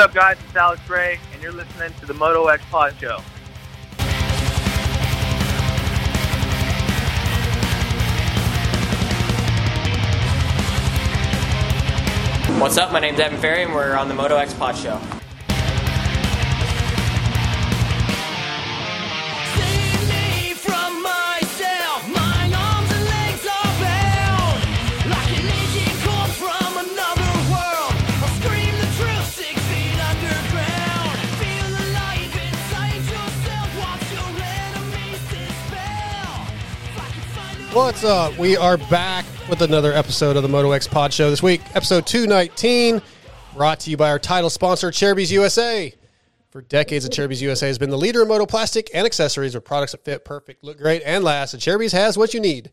up, guys? It's Alex Ray, and you're listening to the Moto X Pod Show. What's up? My name's Evan Ferry, and we're on the Moto X Pod Show. What's up? We are back with another episode of the Moto X Pod Show this week, episode 219, brought to you by our title sponsor, Acerbis USA. For decades, Acerbis USA has been the leader in moto plastic and accessories with products that fit perfect, look great, and last. And Acerbis has what you need.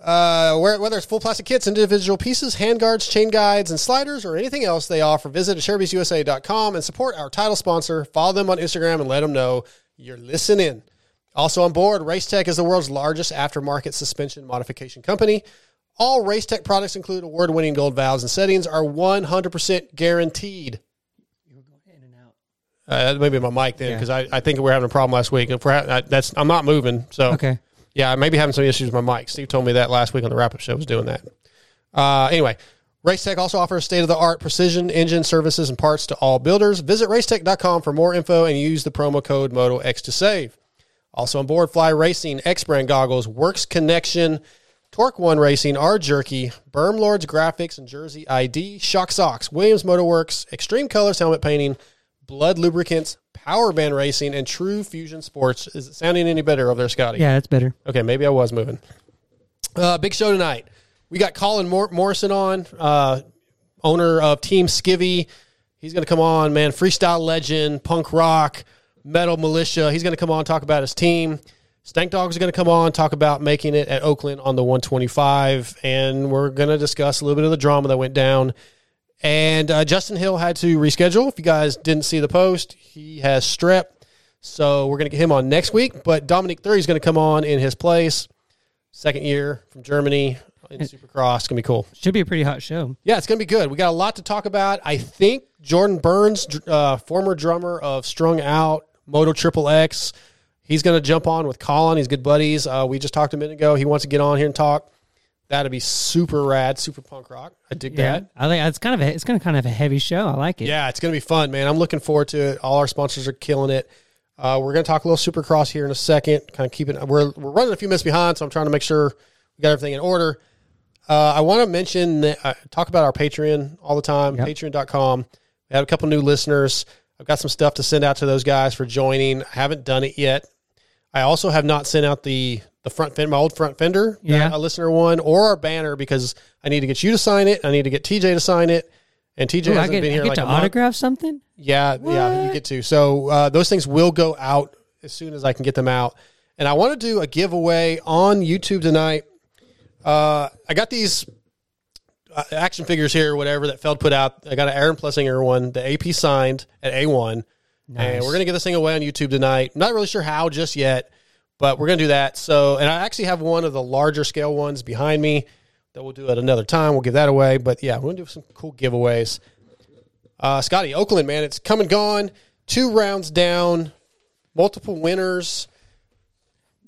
Uh, whether it's full plastic kits, individual pieces, hand guards, chain guides, and sliders, or anything else they offer, visit AcerbisUSA.com and support our title sponsor. Follow them on Instagram and let them know you're listening. Also on board, Racetech is the world's largest aftermarket suspension modification company. All Racetech products include award-winning gold valves and settings are 100% guaranteed. You were going in and out. Uh, that may be my mic then because I, I think we are having a problem last week. If we're ha- I, that's I'm not moving, so Okay. yeah, I may be having some issues with my mic. Steve told me that last week on the wrap up show. Was doing that. Uh, anyway, Racetech also offers state of the art precision engine services and parts to all builders. Visit racetech.com for more info and use the promo code MotoX to save. Also on board, Fly Racing, EKS Brand goggles, Works Connection, Torque One Racing, R Jerky, Berm Lords Graphics and Jersey ID, Shock Socks, Williams Motorworks, Xtreme Kolors Helmet Painting, Blood Lubricants, Power Band Racing, and True Fusion Sports. Is it sounding any better over there, Scotty? Yeah, that's better. Okay, maybe I was moving. Uh, big show tonight. We got Colin Mor- Morrison on, uh, owner of Team Skivvy. He's going to come on, man. Freestyle legend, punk rock, metal militia. He's going to come on talk about his team. Stank Dogs is going to come on talk about making it at Oakland on the 125, and we're going to discuss a little bit of the drama that went down. And uh, Justin Hill had to reschedule. If you guys didn't see the post, he has strep. So we're going to get him on next week. But Dominique Thury is going to come on in his place. Second year from Germany in Supercross. It's going to be cool. Should be a pretty hot show. Yeah, it's going to be good. We got a lot to talk about. I think Jordan Burns, uh, former drummer of Strung Out, Moto Triple X, he's going to jump on with Colin. He's good buddies. Uh, we just talked a minute ago. He wants to get on here and talk. That'd be super rad, super punk rock. I dig Yeah, that. I think it's kind of a, it's going to kind of a heavy show. I like it. Yeah, it's going to be fun, man. I'm looking forward to it. All our sponsors are killing it. Uh, we're going to talk a little Supercross here in a second. Kind of keeping we're we're running a few minutes behind, so I'm trying to make sure we got everything in order. Uh, I want to mention that, uh, talk about our Patreon all the time. Yep. Patreon.com. We have a couple new listeners. I've got some stuff to send out to those guys for joining. I haven't done it yet. I also have not sent out the the front fender, my old front fender, Yeah. a listener one, or our banner because I need to get you to sign it. I need to get TJ to sign it, and TJ Ooh, hasn't get, been I here get like to a month. autograph something. Yeah, yeah, you get to. So uh, those things will go out as soon as I can get them out. And I want to do a giveaway on YouTube tonight. Uh, I got these action figures here, or whatever that Feld put out. I got an Aaron Plessinger one, the AP signed at A1. And we're going to give this thing away on YouTube tonight. I'm not really sure how just yet, but we're going to do that. So, and I actually have one of the larger scale ones behind me that we'll do at another time. We'll give that away. But yeah, we're going to do some cool giveaways. Uh, Scotty, Oakland, man, it's come and gone. Two rounds down, multiple winners.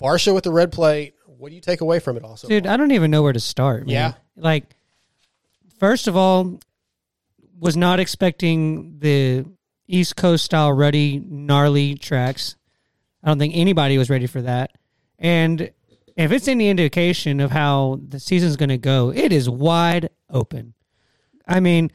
Barcia with the red plate. What do you take away from it? Also, Dude, I don't even know where to start. Man. Yeah. Like, first of all, was not expecting the East Coast style ruddy, gnarly tracks. I don't think anybody was ready for that. And if it's any indication of how the season's going to go, it is wide open. I mean,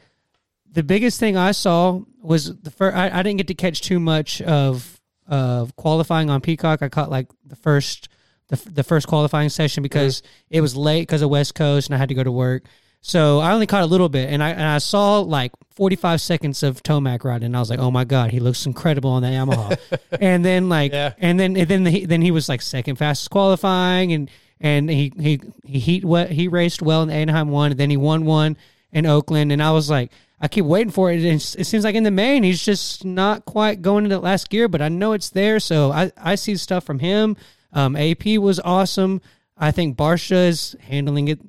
the biggest thing I saw was the first. I, I didn't get to catch too much of of qualifying on Peacock. I caught like the first the, the first qualifying session because it was late because of West Coast and I had to go to work. So I only caught a little bit, and I and I saw like 45 seconds of Tomac riding, and I was like, "Oh my god, he looks incredible on that Yamaha." and then like, Yeah. and then and then he, then he was like second fastest qualifying, and and he he he heat we- he raced well in the Anaheim one, and then he won one in Oakland, and I was like, I keep waiting for it. And it seems like in the main, he's just not quite going into the last gear, but I know it's there, so I I see stuff from him. Um, AP was awesome. I think Barcia is handling it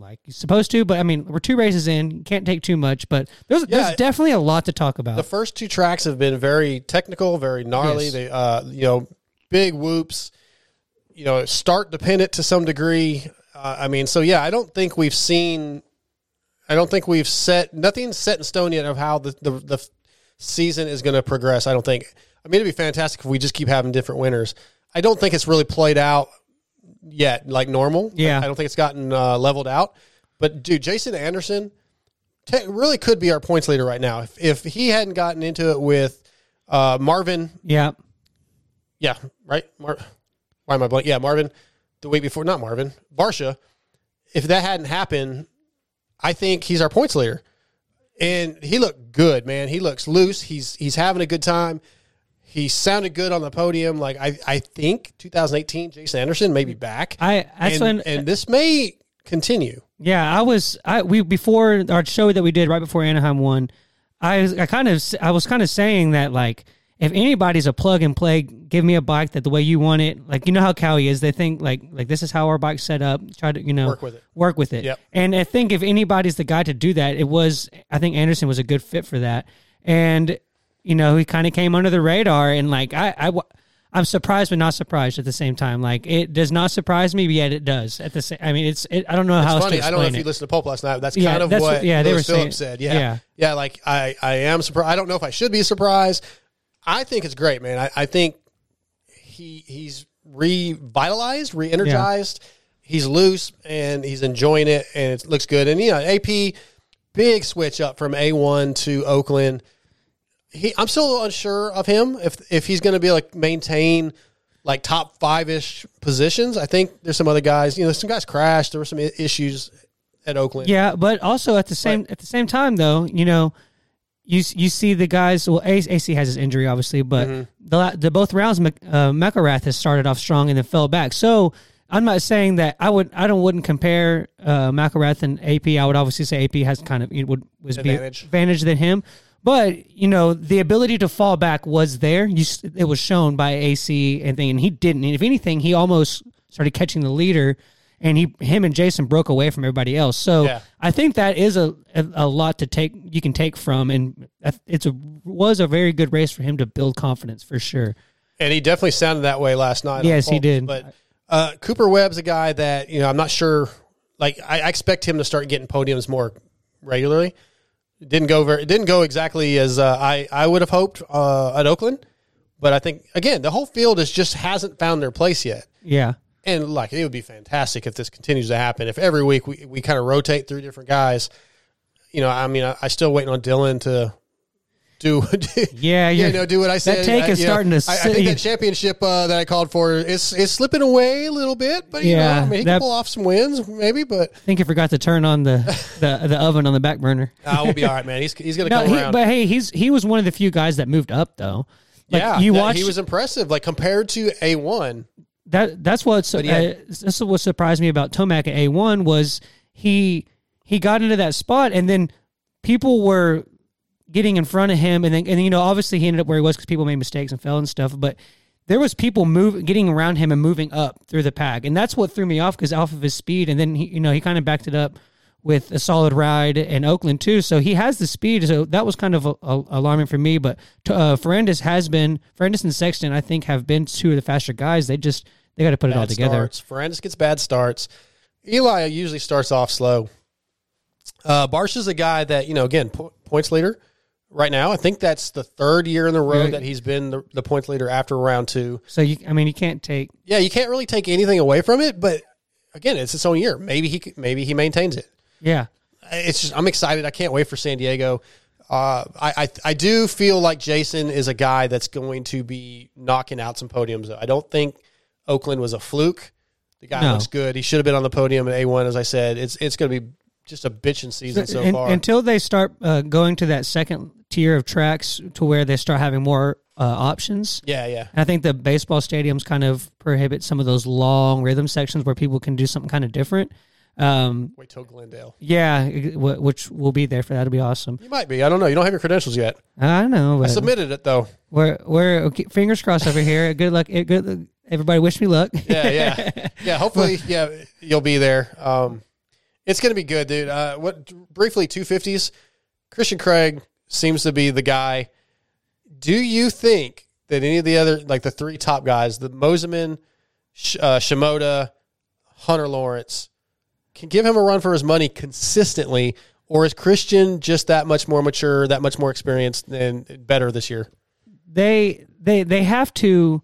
like you're supposed to. But I mean, we're two races in, you can't take too much. But there's Yeah. there's definitely a lot to talk about. The first two tracks have been very technical, very gnarly. Yes. They, uh, you know, big whoops. You know, start dependent to some degree. Uh, I mean, so yeah, I don't think we've seen. I don't think we've set nothing's set in stone yet of how the the, the season is going to progress. I don't think. I mean, it'd be fantastic if we just keep having different winners. I don't think it's really played out yet like normal. Yeah. I don't think it's gotten uh, leveled out. But dude, Jason Anderson te- really could be our points leader right now. If if he hadn't gotten into it with uh, Marvin, yeah, yeah, right. Mar- why am I blank? Yeah, Marvin. The week before, not Marvin, Barcia. If that hadn't happened, I think he's our points leader. And he looked good, man. He looks loose. He's he's having a good time. He sounded good on the podium. Like I, I think 2018, Jason Anderson may be back. I and, when and this may continue. Yeah, I was I we before our show that we did right before Anaheim won. I was- I kind of I was kind of saying that like if anybody's a plug and play, give me a bike that the way you want it. Like you know how Kawi is. They think like like this is how our bike's set up. Try to you know Work with it. Work with it. Yep. And I think if anybody's the guy to do that, it was I think Anderson was a good fit for that. And you know he kind of came under the radar and like I I. I'm surprised, but not surprised at the same time. Like it does not surprise me, but yet it does. At the same, I mean, it's. It, I don't know how It's funny. to I don't know if you listened to Pope last night. That's Yeah, kind of that's what what- yeah, they Lewis were saying- said. Yeah. yeah. yeah, Like I, I am surprised. I don't know if I should be surprised. I think it's great, man. I, I think he he's revitalized, re-energized. He's loose and he's enjoying it, and it looks good. And you know, AP big switch up from A one to Oakland. He, I'm still unsure of him if if he's going to be like maintain like top five ish positions. I think there's some other guys. You know, some guys crashed. There were some issues at Oakland. Yeah, but also at the same at the same time though, you know, you you see the guys. Well, AC has his injury obviously, but Mm-hmm. the the both rounds, uh, McElrath has started off strong and then fell back. So I'm not saying that I would I don't wouldn't compare uh, McElrath and AP. I would obviously say AP has kind of it would was Advantage. be advantage than him. But you know the ability to fall back was there. You, it was shown by AC and thing, and he didn't. And if anything, he almost started catching the leader, and he, him, and Jason broke away from everybody else. So Yeah. I think that is a, a a lot to take. You can take from, and it's a was a very good race for him to build confidence for sure. And he definitely sounded that way last night. Yes, he did. But uh, Cooper Webb's a guy that you know I'm not sure. Like I, I expect him to start getting podiums more regularly. It didn't go very. It didn't go exactly as uh, I I would have hoped uh, at Oakland. But I think again the whole field is just hasn't found their place yet. Yeah, And like it would be fantastic if this continues to happen. If every week we, we kind of rotate through different guys. You know, I mean, I, I still waiting on Dylan to do. Yeah, you know, do what I said. that take I- is you know, starting to I, I think see- that championship uh, that I called for is is slipping away a little bit, but you Yeah, know, I mean, he that- can pull off some wins, maybe. But I think he forgot to turn on the the, the oven on the back burner. uh, we'll be all right, man. He's he's gonna No, come he, around. but hey, he's he was one of the few guys that moved up though. Like, yeah, you that- watch he was impressive, like compared to a one. that that's what's But yeah. uh, this is what surprised me about Tomac at A one was he he got into that spot and then people were getting in front of him and then and you know obviously he ended up where he was because people made mistakes and fell and stuff but there was people move getting around him and moving up through the pack and that's what threw me off because off of his speed and then he you know he kind of backed it up with a solid ride in Oakland too so he has the speed so that was kind of a, a, alarming for me but uh, Ferrandis has been Ferrandis and Sexton I think have been two of the faster guys they just they got to put it all together starts. Ferrandis gets bad starts. Eli usually starts off slow. Uh, Barsh is a guy that you know again po- points leader right now. I think that's the third year in the row that he's been the, the points leader after round two. so you I mean you can't take Yeah, you can't really take anything away from it, but again, it's its own year. Maybe he maybe he maintains it. yeah It's just I'm excited. I can't wait for San Diego. Uh, I, I I do feel like Jason is a guy that's going to be knocking out some podiums. I don't think Oakland was a fluke. The guy No. looks good. He should have been on the podium at A1, as I said. It's it's going to be just a bitching season so Un- far. until they start uh, going to that second tier of tracks to where they start having more uh, options. yeah, yeah. And I think the baseball stadiums kind of prohibit some of those long rhythm sections where people can do something kind of different. Um, Wait till Glendale. yeah, which will be there for that. It'll be awesome. You might be. I don't know. You don't have your credentials yet. I know, I submitted it though. we're we're okay, fingers crossed over here. Good luck. Good. Everybody, wish me luck. Yeah, yeah, yeah. Hopefully, yeah, you'll be there. Um, It's going to be good, dude. Uh, what briefly two fifties? Christian Craig seems to be the guy. Do you think that any of the other like the three top guys, the Mosiman, uh, Shimoda, Hunter Lawrence, can give him a run for his money consistently, or is Christian just that much more mature, that much more experienced, and better this year? they they they have to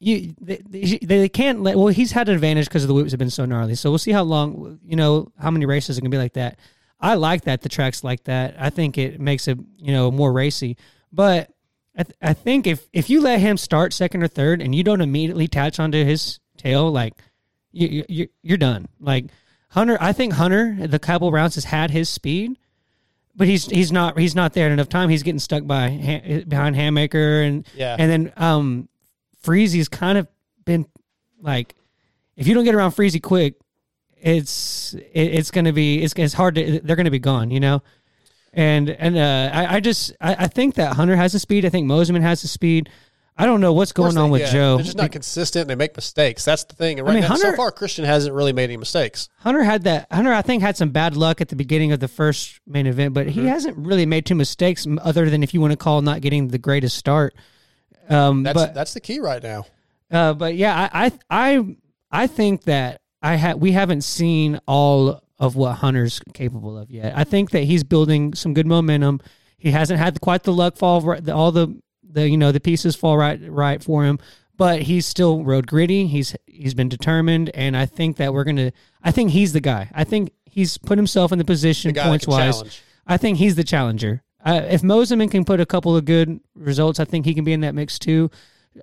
you they, they, they can't let well he's had an advantage because the whips have been so gnarly. So we'll see how long you know how many races are gonna be like that. I like that the tracks like that. I think it makes it you know more racy. But i, th- I think if if you let him start second or third and you don't immediately attach onto his tail like you, you you're, you're done. Like hunter i think hunter the couple rounds has had his speed but he's he's not he's not there in enough time. He's getting stuck by behind Handmaker and Yeah. and then um Friese's kind of been like if you don't get around Friese quick, it's it, it's gonna be it's it's hard to they're gonna be gone, you know. And and uh, I, I just I, I think that Hunter has the speed. I think Mosiman has the speed. I don't know what's going on with yeah, Joe. They're just not consistent. They make mistakes. That's the thing. And right mean, now, so far, Christian hasn't really made any mistakes. Hunter had that. Hunter, I think, had some bad luck at the beginning of the first main event, but Mm-hmm. he hasn't really made two mistakes other than if you want to call not getting the greatest start. Um, That's but that's the key right now. uh, but yeah, I, I I think that I ha- we haven't seen all of what Hunter's capable of yet. I think that he's building some good momentum. He hasn't had quite the luck fall, all the the you know the pieces fall right right for him, but he's still road gritty. He's he's been determined, and I think that we're gonna. I think he's the guy. I think he's put himself in the position The points wise. challenge. I think he's the challenger. Uh, if Mosiman can put a couple of good results, I think he can be in that mix too.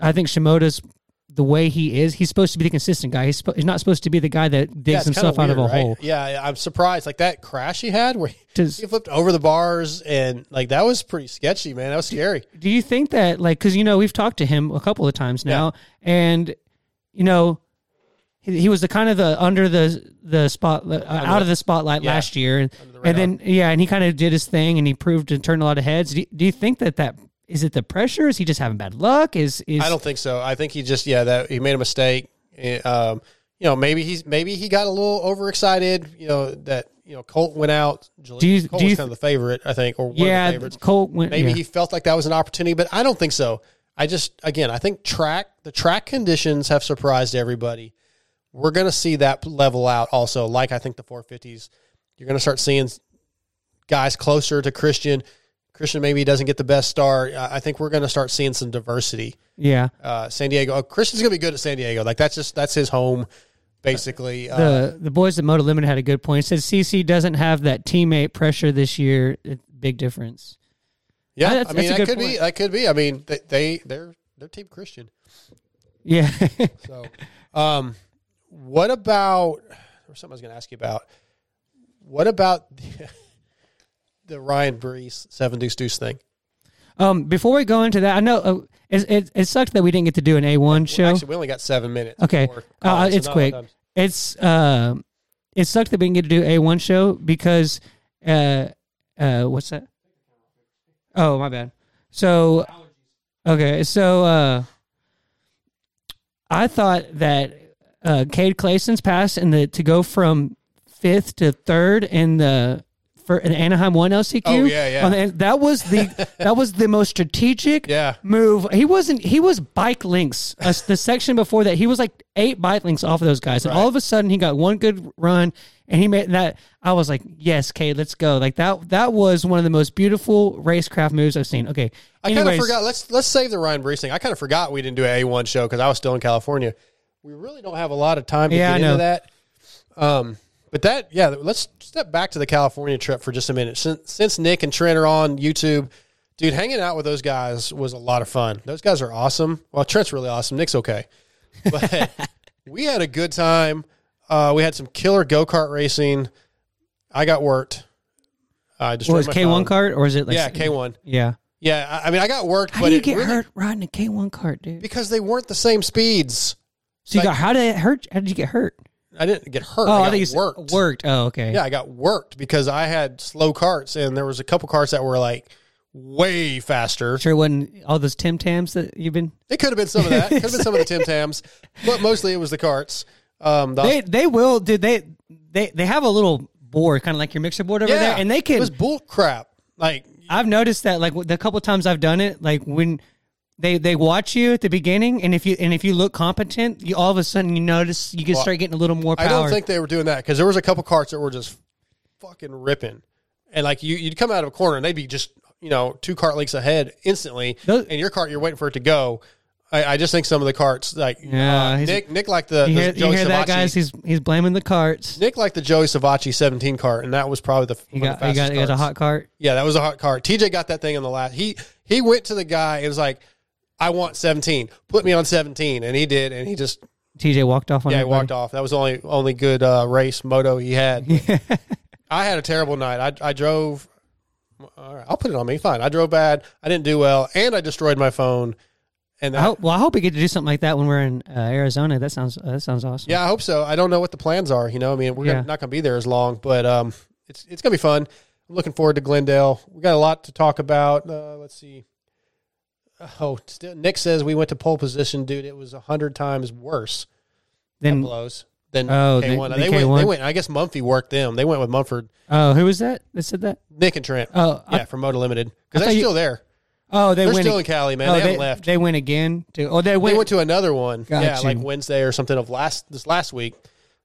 I think Shimoda's the way he is. He's supposed to be the consistent guy. He's, spo- he's not supposed to be the guy that digs Yeah, himself kinda out of a right? hole. Yeah, I'm surprised. Like that crash he had where he, Does- he flipped over the bars and like that was pretty sketchy, man. That was scary. Do you think that like because you know we've talked to him a couple of times now, and you know he, he was the kind of the under the the spot uh, out of the spotlight yeah. last year, and, the and then yeah, and he kind of did his thing and he proved to turn a lot of heads. Do you, do you think that that is it the pressure? Is he just having bad luck? Is is I don't think so. I think he just yeah that he made a mistake. Eh, Um, you know, maybe he's maybe he got a little overexcited. You know that you know Colt went out. Do you- Colt do you was kind of the favorite, I think, or one yeah, of the favorites. Colt went Maybe yeah. he felt like that was an opportunity, but I don't think so. I just again, I think track the track conditions have surprised everybody. We're going to see that level out also. Like I think the 450s, you're going to start seeing guys closer to Christian. Christian maybe doesn't get the best start. I think we're going to start seeing some diversity. yeah. Uh, San Diego, oh, Christian's going to be good at San Diego. Like that's just that's his home, basically. Uh, the the boys at Moto Limited had a good point. It said CC doesn't have that teammate pressure this year. It- Big difference. yeah, that's- I mean that could be that could be. I mean they, they they're they're team Christian. Yeah. So, um, what about? There was something I was going to ask you about. What about the, the Ryan Breece seven deuce deuce thing? um. Before we go into that, I know uh, it, it it sucked that we didn't get to do an A one show. Actually, we only got seven minutes. Okay, uh, it's quick. It's uh, it sucked that we didn't get to do a one show because uh, uh, what's that? Oh, my bad. So, okay, so uh, I thought that uh, Cade Clason's pass and the to go from fifth to third in the for an Anaheim one LCQ. Oh, yeah, yeah. on the- that was the that was the most strategic Yeah. move. He wasn't. He was bike links. Uh, the section before that, he was like eight bike links off of those guys, and Right. all of a sudden he got one good run, and he made that. I was like, yes, Cade, let's go. Like that. That was one of the most beautiful racecraft moves I've seen. Okay, I kind of forgot. Let's let's save the Ryan Breece thing. I kind of forgot we didn't do an A one show because I was still in California. We really don't have a lot of time to Yeah, get into that. Um, but that yeah, let's step back to the California trip for just a minute. Since, since Nick and Trent are on YouTube, dude, hanging out with those guys was a lot of fun. Those guys are awesome. Well, Trent's really awesome. Nick's okay, but we had a good time. Uh, we had some killer go kart racing. I got worked. I just was K one cart or is it like yeah, K one. Yeah. Yeah, I I mean, I got worked, How but do you get really, hurt riding a K one cart, dude? because they weren't the same speeds. So you like- got how did it hurt? How did you get hurt? I didn't get hurt. Oh, I I, got think you worked. Worked. Oh, okay. Yeah, I got worked because I had slow carts, and there was a couple carts that were like way faster. Sure, it wasn't all those Tim Tams that you've been. It could have been some of that. Could have been some of the Tim Tams, but mostly it was the carts. Um, the, They they will, dude. They they they have a little board, kind of like your mixer board over there, and they it can. was bull crap. Like I've noticed that like the couple times I've done it, like when they they watch you at the beginning, and if you and if you look competent, you all of a sudden you notice you can Well, start getting a little more power. I don't think they were doing that because there was a couple carts that were just fucking ripping, and like you, you'd come out of a corner and they'd be just you know two cart lengths ahead instantly, Those- and your cart you're waiting for it to go. I, I just think some of the carts like Yeah, uh, he's- Nick Nick like the, you the hear, you Joey hear that, Savatgy- guys? He's he's blaming the carts. Nick liked the Joey Savatgy 17 cart, and that was probably the He one got of the he got fastest he got a carts. hot cart. Yeah, that was a hot cart. TJ got that thing in the last. He he went to the guy. It was like, I want 17. Put me on 17, and he did, and he just TJ walked off on. yeah, he everybody. walked off. That was the only only good uh, race moto he had. I had a terrible night. I I drove. All right, I'll put it on me. Fine. I drove bad. I didn't do well, and I destroyed my phone. And I that, hope, well, I hope we get to do something like that when we're in uh, Arizona. That sounds uh, that sounds awesome. yeah, I hope so. I don't know what the plans are. You know, I mean, we're Yeah. gonna, not going to be there as long, but um, it's it's going to be fun. I'm looking forward to Glendale. We got a lot to talk about. Uh, let's see. Oh, still, Nick says we went to pole position, dude. It was a hundred times worse. than blows. Than Oh, K1. the They went. K1? They went. I guess Mumphy worked them. They went with Mumford, oh, who was that that said that? Nick and Trent. Oh, yeah, I, from Moto Limited because they're you- still there. oh, they They're went. still in Cali, man. oh, they haven't left. They went again. To, oh, they They went. went to another one. Got yeah, you. like Wednesday or something of last this last week.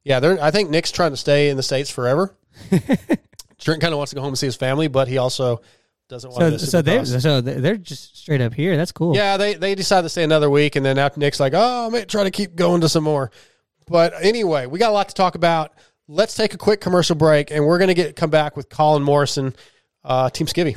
Yeah, they're. I think Nick's trying to stay in the states forever. Trent kind of wants to go home and see his family, but he also doesn't want so to. so they so they- they're just straight up here. That's cool. Yeah, they they decided to stay another week, and then after Nick's like, oh, I may try to keep going to some more. But anyway, we got a lot to talk about. Let's take a quick commercial break, and we're gonna get come back with Colin Morrison, uh, Team Skivvy.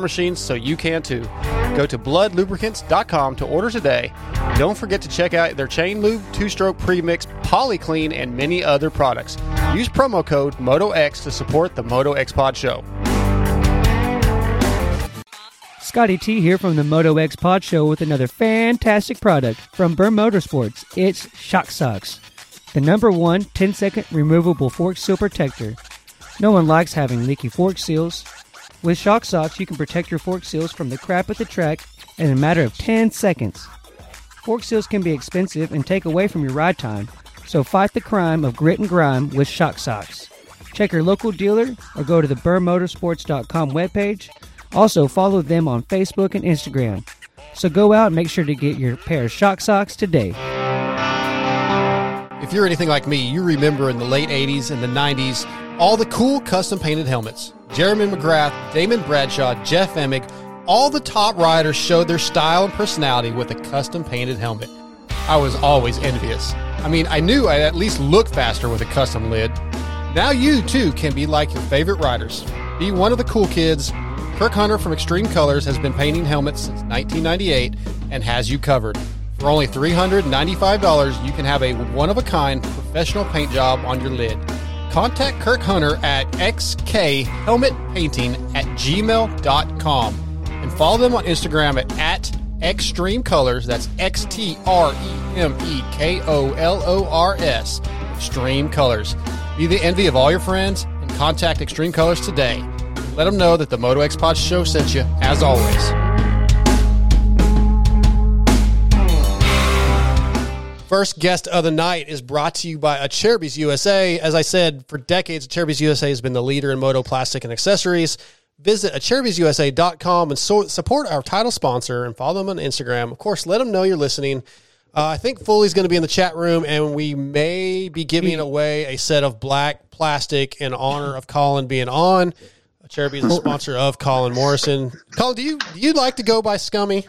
machines, so you can too. Go to bloodlubricants.com to order today. Don't forget to check out their chain lube, two stroke premix, polyclean, and many other products. Use promo code MotoX to support the Moto X Pod Show. Scotty T here from the Moto X Pod Show with another fantastic product from Burr Motorsports. It's Shock Socks, the number one 10 second removable fork seal protector. No one likes having leaky fork seals. With Shock Socks, you can protect your fork seals from the crap at the track in a matter of 10 seconds. Fork seals can be expensive and take away from your ride time, so fight the crime of grit and grime with Shock Socks. Check your local dealer or go to the burrmotorsports.com webpage. Also, follow them on Facebook and Instagram. So go out and make sure to get your pair of Shock Socks today. If you're anything like me, you remember in the late 80s and the 90s all the cool custom painted helmets. Jeremy McGrath, Damon Bradshaw, Jeff Emig, all the top riders showed their style and personality with a custom painted helmet. I was always envious. I mean, I knew I'd at least look faster with a custom lid. Now you too can be like your favorite riders. Be one of the cool kids. Kirk Hunter from Xtreme Kolors has been painting helmets since 1998 and has you covered. For only $395, you can have a one of a kind professional paint job on your lid. Contact Kirk Hunter at xkhelmetpainting at gmail.com and follow them on Instagram at, at Xtreme Kolors. That's X T R E M E K O L O R S. Xtreme Kolors. Be the envy of all your friends and contact Xtreme Kolors today. Let them know that the Moto X Pod Show sent you, as always. First guest of the night is brought to you by Acerbis USA. As I said, for decades, Acerbis USA has been the leader in moto plastic and accessories. Visit acerbisusa.com and so support our title sponsor and follow them on Instagram. Of course, let them know you're listening. Uh, I think Foley's going to be in the chat room, and we may be giving away a set of black plastic in honor of Colin being on. Cherby is a sponsor of Colin Morrison. Colin, do you do you like to go by Scummy?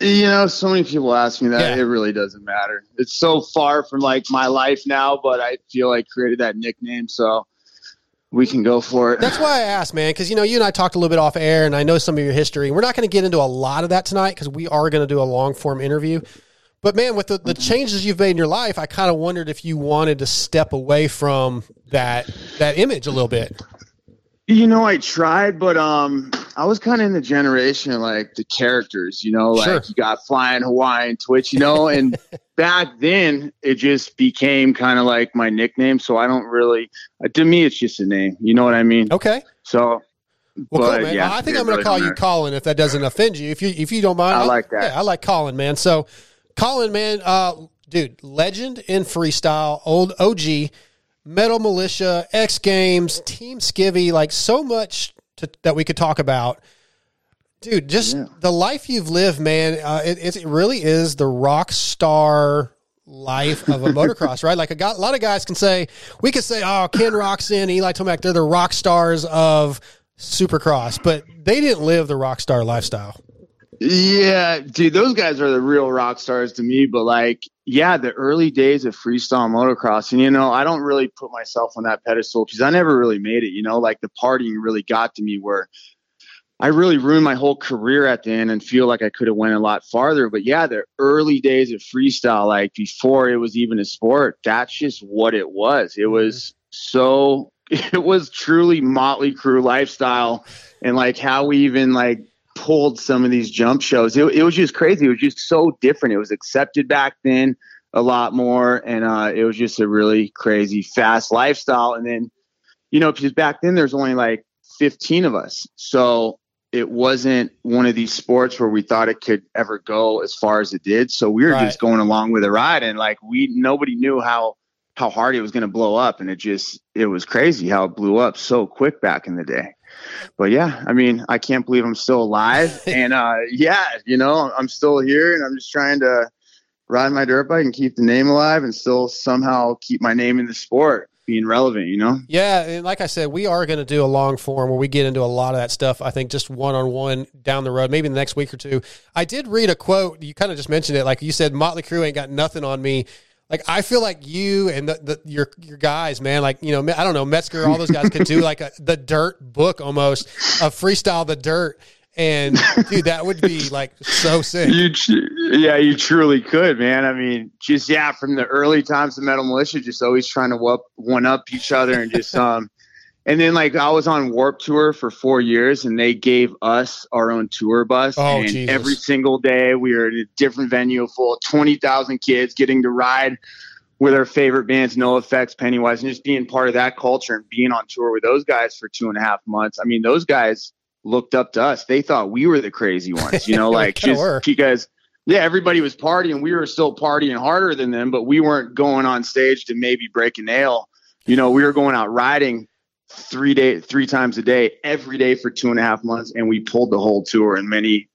You know, so many people ask me that. Yeah. It really doesn't matter. It's so far from like my life now, but I feel like created that nickname, so we can go for it. That's why I asked, man, because you know you and I talked a little bit off air, and I know some of your history. We're not going to get into a lot of that tonight because we are going to do a long form interview. But man, with the, the changes you've made in your life, I kind of wondered if you wanted to step away from that that image a little bit. You know, I tried, but um, I was kind of in the generation of, like the characters. You know, like Sure. you got Flying Hawaiian Twitch. You know, and back then it just became kind of like my nickname. So I don't really. uh, To me, it's just a name. You know what I mean? Okay. So. Well, but, cool, man. yeah, I think I'm going to really call you. Colin if that doesn't offend you. If you if you don't mind, I like that. Yeah, I like Colin, man. So, Colin, man, uh, dude, legend in freestyle, old OG, Metal Militia, X Games, Team Skivvy, like so much to, that we could talk about. Dude, just Yeah. the life you've lived, man. Uh, it, it really is the rock star life of a motocross, right? Like a, guy, a lot of guys can say, we could say, oh, Ken Roczen, Eli Tomac, they're the rock stars of Supercross, but they didn't live the rock star lifestyle. Yeah, dude, those guys are the real rock stars to me. But like, yeah, the early days of freestyle motocross, and you know, I don't really put myself on that pedestal because I never really made it. You know, like the partying really got to me where I really ruined my whole career at the end and feel like I could have went a lot farther. But yeah, the early days of freestyle, like before it was even a sport, that's just what it was. It mm-hmm. was so it was truly Motley Crue lifestyle and like how we even like pulled some of these jump shows. It, it was just crazy. It was just so different. It was accepted back then a lot more. And uh, it was just a really crazy fast lifestyle. And then, you know, because back then there's only like 15 of us. So it wasn't one of these sports where we thought it could ever go as far as it did. So we were Right. just going along with the ride and like we, nobody knew how, how hard it was going to blow up. And it just, it was crazy how it blew up so quick back in the day but yeah, I mean, I can't believe I'm still alive. and uh, yeah, you know, I'm still here and I'm just trying to ride my dirt bike and keep the name alive and still somehow keep my name in the sport being relevant, you know? Yeah, and like I said, we are going to do a long form where we get into a lot of that stuff. I think just one on one down the road, maybe in the next week or two. I did read a quote. You kind of just mentioned it, like you said, Motley Crue ain't got nothing on me. Like I feel like you and the, the your your guys, man. Like you know, I don't know Metzger, all those guys could do like a the dirt book almost of freestyle the dirt, and dude, that would be like so sick. You, yeah, you truly could, man. I mean, just yeah, from the early times of Metal Militia, just always trying to one up each other and just um. And then like I was on Warped Tour for four years, and they gave us our own tour bus. Oh, and Jesus. every single day we were at a different venue full of twenty thousand kids getting to ride with our favorite bands, NOFX, Pennywise, and just being part of that culture and being on tour with those guys for two and a half months. I mean, those guys looked up to us. They thought we were the crazy ones, you know, like just were. because yeah, everybody was partying. We were still partying harder than them, but we weren't going on stage to maybe break a nail. You know, we were going out riding three day, three times a day, every day for two and a half months, and we pulled the whole tour and many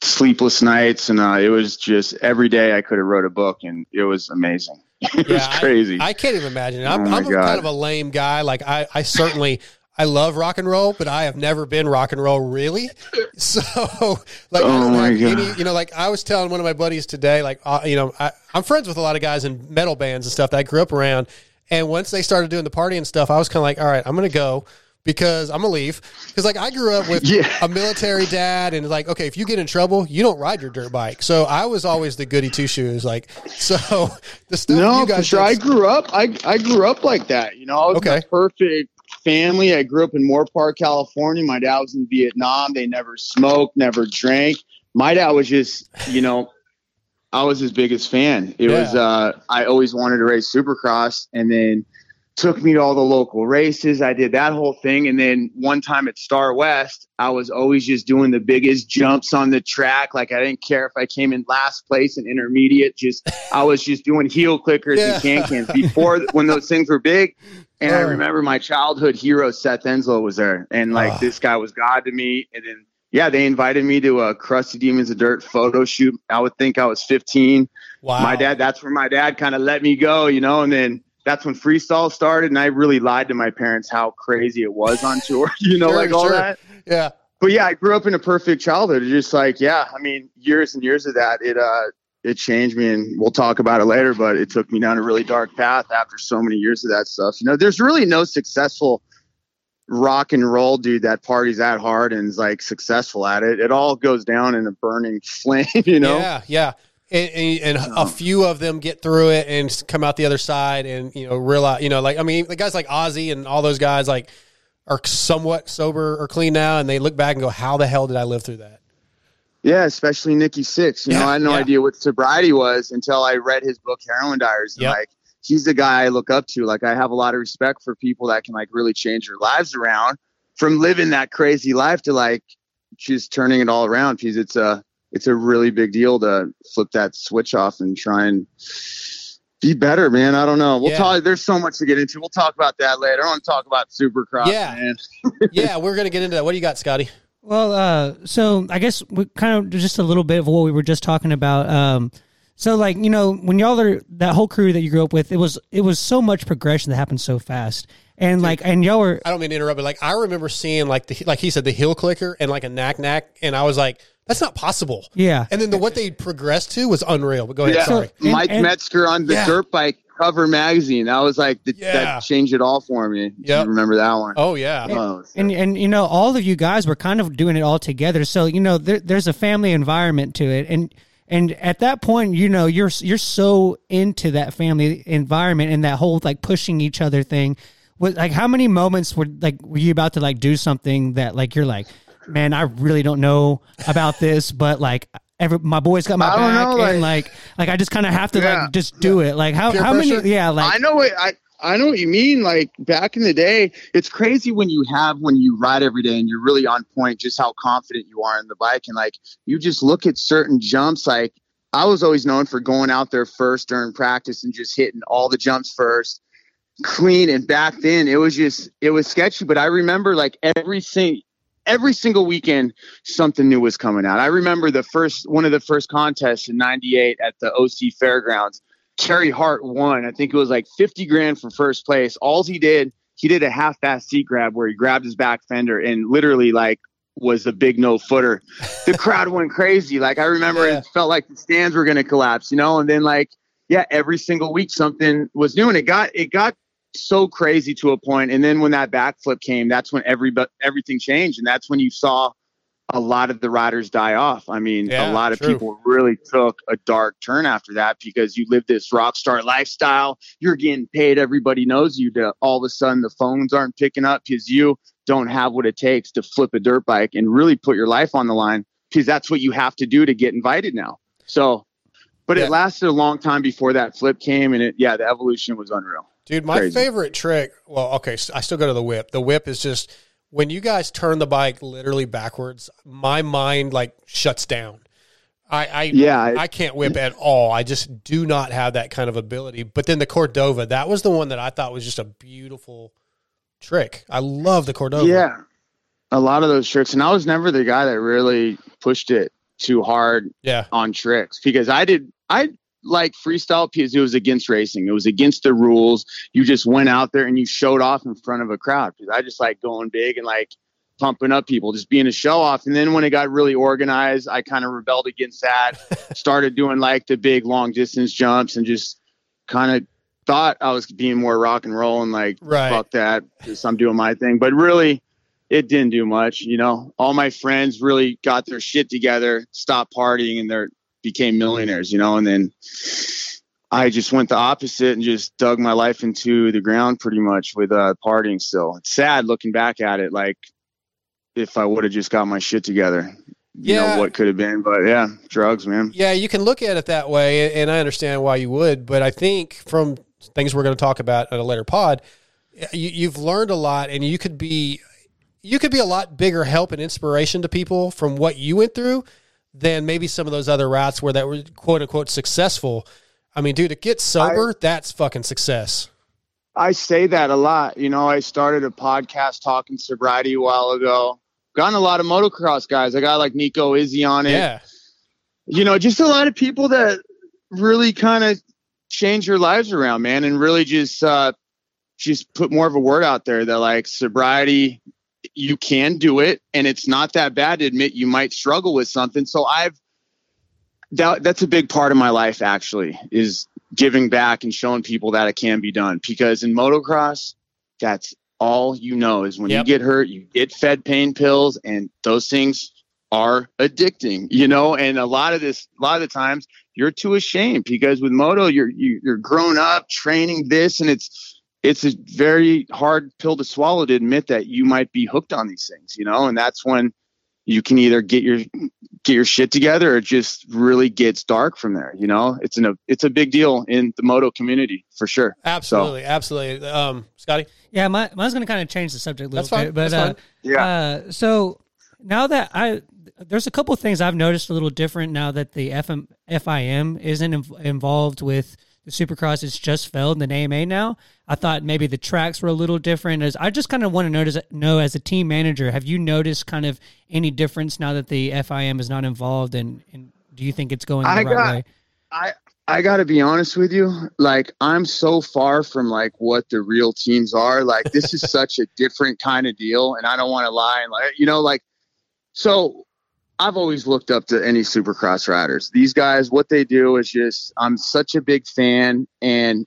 sleepless nights. And uh, it was just every day I could have wrote a book, and it was amazing. it was crazy. I, can't even imagine. I'm, Oh I'm kind of a lame guy. Like I, I certainly I love rock and roll, but I have never been rock and roll really. So like Oh my God. any, you know, like I was telling one of my buddies today, like uh, you know, I, I'm friends with a lot of guys in metal bands and stuff that I grew up around. And once they started doing the party and stuff, I was kind of like, all right, I'm gonna go. Because I'm gonna leave. Because like I grew up with Yeah. a military dad, and like, okay, if you get in trouble, you don't ride your dirt bike. So I was always the goody two shoes. Like, so the stuff no, you guys for sure. I grew up. I I grew up like that. You know, I was Okay. perfect family. I grew up in Moorpark, California. My dad was in Vietnam. They never smoked, never drank. My dad was just, you know, I was his biggest fan. It was uh I always wanted to race supercross and then took me to all the local races. I did that whole thing. And then one time at Star West, I was always just doing the biggest jumps on the track. Like I didn't care if I came in last place and intermediate. Just I was just doing heel clickers Yeah. and can cans before when those things were big. And I Oh. remember my childhood hero Seth Enslow was there, and like Oh. this guy was God to me. And then yeah, they invited me to a Crusty Demons of Dirt photo shoot. I would think I was 15 Wow. my dad that's where my dad kind of let me go you know and then that's when freestyle started and i really lied to my parents how crazy it was on tour you know Sure, like all sure. that Yeah. but yeah i grew up in a perfect childhood It's just like yeah i mean years and years of that it uh it changed me and we'll talk about it later but it took me down a really dark path after so many years of that stuff you know there's really no successful rock and roll dude that parties that hard and is like successful at it it all goes down in a burning flame you know Yeah, yeah. and, and, and a um, few of them get through it and come out the other side and you know realize you know like I mean the guys like Ozzy and all those guys like are somewhat sober or clean now and they look back and go how the hell did I live through that Yeah, especially Nikki Sixx. You Yeah, know, I had no yeah. idea what sobriety was until I read his book Heroin Diaries. And Yep. like he's the guy I look up to. Like I have a lot of respect for people that can like really change their lives around from living that crazy life to like just turning it all around because it's a it's a really big deal to flip that switch off and try and be better, man. I don't know. We'll Yeah. talk there's so much to get into. We'll talk about that later. I want to talk about Supercross, Yeah. man. yeah we're gonna get into that what do you got Scotty Well, uh, so I guess we kind of just a little bit of what we were just talking about. Um, so like you know when y'all are that whole crew that you grew up with, it was it was so much progression that happened so fast, and like and y'all were I don't mean to interrupt, but like I remember seeing like the like he said the heel clicker and like a nac nac, and I was like, that's not possible. yeah And then the what they progressed to was unreal. But go ahead, Yeah, sorry. And- Mike and- Metzger on the Yeah. dirt bike cover magazine. That was like the, Yeah. that changed it all for me. If Yep. You remember that one? Oh yeah, Oh, and and you know all of you guys were kind of doing it all together so you know there, there's a family environment to it and and at that point you know you're you're so into that family environment and that whole like pushing each other thing. What like how many moments were like were you about to like do something that like you're like man i really don't know about this but like every my boys got my back know, and like like i just kind of have to Yeah. like just do it. Like how Peer how many yeah like I know what I I know what you mean. Like back in the day, it's crazy when you have when you ride every day and you're really on point, just how confident you are in the bike, and like you just look at certain jumps. Like I was always known for going out there first during practice and just hitting all the jumps first, clean. And back then, it was just it was sketchy. But I remember like everything. Every single weekend, something new was coming out. I remember the first one of the first contests in '98 at the OC Fairgrounds. Terry Hart won. I think it was like 50 grand for first place. All he did, he did a half-fast seat grab where he grabbed his back fender and literally like was a big no footer. The crowd went crazy. Like I remember Yeah. it felt like the stands were going to collapse, you know, and then like, yeah, every single week something was new and it got, it got so crazy to a point. And then when that backflip came, that's when every, everything changed. And that's when you saw a lot of the riders die off. I mean, Yeah, a lot of true. people really took a dark turn after that because you live this rock star lifestyle. You're getting paid. Everybody knows you. To all of a sudden, the phones aren't picking up because you don't have what it takes to flip a dirt bike and really put your life on the line because that's what you have to do to get invited now. So, but Yeah. it lasted a long time before that flip came, and it yeah, the evolution was unreal. Dude, my Crazy. favorite trick. Well, okay, I still go to the whip. The whip is just when you guys turn the bike literally backwards. My mind like shuts down. I, I Yeah, I- I can't whip at all. I just do not have that kind of ability. But then the Cordova, that was the one that I thought was just a beautiful trick. I love the Cordova. Yeah, a lot of those tricks, and I was never the guy that really pushed it too hard yeah, on tricks because I did I like freestyle because it was against racing. It was against the rules. You just went out there and you showed off in front of a crowd because I just like going big and like pumping up people, just being a show off. And then when it got really organized, I kind of rebelled against that. Started doing like the big long distance jumps and just kind of thought I was being more rock and roll and like Right. fuck that, just I'm doing my thing. But really, it didn't do much. You know, all my friends really got their shit together, stopped partying, and they became millionaires. You know, and then I just went the opposite and just dug my life into the ground pretty much with uh, partying. Still, it's sad looking back at it. Like if I would have just got my shit together, you Yeah. know what could have been. But yeah, drugs, man. Yeah, you can look at it that way, and I understand why you would. But I think from things we're going to talk about at a later pod, you, you've learned a lot, and you could be you could be a lot bigger help and inspiration to people from what you went through than maybe some of those other routes where that were quote unquote successful. I mean, dude, to get sober, that's fucking success. I say that a lot. You know, I started a podcast talking sobriety a while ago. Gotten a lot of motocross guys. I got like Nico Izzi on it. Yeah, You know, just a lot of people that really kind of change your lives around, man, and really just uh just put more of a word out there that like sobriety you can do it and it's not that bad to admit you might struggle with something. So I've that that's a big part of my life actually is giving back and showing people that it can be done because in motocross that's all you know is when Yep. you get hurt you get fed pain pills and those things are addicting you know and a lot of this a lot of the times you're too ashamed because with moto you're you, you're grown up training this and it's it's a very hard pill to swallow to admit that you might be hooked on these things you know and that's when you can either get your get your shit together or it just really gets dark from there you know it's an it's a big deal in the moto community for sure Absolutely, absolutely. Um, Scotty, Yeah, my, mine's going to kind of change the subject a little That's fine, bit, but that's uh, fine. Yeah. Uh, so now that I there's a couple of things I've noticed a little different now that the FM, FIM isn't inv- involved with the Supercross. It's just Feld and the AMA now. I thought maybe the tracks were a little different. As I just kind of want to notice know as a team manager, have you noticed kind of any difference now that the FIM is not involved, and, and do you think it's going the I right got- way? I I got to be honest with you. Like I'm so far from like what the real teams are. Like this is such a different kind of deal, and I don't want to lie and like you know like so. I've always looked up to any Supercross riders. These guys, what they do is just I'm such a big fan. And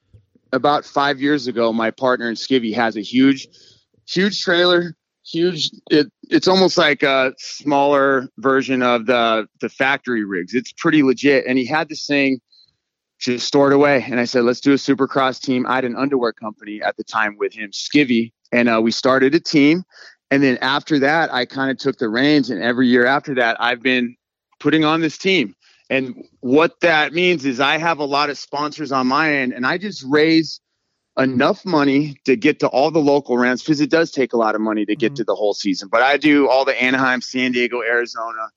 about five years ago, my partner in Skivvy has a huge, huge trailer. Huge. It, it's almost like a smaller version of the the factory rigs. It's pretty legit. And he had this thing just stored away. And I said, let's do a supercross team. I had an underwear company at the time with him, Skivvy, and uh, we started a team. And then after that, I kind of took the reins. And every year after that, I've been putting on this team. And what that means is I have a lot of sponsors on my end, and I just raise enough money to get to all the local rounds because it does take a lot of money to get Mhm. to the whole season. But I do all the Anaheim, San Diego, Arizona,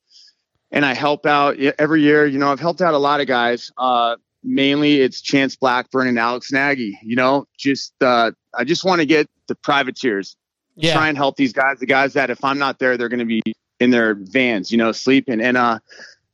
and I help out every year. You know, I've helped out a lot of guys. Uh, mainly, it's Chance Blackburn and Alex Nagy. You know, just uh, I just want to get the privateers yeah, try and help these guys, the guys that if I'm not there, they're going to be in their vans, you know, sleeping. And uh,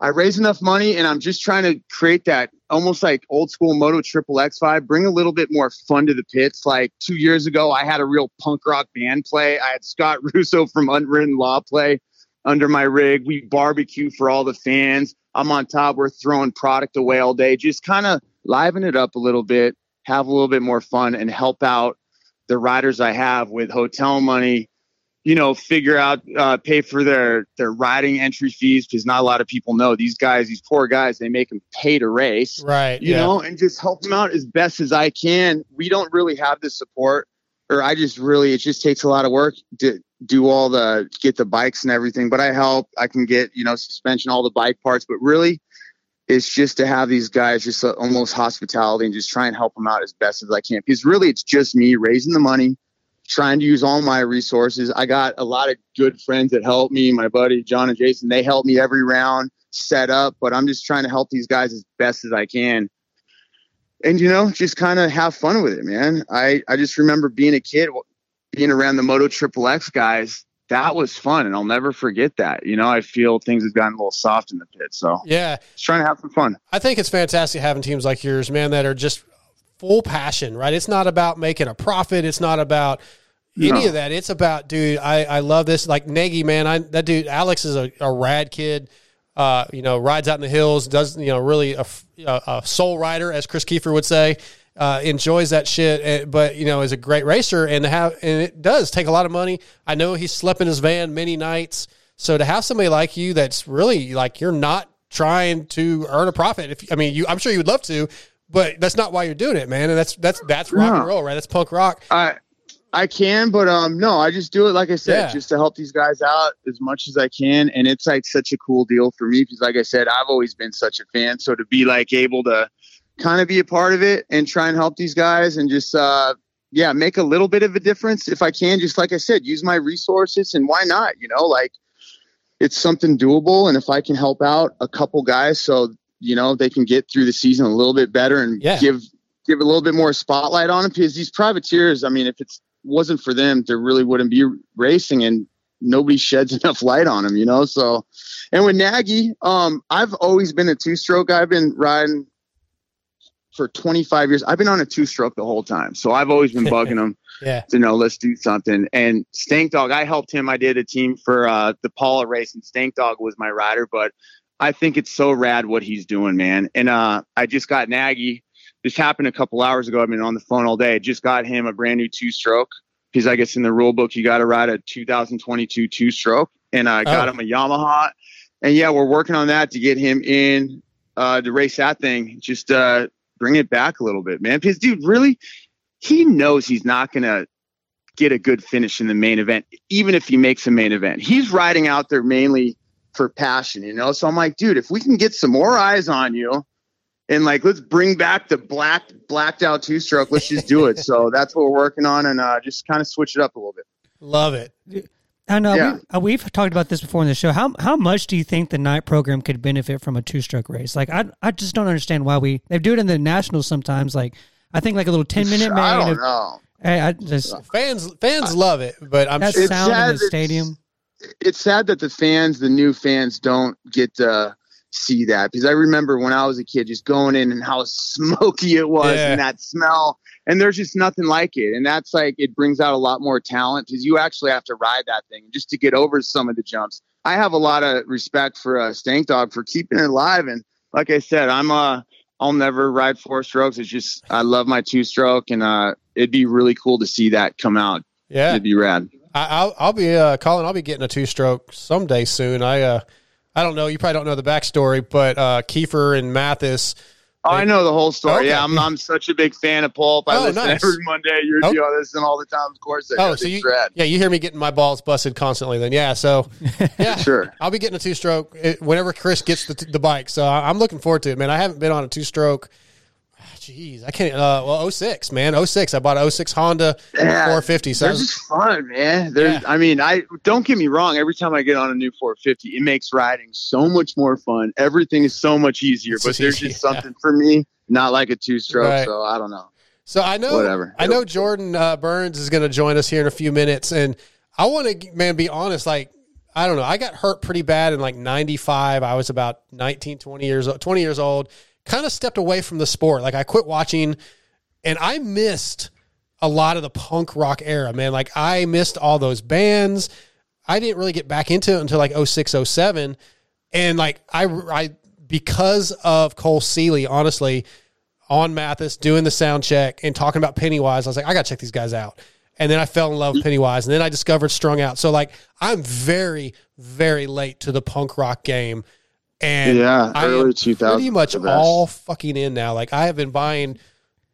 I raise enough money and I'm just trying to create that almost like old school Moto Triple X vibe, bring a little bit more fun to the pits. Like two years ago, I had a real punk rock band play. I had Scott Russo from Unwritten Law play under my rig. We barbecue for all the fans. I'm on top. We're throwing product away all day. Just kind of liven it up a little bit, have a little bit more fun, and help out the riders I have with hotel money. You know, figure out, uh, pay for their their riding entry fees because not a lot of people know these guys, these poor guys, they make them pay to race right. you yeah. know, and just help them out as best as I can. We don't really have the support, or I just really, it just takes a lot of work to do all the, get the bikes and everything. But I help, I can get, you know, suspension, all the bike parts. But really, it's just to have these guys just uh, almost hospitality and just try and help them out as best as I can. Because really, it's just me raising the money, trying to use all my resources. I got a lot of good friends that help me. My buddy John and Jason, they help me every round set up, but I'm just trying to help these guys as best as I can. And you know, just kind of have fun with it, man. I I just remember being a kid, being around the Moto Triple X guys. That was fun, and I'll never forget that. You know, I feel things have gotten a little soft in the pit, so yeah. just trying to have some fun. I think it's fantastic having teams like yours, man, that are just full passion, right? It's not about making a profit. It's not about any No. of that. It's about, dude, I, I love this. Like Nagy, man, I that dude Alex is a, a rad kid. Uh, you know, rides out in the hills, does you know really a a soul rider, as Kris Keefer would say. Uh, enjoys that shit, eh, but you know is a great racer, and to have and it does take a lot of money. I know he slept in his van many nights, so to have somebody like you that's really like you're not trying to earn a profit. If I mean, you, I'm sure you would love to, but that's not why you're doing it, man. And that's that's that's rock and roll, right? That's punk rock. I I can, but um, no, I just do it like I said, Yeah. just to help these guys out as much as I can, and it's like such a cool deal for me because, like I said, I've always been such a fan. So to be like able to kind of be a part of it and try and help these guys and just uh, yeah, make a little bit of a difference if I can. Just like I said, use my resources and why not? You know, like it's something doable, and if I can help out a couple guys, so you know they can get through the season a little bit better and Yeah. give give a little bit more spotlight on them because these privateers, I mean, if it wasn't for them, there really wouldn't be racing and nobody sheds enough light on them, you know? So, and with Nagy, um, I've always been a two stroke. I've been riding for 25 years. I've been on a two stroke the whole time. So I've always been bugging him Yeah, to know, let's do something. And Stank Dog, I helped him. I did a team for uh, the Paula race, and Stank Dog was my rider. But I think it's so rad what he's doing, man. And uh, I just got Nagy. This happened a couple hours ago. I've been on the phone all day. Just got him a brand new two stroke because I guess in the rule book you got to ride a 2022 two stroke, and I got Oh. him a Yamaha. And yeah, we're working on that to get him in uh, to race that thing. Just uh, bring it back a little bit, man. Because dude, really, he knows he's not gonna get a good finish in the main event, even if he makes a main event. He's riding out there mainly for passion, you know. So I'm like, dude, if we can get some more eyes on you. And like, let's bring back the black blacked out two stroke. Let's just do it. So that's what we're working on, and uh, just kind of switch it up a little bit. Love it. I know Yeah. we, uh, we've talked about this before in the show. How how much do you think the night program could benefit from a two stroke race? Like I I just don't understand why we they do it in the nationals sometimes. Like I think like a little ten minute I don't of- know. Hey, I just Fans fans love it, but I'm that sure It's sound sad in the that- stadium. it's sad that the fans, the new fans, don't get to see that because I remember when I was a kid, just going in and how smoky it was Yeah. and that smell, and there's just nothing like it. And that's like it brings out a lot more talent because you actually have to ride that thing just to get over some of the jumps. I have a lot of respect for uh, Stank Dog for keeping it alive, and like I said, I'm uh I'll never ride four strokes. It's just I love my two stroke, and uh, it'd be really cool to see that come out. yeah. It'd be rad. I, I'll I'll be uh, Colin. I'll be getting a two stroke someday soon. I uh I don't know. You probably don't know the backstory, but uh, Keefer and Matthes. Oh, I know the whole story. Okay. Yeah, I'm, I'm such a big fan of Pulp. I Oh, listen nice. every Monday. You're Oh. know, listen all the time, of course. Oh, so you rad. yeah you hear me getting my balls busted constantly. Then yeah, so yeah, Sure. I'll be getting a two stroke whenever Chris gets the, the bike. So I'm looking forward to it, man. I haven't been on a two stroke. Jeez, I can't. Uh, well, 06, man, 06. I bought a 06 Honda Yeah, 450. So They're was- just fun, man. They're, Yeah. I mean, I don't get me wrong. Every time I get on a new 450, it makes riding so much more fun. Everything is so much easier. It's but just there's just something for me, not like a two stroke. Right. So I don't know. So I know, Whatever. I know Jordan uh, Burns is going to join us here in a few minutes, and I want to, man, be honest. Like, I don't know, I got hurt pretty bad in like '95. I was about 19, 20 years, old, 20 years old. Kind of stepped away from the sport. Like, I quit watching, and I missed a lot of the punk rock era, man. Like, I missed all those bands. I didn't really get back into it until like 06, 07. and like I, I because of Cole Seeley, honestly on Matthes doing the sound check and talking about Pennywise. I was like, I got to check these guys out. And then I fell in love with Pennywise. And then I discovered Strung Out. So, like, I'm very, very late to the punk rock game. And Yeah, I early am 2000s, pretty much all fucking in now. Like, I have been buying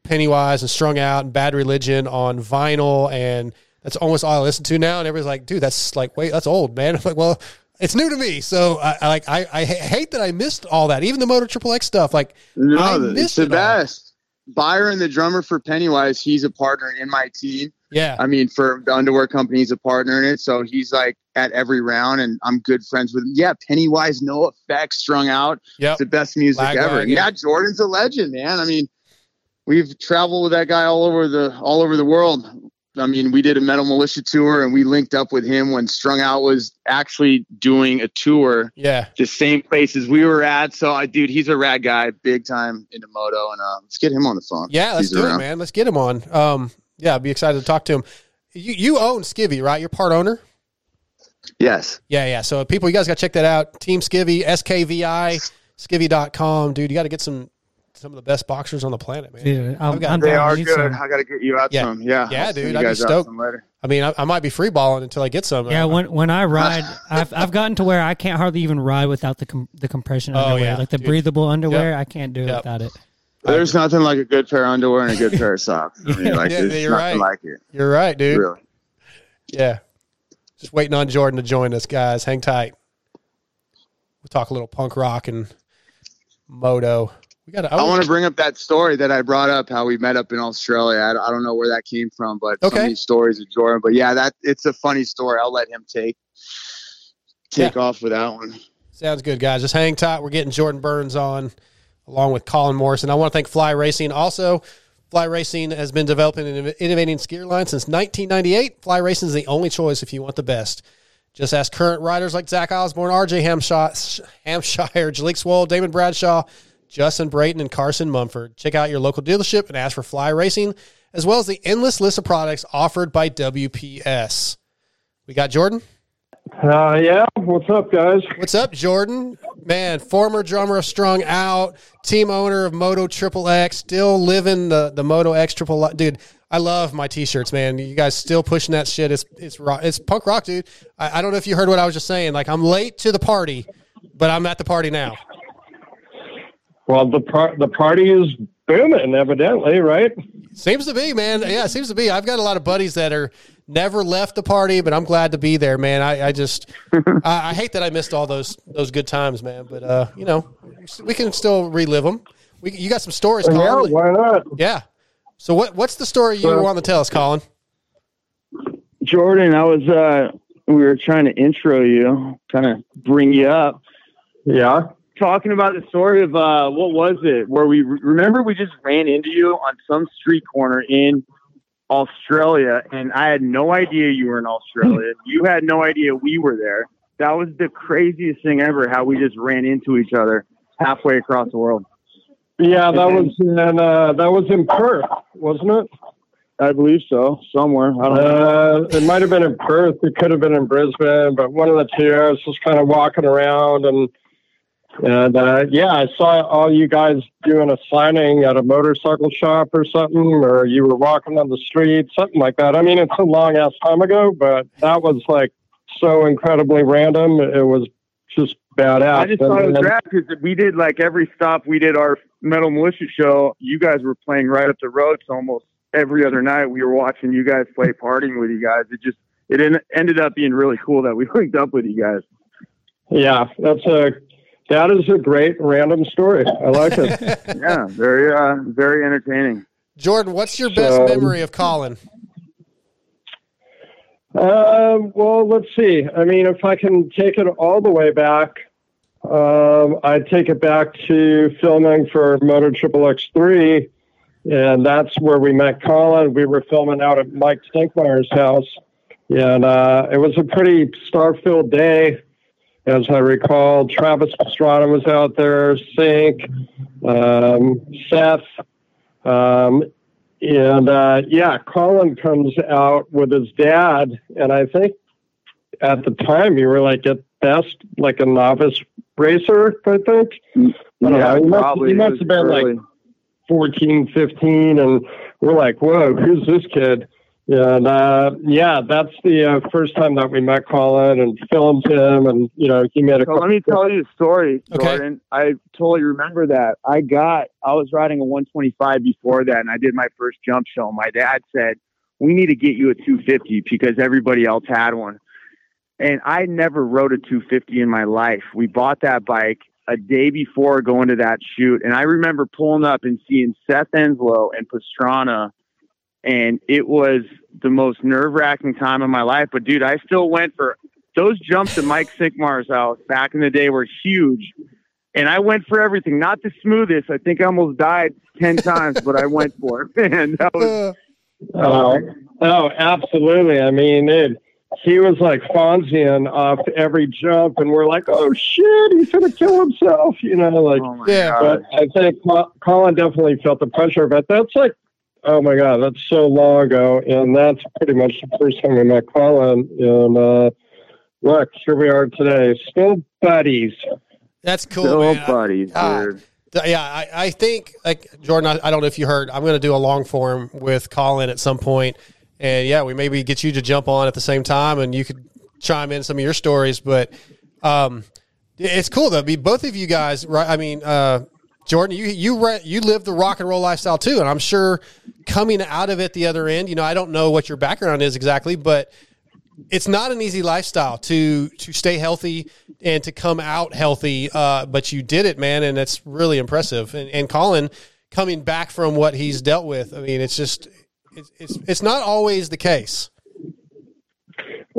Pennywise and Strung Out and Bad Religion on vinyl. And that's almost all I listen to now. And everybody's like, dude, that's like, wait, that's old, man. I'm like, well, it's new to me. So, I, I like, I, I hate that I missed all that. Even the Motor Triple X stuff. Like, I No, missed it's the it all. best. Byron, the drummer for Pennywise, he's a partner in my team. yeah. I mean, for the underwear company, he's a partner in it. So he's like at every round, and I'm good friends with him. Yeah, Pennywise, NOFX, strung out. Yeah. It's the best music ever. Yeah, Jordan's a legend, man. I mean, we've traveled with that guy all over the all over the world. I mean, we did a Metal Militia tour, and we linked up with him when Strung Out was actually doing a tour, Yeah. the same places we were at. So, I, dude, he's a rad guy, big time into moto, and uh, let's get him on the phone. Yeah, let's He's do around. it, man. Let's get him on. Um, yeah, I'd be excited to talk to him. You you own Skivvy, right? You're part owner. Yes. Yeah, yeah. So people, you guys got to check that out. Team Skivvy, SKVI, Skivvy.com. Dude, you got to get some some of the best boxers on the planet, man. Dude, I'm, I've got- I'm They are good. some. I got to get you out Yeah. some. Yeah. Yeah, I'll dude, I'd be stoked. I mean, I, I might be free balling until I get some. Yeah, Uh, when when I ride, I've I've gotten to where I can't hardly even ride without the com- the compression Oh, underwear, yeah, like the dude. breathable underwear. I can't do it Yep. without it. There's nothing like a good pair of underwear and a good pair of socks. I mean, like, Yeah, there's you're nothing right. like it. you're right, dude. Really. Yeah. Just waiting on Jordan to join us, guys. Hang tight. We'll talk a little punk rock and moto. We got. I want to bring up that story that I brought up, how we met up in Australia. I, I don't know where that came from, but Okay. so many stories of Jordan. But yeah, that it's a funny story. I'll let him take take off with that one. Sounds good, guys. Just hang tight. We're getting Jordan Burns on along with Colin Morrison. I want to thank Fly Racing. Also, Fly Racing has been developing an innovating skier line since 1998. Fly Racing is the only choice if you want the best. Just ask current riders like Zach Osborne, RJ Hampshire, Hampshire Jalek Swoll, Damon Bradshaw, Justin Brayton, and Carson Mumford. Check out your local dealership and ask for Fly Racing, as well as the endless list of products offered by WPS. We got Jordan. Uh, yeah. What's up, guys? What's up, Jordan? Man, former drummer of Strung Out, team owner of Moto Triple X, still living the, the Moto X Triple. Dude, I love my t-shirts, man. You guys still pushing that shit. It's it's rock. It's punk rock, dude. I, I don't know if you heard what I was just saying. Like I'm late to the party, but I'm at the party now. Well, the par- the party is booming, evidently, right? Seems to be, man. Yeah, seems to be. I've got a lot of buddies that are never left the party, but I'm glad to be there, man. I, I just, I, I hate that I missed all those those good times, man. But uh, you know, we can still relive them. We, you got some stories, Colin. Yeah, why not? Yeah. So what what's the story you Uh, want to tell us, Colin? Jordan, I was uh we were trying to intro you, kind of bring you up. Yeah. Talking about the story of uh what was it? Where we remember we just ran into you on some street corner in Australia and I had no idea you were in Australia. you had no idea we were there. That was the craziest thing ever how we just ran into each other halfway across the world. Yeah, that was in uh, that was in Perth, wasn't it? I believe so, somewhere. I don't know. Uh, it might have been in Perth. It could have been in Brisbane, but one of the two. I was just kind of walking around, and and uh, yeah, I saw all you guys doing a signing at a motorcycle shop or something, or you were walking on the street, something like that. I mean, it's a long ass time ago, but that was like so incredibly random. It was just badass. I just thought it was And- rad because we did like every stop we did our Metal Militia show. You guys were playing right up the road, so almost every other night we were watching you guys play, partying with you guys. It just it en- ended up being really cool that we linked up with you guys. Yeah, that's a that is a great random story. I like it. Yeah, very uh, very entertaining. Jordan, what's your best So- memory of Colin? Um, well, let's see. I mean, if I can take it all the way back, um, I'd take it back to filming for Motor Triple X3, and that's where we met Colin. We were filming out at Mike Stinkmeyer's house, and uh, it was a pretty star-filled day. As I recall, Travis Pastrana was out there, Sink, um, Seth, um, and uh, yeah, Colin comes out with his dad, and I think at the time you were like at best like a novice racer. I think I don't. He must, he must have been early. like 14, 15, and we're like, "Whoa, who's this kid?" And uh, yeah, that's the uh, first time that we met Colin and filmed him, and you know he made a. So let me tell you a story, Okay. Jordan. I totally remember that. I got, I was riding a 125 before that, and I did my first jump show. My dad said, "We need to get you a 250 because everybody else had one." And I never rode a 250 in my life. We bought that bike a day before going to that shoot, and I remember pulling up and seeing Seth Enslow and Pastrana, and it was the most nerve wracking time of my life. But dude, I still went for those jumps at Mike Sinkmar's house back in the day were huge. And I went for everything, not the smoothest. I think I almost died 10 times, but I went for it. Man, that was, Oh, oh, absolutely. I mean, it, he was like Fonzian off every jump, and we're like, "Oh shit, he's gonna kill himself," you know, like. oh Yeah, But I think Colin definitely felt the pressure. But that's like, oh my god, that's so long ago, and that's pretty much the first time we met Colin. And uh, look, here we are today, still buddies. That's cool, Still man. Buddies, dude. Th- Yeah, I, I think like Jordan. I, I don't know if you heard. I'm going to do a long form with Colin at some point, and yeah, we maybe get you to jump on at the same time, and you could chime in some of your stories. But um, it's cool though. Be both of you guys, right? I mean, uh, Jordan, you you re- you live the rock and roll lifestyle too, and I'm sure coming out of it the other end. You know, I don't know what your background is exactly, but it's not an easy lifestyle to to stay healthy and to come out healthy. Uh, but you did it, man, and it's really impressive. And, and Colin coming back from what he's dealt with, I mean, it's just it's it's, it's not always the case.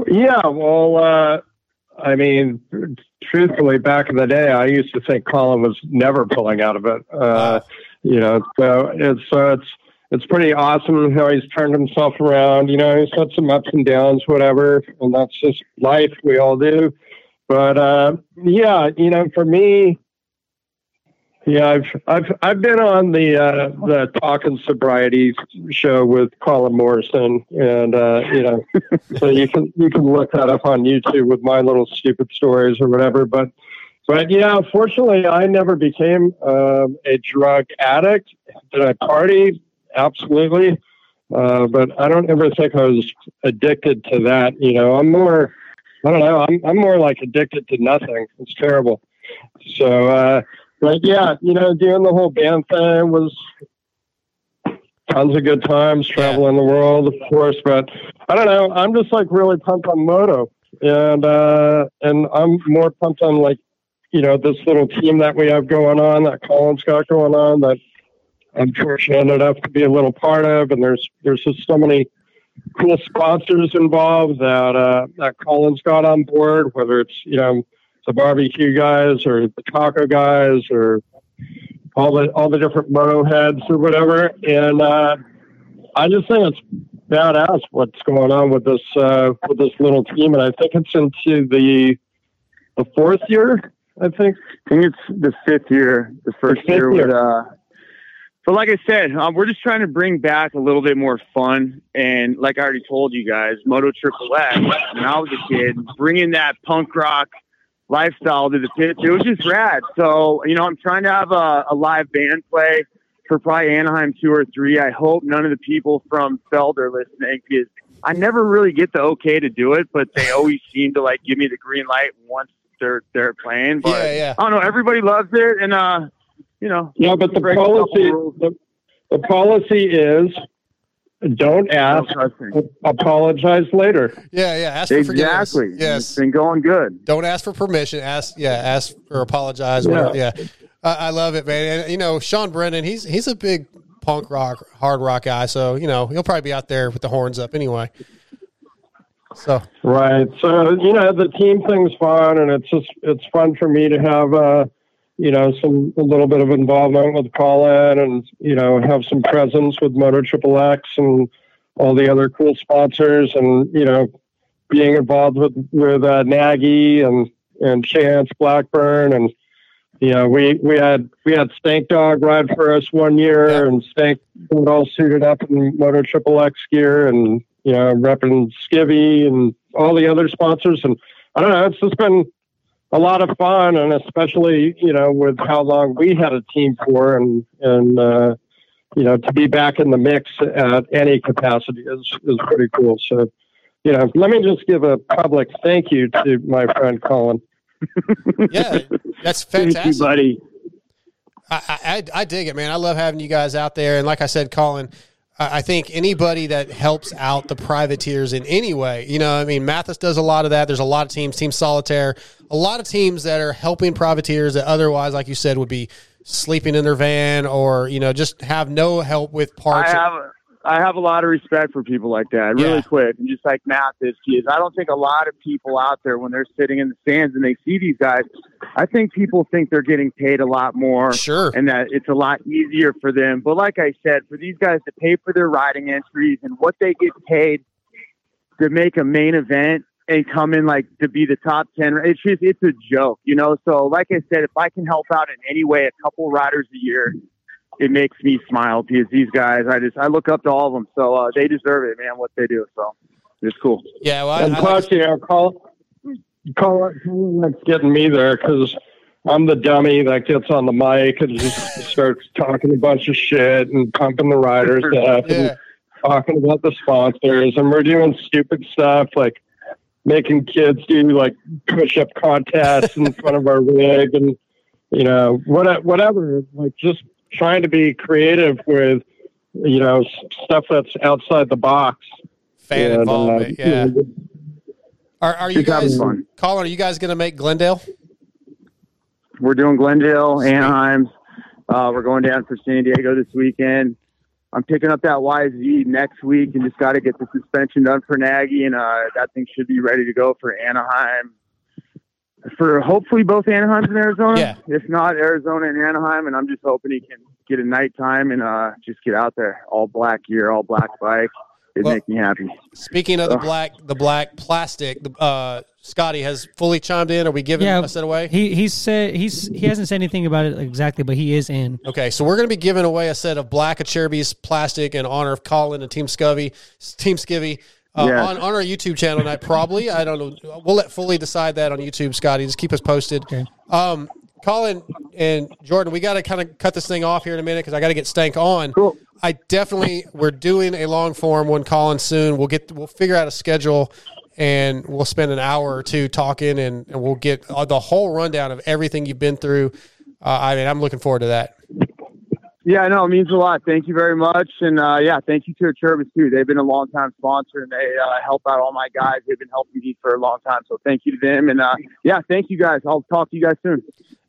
Yeah, well, uh, I mean, truthfully, back in the day, I used to think Colin was never pulling out of it. Uh, you know, so it's so it's it's pretty awesome how he's turned himself around. You know, he's had some ups and downs, whatever, and that's just life. We all do. But uh, yeah, you know, for me, yeah, I've I've I've been on the uh, the Talking Sobriety show with Colin Morrison, and uh, you know, so you can you can look that up on YouTube with my little stupid stories or whatever. But but yeah, fortunately, I never became um, a drug addict. Did I party? Absolutely. Uh, but I don't ever think I was addicted to that. You know, I'm more, I don't know, I'm, I'm more like addicted to nothing. It's terrible. So, uh, but yeah, you know, doing the whole band thing was tons of good times, traveling the world, of course. But I don't know, I'm just like really pumped on moto, and uh, and I'm more pumped on like you know this little team that we have going on, that Colin's got going on, that I'm fortunate enough to be a little part of, and there's there's just so many cool sponsors involved that uh, that Colin's got on board, whether it's you know the barbecue guys or the taco guys or all the all the different moto heads or whatever. And uh, I just think it's badass what's going on with this uh, with this little team, and I think it's into the the fourth year. I think. I think it's the fifth year, the first fifth year year. with uh but like I said, um, we're just trying to bring back a little bit more fun. And like I already told you guys, Moto Triple X, when I was a kid, bringing that punk rock lifestyle to the pits, it was just rad. So, you know, I'm trying to have a, a live band play for probably Anaheim two or three. I hope none of the people from Feld are listening because I never really get the okay to do it, but they always seem to like give me the green light once they're they're playing. But Yeah, yeah. I don't know, everybody loves it and uh you know, Yeah, but the break a couple policy the, the policy is don't ask, apologize later. Yeah, yeah. Ask for forgiveness. Exactly. It's Yes. been going good. Don't ask for permission. Ask, yeah, ask or apologize. whatever. Yeah, I, I love it, man. And you know, Sean Brennan, he's he's a big punk rock, hard rock guy. So you know, he'll probably be out there with the horns up anyway. So Right. So, you know, the team thing's fun and it's just it's fun for me to have uh you know, some a little bit of involvement with Colin and, you know, have some presence with Moto Triple X and all the other cool sponsors and, you know, being involved with with uh, Nagy and and Chance Blackburn and you know, we we had we had Stank Dog ride for us one year, Yeah. and Stank was all suited up in Moto Triple X gear, and you know, repping Skivvy and all the other sponsors. And I don't know, it's just been a lot of fun, and especially you know with how long we had a team for, and and uh, you know to be back in the mix at any capacity is is pretty cool. So. You know, let me just give a public thank you to my friend Colin. yeah, that's Thank you, fantastic. buddy. I, I I dig it, man. I love having you guys out there. And like I said, Colin, I I think anybody that helps out the privateers in any way, you know, I mean, Matthes does a lot of that. There's a lot of teams, Team Solitaire, a lot of teams that are helping privateers that otherwise, like you said, would be sleeping in their van or you know just have no help with I parts. have I have a lot of respect for people like that, really Yeah. quick. And just like Matthes, is I don't think a lot of people out there when they're sitting in the stands and they see these guys, I think people think they're getting paid a lot more Sure. and that it's a lot easier for them. But like I said, for these guys to pay for their riding entries and what they get paid to make a main event and come in like to be the top 10, it's just, it's a joke, you know? So like I said, if I can help out in any way, a couple riders a year, it makes me smile because these guys, I just, I look up to all of them. So uh, they deserve it, man, what they do. So it's cool. yeah, well, And I plus, you know, call, call, that's getting me there because I'm the dummy that gets on the mic and just starts talking a bunch of shit and pumping the riders up yeah, and talking about the sponsors. And we're doing stupid stuff like making kids do like push up contests in front of our rig and, you know, what, whatever. Like just trying to be creative with, you know, stuff that's outside the box. fan And, uh, involvement. you Yeah. Are, are you Just guys, fun. Colin? Are you guys going to make Glendale? We're doing Glendale, Anaheim. Uh, we're going down for San Diego this weekend. I'm picking up that YZ next week and just got to get the suspension done for Nagy, and uh, that thing should be ready to go for Anaheim. For hopefully both Anaheim and Arizona. Yeah. If not, Arizona and Anaheim, and I'm just hoping he can get a nighttime and uh, just get out there. All black gear, all black bike. It'd Well- make me happy. Speaking of the black, the black plastic, the, uh, Scotty has fully chimed in. Are we giving Yeah, a set away? He he said he's he hasn't said anything about it exactly, but he is in. Okay, so we're going to be giving away a set of black Acerbis plastic in honor of Colin and Team Scovey, Team Skivvy. Uh, Yes. on, on our YouTube channel tonight, probably. I don't know. We'll let fully decide that on YouTube, Scotty. Just keep us posted. Okay. Um, Colin and Jordan, we got to kind of cut this thing off here in a minute because I got to get Stank on. Cool. I definitely we're doing a long form one Colin soon. We'll get we'll figure out a schedule and we'll spend an hour or two talking and, and we'll get uh, the whole rundown of everything you've been through. uh, I mean, I'm looking forward to that. Yeah, no, it means a lot. Thank you very much, and uh, yeah, thank you to Acerbis too. They've been a long time sponsor, and they uh, help out all my guys. They've been helping me for a long time, so thank you to them. And uh, yeah, thank you guys. I'll talk to you guys soon.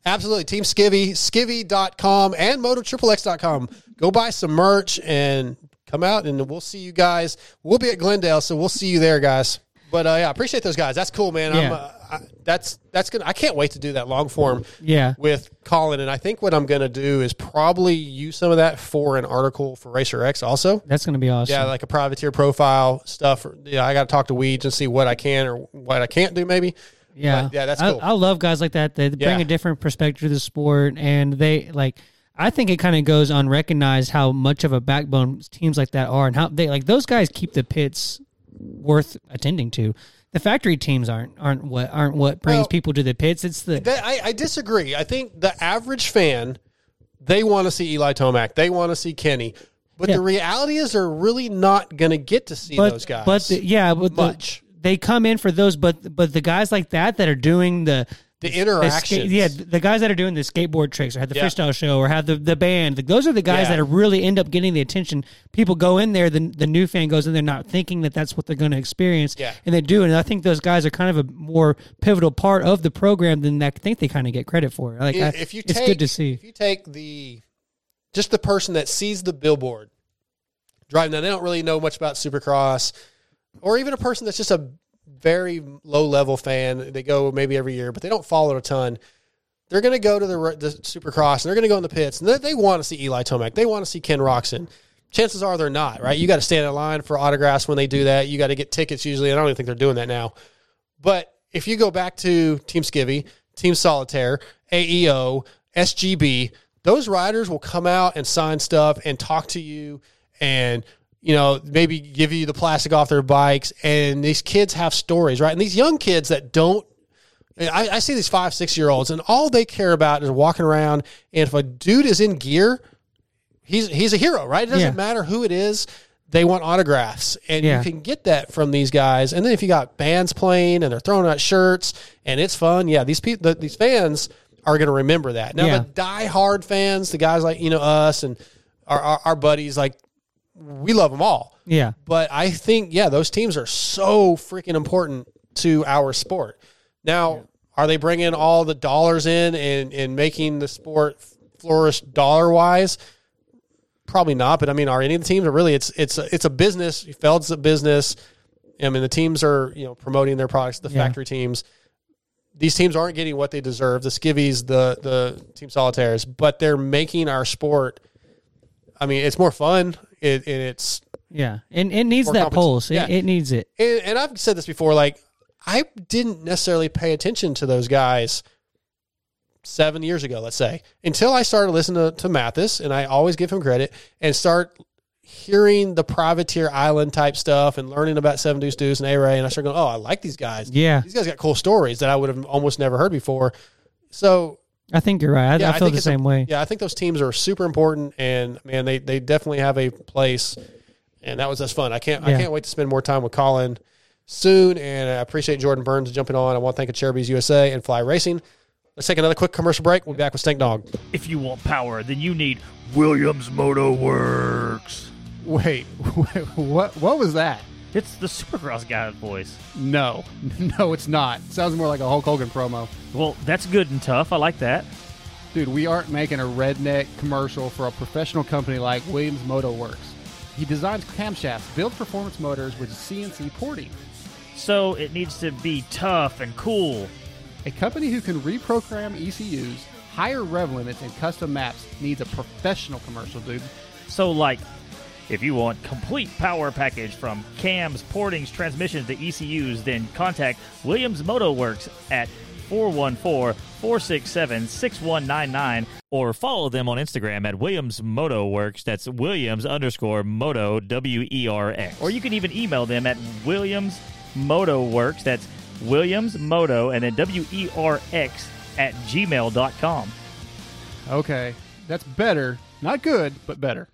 Absolutely. Team Skivvy, skivvy.com and motoxxx.com. Go buy some merch and come out and we'll see you guys. We'll be at Glendale, so we'll see you there, guys. But uh, yeah, I appreciate those guys. That's cool, man. I'm, Yeah. I, that's that's good. I can't wait to do that long form Yeah. with Colin. And I think what I'm going to do is probably use some of that for an article for Racer X also. That's going to be awesome. Yeah, like a privateer profile stuff. Yeah, I got to talk to Weege and see what I can or what I can't do, maybe. Yeah, But, yeah, that's I, cool. I love guys like that. They bring Yeah. a different perspective to the sport, and they like. I think it kind of goes unrecognized how much of a backbone teams like that are, and how they like those guys keep the pits worth attending to. The factory teams aren't aren't what aren't what brings Well, people to the pits. It's the That, I, I disagree. I think the average fan, they want to see Eli Tomac. They want to see Kenny. But Yeah. the reality is they're really not going to get to see but those guys. but the, yeah, but the- much. they come in for those, but but the guys like that that are doing the the the interactions. skate- yeah, the guys that are doing the skateboard tricks or have the Yeah. freestyle show or have the, the band, like, those are the guys Yeah. that are really end up getting the attention. People go in there, the, the new fan goes in there not thinking that that's what they're going to experience, Yeah. and they do. And I think those guys are kind of a more pivotal part of the program than I think they kind of get credit for. Like, I, if you it's take, good to see. If you take the just the person that sees the billboard driving, now they don't really know much about Supercross, or even a person that's just a very low level fan. They go maybe every year, but they don't follow it a ton. They're going to go to the, the Supercross and they're going to go in the pits and they, they want to see Eli Tomac. They want to see Ken Roczen. Chances are they're not, right? You got to stand in line for autographs when they do that. You got to get tickets usually. I don't even think they're doing that now. But if you go back to Team Skivvy, Team Solitaire, AEO, SGB, those riders will come out and sign stuff and talk to you and you know maybe give you the plastic off their bikes. And these kids have stories right? And these young kids that don't I, I see these five six year olds and all they care about is walking around. And if a dude is in gear he's he's a hero right? It doesn't Yeah. matter who it is. They want autographs. And Yeah. you can get that from these guys. And then if you got bands playing and they're throwing out shirts and it's fun yeah these people these fans are going to remember that. Now Yeah. the die hard fans the guys like you know us and our, our, our buddies like we love them all Yeah, but I think yeah, those teams are so freaking important to our sport. Now, are they bringing all the dollars in and and making the sport flourish dollar wise? Probably not. But I mean, are any of the teams are really? It's it's a, it's a business. Feld's a business. I mean, the teams are you know promoting their products. The Yeah. factory teams. These teams aren't getting what they deserve. The skivvies, the the team solitaires, but they're making our sport. I mean, it's more fun. It, and it's yeah, and it needs that pulse. Yeah. It, it needs it. and, and I've said this before, like I didn't necessarily pay attention to those guys seven years ago, let's say, until I started listening to, to Matthes, and I always give him credit, and start hearing the privateer island type stuff and learning about Seven Deuce Deuce and A Ray, and I started going, oh, I like these guys. Yeah, These guys got cool stories that I would have almost never heard before. So I think you're right. I, yeah, I feel think the it's a- same way. Yeah, I think those teams are super important, and man, they they definitely have a place, and that was just fun. I can't I can't wait to spend more time with Colin soon, and I appreciate Jordan Burns jumping on. I want to thank Acerbis USA and Fly Racing. Let's take another quick commercial break. We'll be back with Stink Dog. If you want power, then you need Williams Moto Works. Wait, what? What was that? It's the Supercross guy's voice. No, no, it's not. Sounds more like a Hulk Hogan promo. Well, that's good and tough. I like that. Dude, we aren't making a redneck commercial for a professional company like Williams Moto Works. He designs camshafts, builds performance motors with CNC porting. So it needs to be tough and cool. A company who can reprogram ECUs, higher rev limits, and custom maps needs a professional commercial, dude. So, like, if you want complete power package from cams, portings, transmissions to ECUs, then contact Williams Moto Works at 414-467-6199 or follow them on Instagram at Williams Moto Works. That's Williams underscore Moto W E R X. Or you can even email them at Williams Moto Works. That's Williams Moto and then W E R X at gmail.com. Okay, that's better. Not good, but better.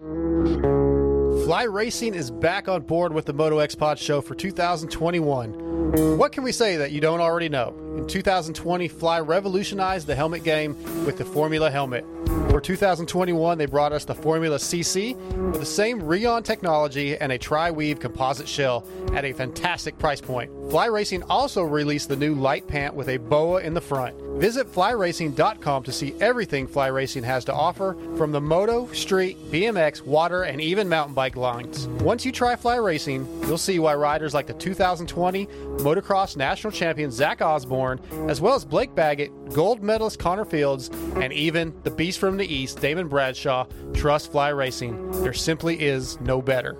Fly Racing is back on board with the Moto X Pod show for 2021. What can we say that you don't already know? In 2020, Fly revolutionized the helmet game with the Formula helmet. For 2021, they brought us the Formula CC with the same Rheon technology and a tri-weave composite shell at a fantastic price point. Fly Racing also released the new light pant with a boa in the front. Visit flyracing.com to see everything Fly Racing has to offer from the moto, street, BMX, water, and even mountain bike lines. Once you try Fly Racing, you'll see why riders like the 2020 motocross national champion Zach Osborne, as well as Blake Baggett, gold medalist Connor Fields, and even the beast from the East, Damon Bradshaw, trust Fly Racing. There simply is no better.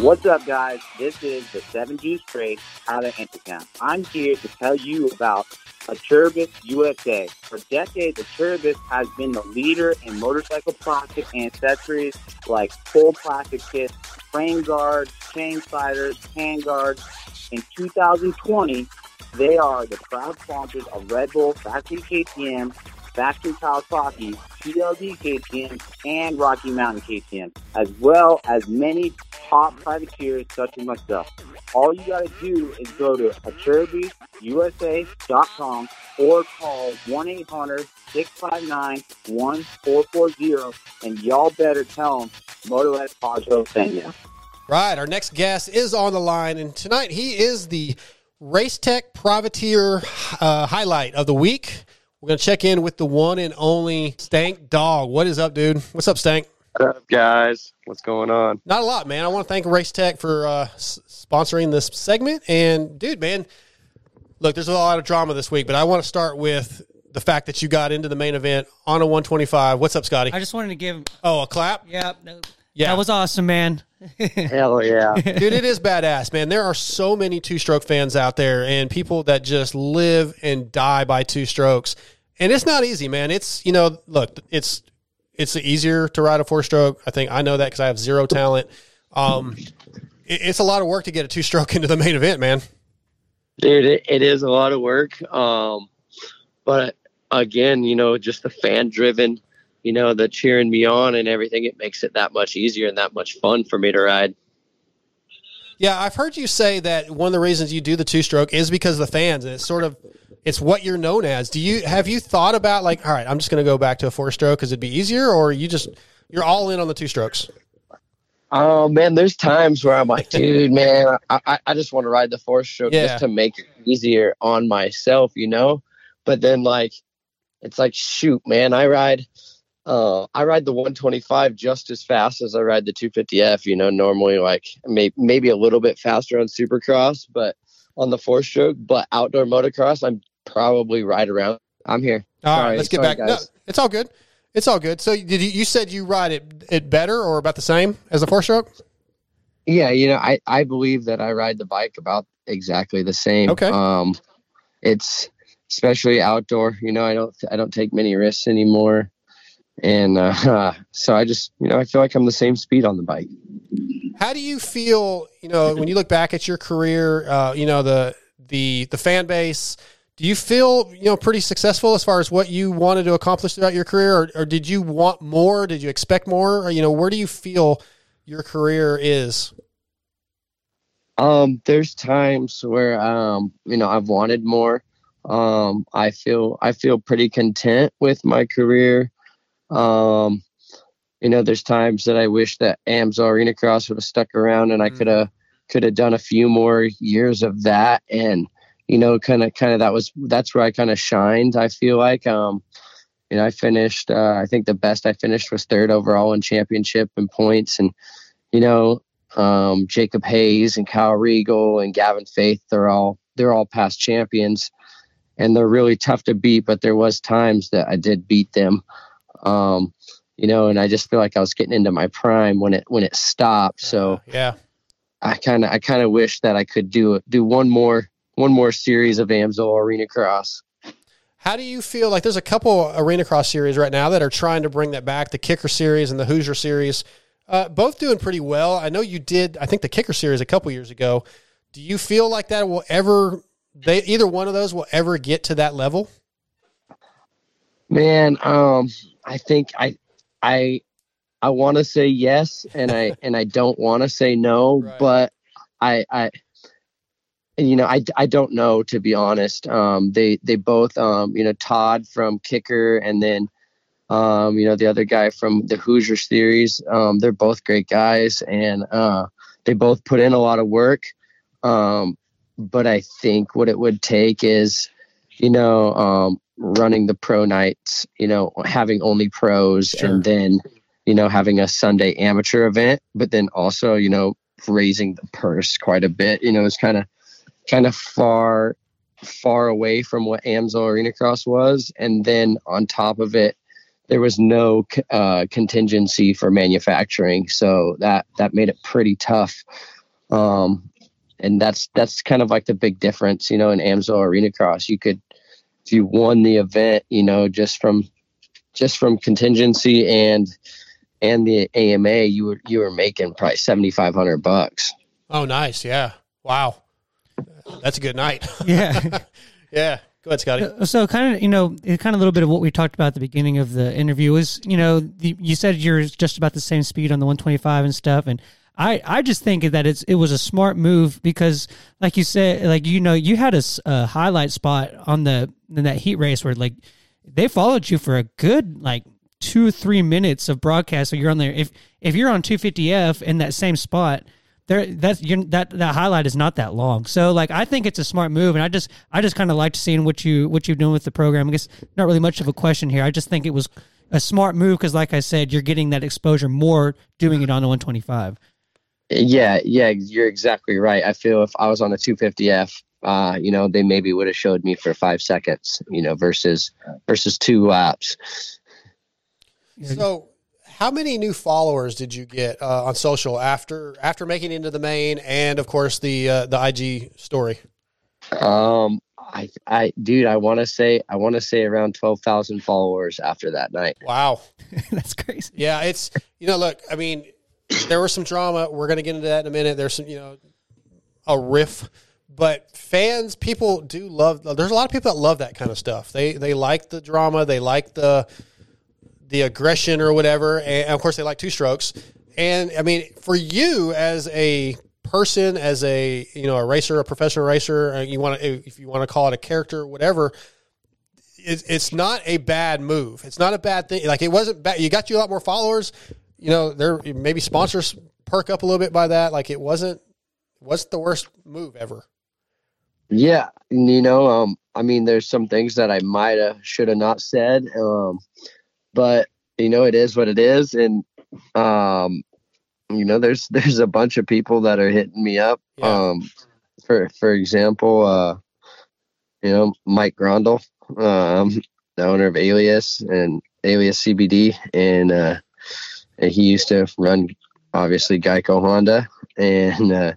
What's up, guys? This is the Seven Juice Trade out of Intercom. I'm here to tell you about Acerbis USA. For decades, Acerbis has been the leader in motorcycle plastic accessories like full plastic kits, frame guards, chain sliders, hand guards. In 2020, they are the proud sponsors of Red Bull, Factory KTM, Factory Kawasaki, PLD KTM, and Rocky Mountain KTM, as well as many top privateers such as myself. All you gotta do is go to AcerbisUSA.com or call 1-800-659-1440 and y'all better tell them Moto X Pajo sent you. Right, our next guest is on the line, and tonight he is the Race Tech Privateer uh, highlight of the week. We're going to check in with the one and only Stank Dog. What is up, dude? What's up, Stank? What up, guys? What's going on? Not a lot, man. I want to thank Race Tech for uh, s- sponsoring this segment. And, dude, man, look, there's a lot of drama this week, but I want to start with the fact that you got into the main event on a 125. What's up, Scotty? I just wanted to give. Oh, a clap? Yeah. no- Yeah. That was awesome, man. Hell yeah. Dude, it is badass, man. There are so many two stroke fans out there and people that just live and die by two strokes. And it's not easy, man. It's, you know, look, it's it's easier to ride a four stroke. I think I know that because I have zero talent. Um, it- it's a lot of work to get a two stroke into the main event, man. Dude, it, it is a lot of work. Um, but again, you know, just the fan driven, you know, the cheering me on and everything, it makes it that much easier and that much fun for me to ride. Yeah, I've heard you say that one of the reasons you do the two stroke is because of the fans. And it's sort of it's what you're known as. Do you have you thought about like, all right, I'm just going to go back to a four stroke because it'd be easier, or you just you're all in on the two strokes? Oh man, there's times where I'm like, dude, man, I, I, I just want to ride the four stroke Yeah. just to make it easier on myself, you know. But then like, it's like, shoot, man, I ride, uh, I ride the 125 just as fast as I ride the 250F. You know, normally like may, maybe a little bit faster on Supercross, but on the four stroke. But outdoor motocross, I'm probably right around. I'm here. All right, Sorry, let's get sorry, back. No, it's all good. It's all good. So did you, you said you ride it it better or about the same as the four stroke? Yeah, you know, I, I believe that I ride the bike about exactly the same. Okay. Um, it's especially outdoor. You know, I don't I don't take many risks anymore, and uh, so I just you know I feel like I'm the same speed on the bike. How do you feel? You know, when you look back at your career, uh, you know the the the fan base. Do you feel you know pretty successful as far as what you wanted to accomplish throughout your career, or, or did you want more? Did you expect more? Or, you know, where do you feel your career is? Um, there's times where um, you know I've wanted more. Um, I feel I feel pretty content with my career. Um, you know, there's times that I wish that AMSOIL Arena Cross would have stuck around and I could have could have done a few more years of that and you know kind of kind of that was that's where I kind of shined I feel like. Um you know I finished uh, I think the best I finished was third overall in championship and points and you know um, Jacob Hayes and Kyle Regal and Gavin Faith they're all they're all past champions and they're really tough to beat but there was times that I did beat them um, you know and I just feel like I was getting into my prime when it when it stopped so Yeah. I kind of I kind of wish that I could do do one more one more series of AMSOIL Arena Cross. How do you feel like there's a couple arena cross series right now that are trying to bring that back, the Kicker series and the Hoosier series, uh, both doing pretty well. I know you did, I think the Kicker series a couple years ago. Do you feel like that will ever, they either one of those will ever get to that level? Man, um, I think I I I want to say yes, and I and I don't want to say no, but I I you know, I, I don't know to be honest. Um, they they both um, you know Todd from Kicker and then um, you know the other guy from the Hoosiers series. Um, they're both great guys and uh, they both put in a lot of work. Um, but I think what it would take is you know um, running the pro nights. You know, having only pros Sure. and then you know having a Sunday amateur event, but then also you know raising the purse quite a bit. You know, it's kind of kind of far far away from what Amsoil Arena Cross was, and then on top of it, there was no uh, contingency for manufacturing, so that that made it pretty tough. Um, and that's that's kind of like the big difference, you know, in Amsoil Arena Cross. You could, if you won the event, you know, just from just from contingency and and the AMA, you were you were making probably seventy five hundred bucks. Oh, nice. Yeah. Wow. That's a good night. Yeah. yeah. Go ahead, Scotty. So kind of, you know, kind of a little bit of what we talked about at the beginning of the interview is, you know, the, you said you're just about the same speed on the 125 and stuff. And I, I just think that it's, it was a smart move because like you said, like, you know, you had a highlight spot on the, in that heat race where like they followed you for a good, like two three minutes of broadcast. So you're on there. If, if you're on 250F in that same spot, there that's you're, that that highlight is not that long. So like I think it's a smart move, and I just I just kind of liked seeing what you what you've done with the program. I guess not really much of a question here. I just think it was a smart move because, like I said, you're getting that exposure more doing it on the 125. Yeah, yeah, you're exactly right. I feel if I was on a 250F, uh, you know, they maybe would have showed me for five seconds, you know, versus versus two laps. So, how many new followers did you get uh, on social after after making it into the main, and of course the uh, the IG story? Um, I, I, dude, I want to say, I want to say around twelve thousand followers after that night. Wow, that's crazy. Yeah, it's you know, look, I mean, there was some drama. We're gonna get into that in a minute. There's some, you know, a riff, but fans, people do love. There's a lot of people that love that kind of stuff. They they like the drama. They like the the aggression or whatever, and of course they like two strokes. And I mean, for you as a person, as a you know a racer, a professional racer, uh, you want to if you want to call it a character, whatever. It's, it's not a bad move. It's not a bad thing. Like it wasn't bad. You got you a lot more followers. You know, there maybe sponsors perk up a little bit by that. Like it wasn't wasn't the worst move ever. Yeah, you know, um, I mean, there's some things that I might have, should have not said, um, but you know, it is what it is, and um, you know, there's there's a bunch of people that are hitting me up. Um, for for example, uh, you know, Mike Grondel, um, the owner of Alias and Alias CBD, and uh, and he used to run obviously Geico Honda, and uh,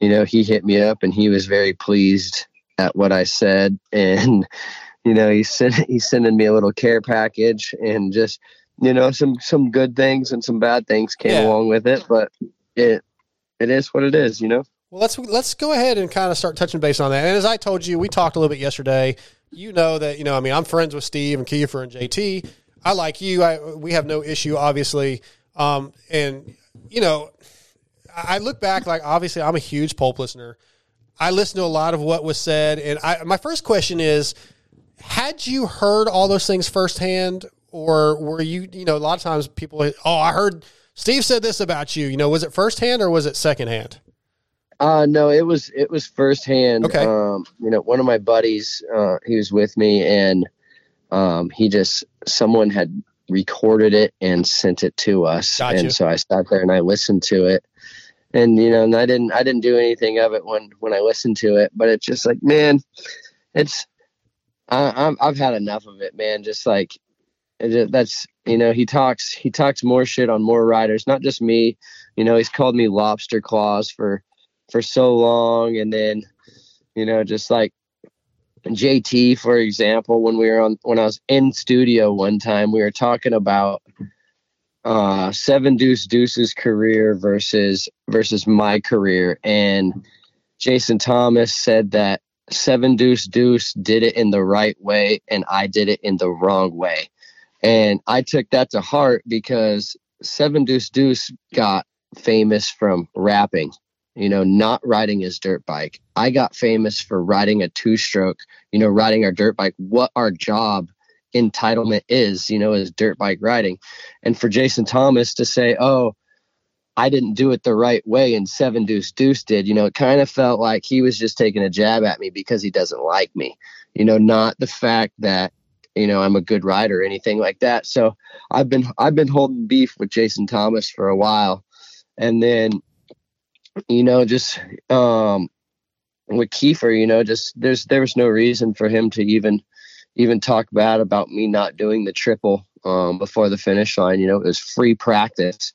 you know, he hit me up and he was very pleased at what I said. And, you know, he sent, he's sending me a little care package and just, you know, some, some good things and some bad things came Yeah. along with it, but it, it is what it is, you know? Well, let's let's go ahead and kind of start touching base on that. And as I told you, we talked a little bit yesterday. You know that you know. I mean, I'm friends with Steve and Keefer and JT. I like you. I we have no issue, obviously. Um, and you know, I look back like obviously I'm a huge pulp listener. I listen to a lot of what was said, and I, my first question is: Had you heard all those things firsthand, or were you? You know, a lot of times people, oh, I heard Steve said this about you. You know, was it firsthand or was it secondhand? Uh, no, it was it was firsthand. Okay. Um, you know, one of my buddies, uh, he was with me, and um, he just someone had recorded it and sent it to us, Gotcha. and so I sat there and I listened to it, and you know, and I didn't I didn't do anything of it when when I listened to it, but it's just like, man, it's I, I'm I've had enough of it, man. Just like it that's you know he talks he talks more shit on more riders, not just me. You know, he's called me lobster claws for for so long and then you know just like JT for example when we were on when I was in studio one time we were talking about uh seven deuce deuce's career versus versus my career. And Jason Thomas said that seven deuce deuce did it in the right way and I did it in the wrong way. And I took that to heart because seven deuce deuce got famous from rapping you know, not riding his dirt bike. I got famous for riding a two stroke, you know, riding our dirt bike, what our job entitlement is, you know, is dirt bike riding. And for Jason Thomas to say, oh, I didn't do it the right way and Seven Deuce Deuce did, you know, it kind of felt like he was just taking a jab at me because he doesn't like me, you know, not the fact that, you know, I'm a good rider or anything like that. So I've been, I've been holding beef with Jason Thomas for a while. And then, you know, just, um, with Keefer, you know, just there's, there was no reason for him to even, even talk bad about me not doing the triple, um, before the finish line, you know, it was free practice.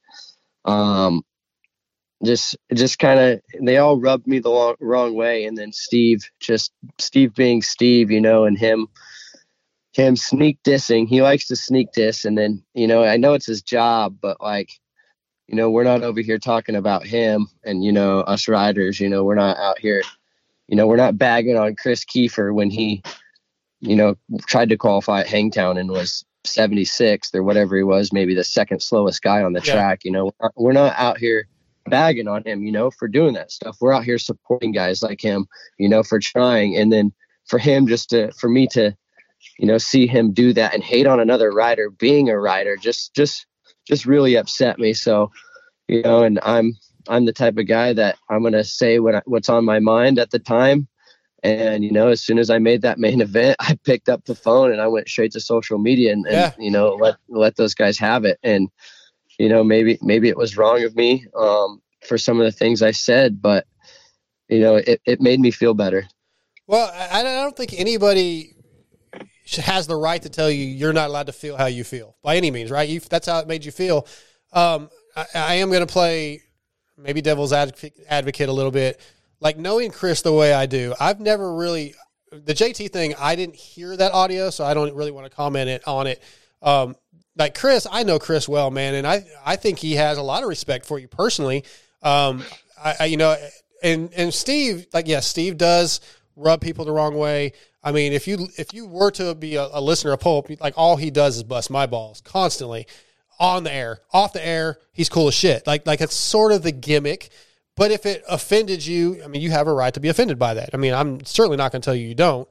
Um, just just kind of they all rubbed me the long, wrong way and then steve just steve being steve you know and him him sneak dissing. He likes to sneak diss and then you know i know it's his job but like you know we're not over here talking about him and you know us riders you know we're not out here you know we're not bagging on chris keefer when he you know tried to qualify at hangtown and was 76th or whatever he was, maybe the second slowest guy on the Yeah. track. You know, we're not out here bagging on him, you know, for doing that stuff. We're out here supporting guys like him, you know, for trying. And then for him just to, for me to, you know, see him do that and hate on another rider being a rider just, just, just really upset me. So, you know, and I'm, I'm the type of guy that I'm going to say what I, what's on my mind at the time. And you know, as soon as I made that main event, I picked up the phone and I went straight to social media and, and Yeah. you know let let those guys have it. And you know, maybe maybe it was wrong of me um, for some of the things I said, but you know, it, it made me feel better. Well, I, I don't think anybody has the right to tell you you're not allowed to feel how you feel by any means, right? You, that's how it made you feel. Um, I, I am going to play maybe devil's advocate, a little bit. Like knowing Chris the way I do, I've never really the JT thing. I didn't hear that audio, so I don't really want to comment it on it. Um, like Chris, I know Chris well, man, and I I think he has a lot of respect for you personally. Um, I, I you know, and and Steve, like yes, Steve does rub people the wrong way. I mean, if you if you were to be a, a listener of Pulp, like all he does is bust my balls constantly on the air, off the air. He's cool as shit. Like like it's sort of the gimmick. But if it offended you, I mean, you have a right to be offended by that. I mean, I'm certainly not going to tell you you don't.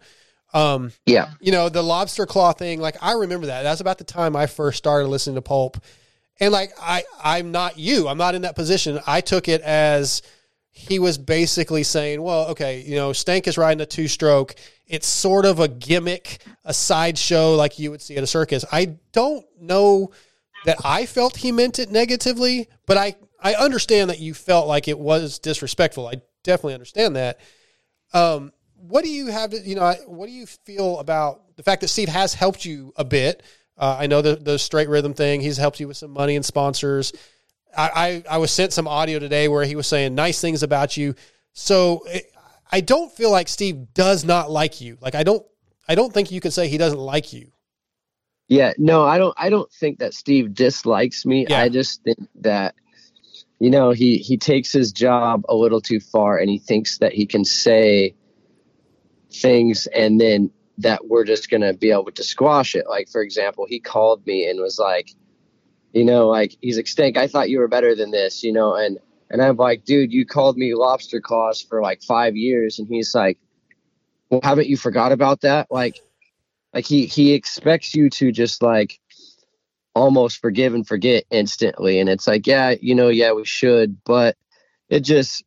Um, Yeah. you know, the lobster claw thing, like I remember that. That's about the time I first started listening to Pulp. And like I I'm not you. I'm not in that position. I took it as he was basically saying, well, okay, you know, Stank is riding a two stroke. It's sort of a gimmick, a sideshow like you would see at a circus. I don't know that I felt he meant it negatively, but I, I understand that you felt like it was disrespectful. I definitely understand that. Um, what do you have to, you know, what do you feel about the fact that Steve has helped you a bit? Uh, I know the, the straight rhythm thing, he's helped you with some money and sponsors. I, I, I was sent some audio today where he was saying nice things about you. So it, I don't feel like Steve does not like you. Like I don't, I don't think you can say he doesn't like you. Yeah, no, I don't I don't think that Steve dislikes me. Yeah. I just think that you know, he he takes his job a little too far and he thinks that he can say things and then that we're just going to be able to squash it. Like for example, he called me and was like, you know, like he's like, "Stank, I thought you were better than this," you know, and and I'm like, "Dude, you called me lobster claws for like 5 years." And he's like, "Well, haven't you forgot about that?" Like like he he expects you to just like almost forgive and forget instantly and it's like yeah you know yeah we should but it just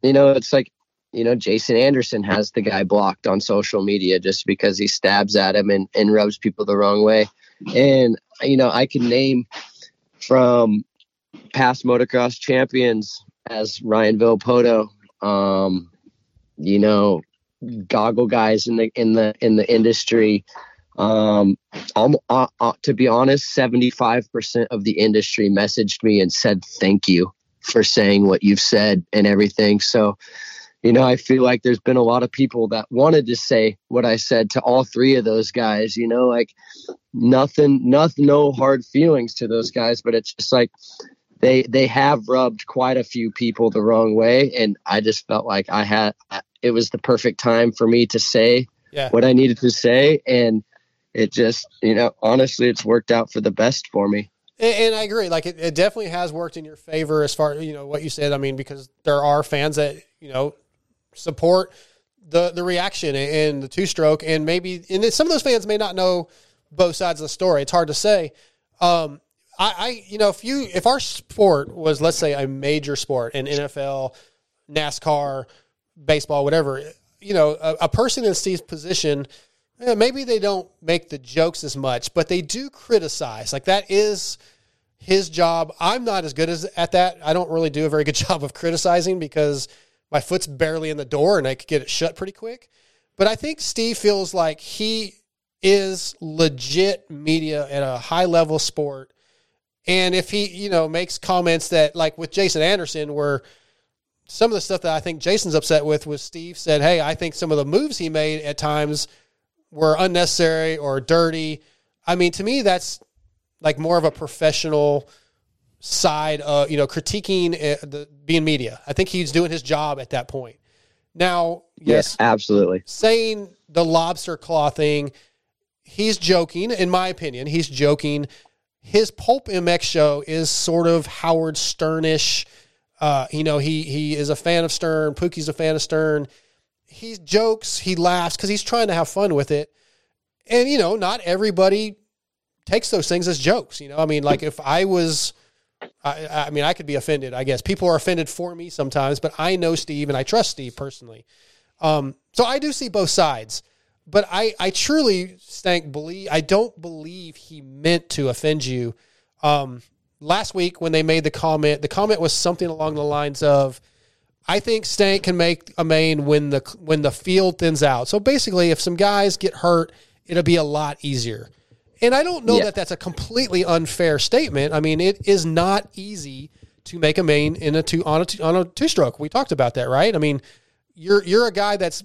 you know it's like you know jason anderson has the guy blocked on social media just because he stabs at him and, and rubs people the wrong way and you know i can name from past motocross champions as ryan Villopoto, um you know goggle guys in the in the in the industry. Um um, uh, uh, to be honest 75% of the industry messaged me and said thank you for saying what you've said and everything. So you know i feel like there's been a lot of people that wanted to say what i said to all three of those guys you know like nothing nothing no hard feelings to those guys but it's just like they they have rubbed quite a few people the wrong way and i just felt like i had it was the perfect time for me to say Yeah. what i needed to say and it just you know honestly it's worked out for the best for me And, I agree. Like it, it definitely has worked in your favor as far you know what you said. I mean, because there are fans that you know support the the reaction and the two stroke, and maybe and some of those fans may not know both sides of the story. It's hard to say. Um, I, I you know if you if our sport was let's say a major sport in NFL, NASCAR, baseball, whatever, you know, a, a person in Steve's position. eh, Maybe they don't make the jokes as much, but they do criticize. Like that is his job. I'm not as good as at that. I don't really do a very good job of criticizing because my foot's barely in the door and I could get it shut pretty quick. But I think Steve feels like he is legit media at a high level sport. And if he, you know, makes comments that like with Jason Anderson where some of the stuff that I think Jason's upset with was Steve said, Hey, I think some of the moves he made at times were unnecessary or dirty. I mean, to me, that's like more of a professional side of, you know, critiquing uh, the being media. I think he's doing his job at that point. Now, yes, absolutely. saying the lobster claw thing, he's joking, in my opinion. He's joking. His Pulp MX show is sort of Howard Sternish. Uh, you know, he he is a fan of Stern. Pookie's a fan of Stern. He jokes, he laughs because he's trying to have fun with it. And you know, not everybody takes those things as jokes. You know, I mean, like if I was, I, I mean, I could be offended. I guess people are offended for me sometimes, but I know Steve and I trust Steve personally. Um, so I do see both sides, but I, I truly stank believe I don't believe he meant to offend you. Um, last week when they made the comment, the comment was something along the lines of, "I think Stank can make a main when the when the field thins out." So basically, if some guys get hurt, it'll be a lot easier. And I don't know Yeah. that that's a completely unfair statement. I mean, it is not easy to make a main in a two on a two, on a two stroke. We talked about that, right? I mean, you're you're a guy that's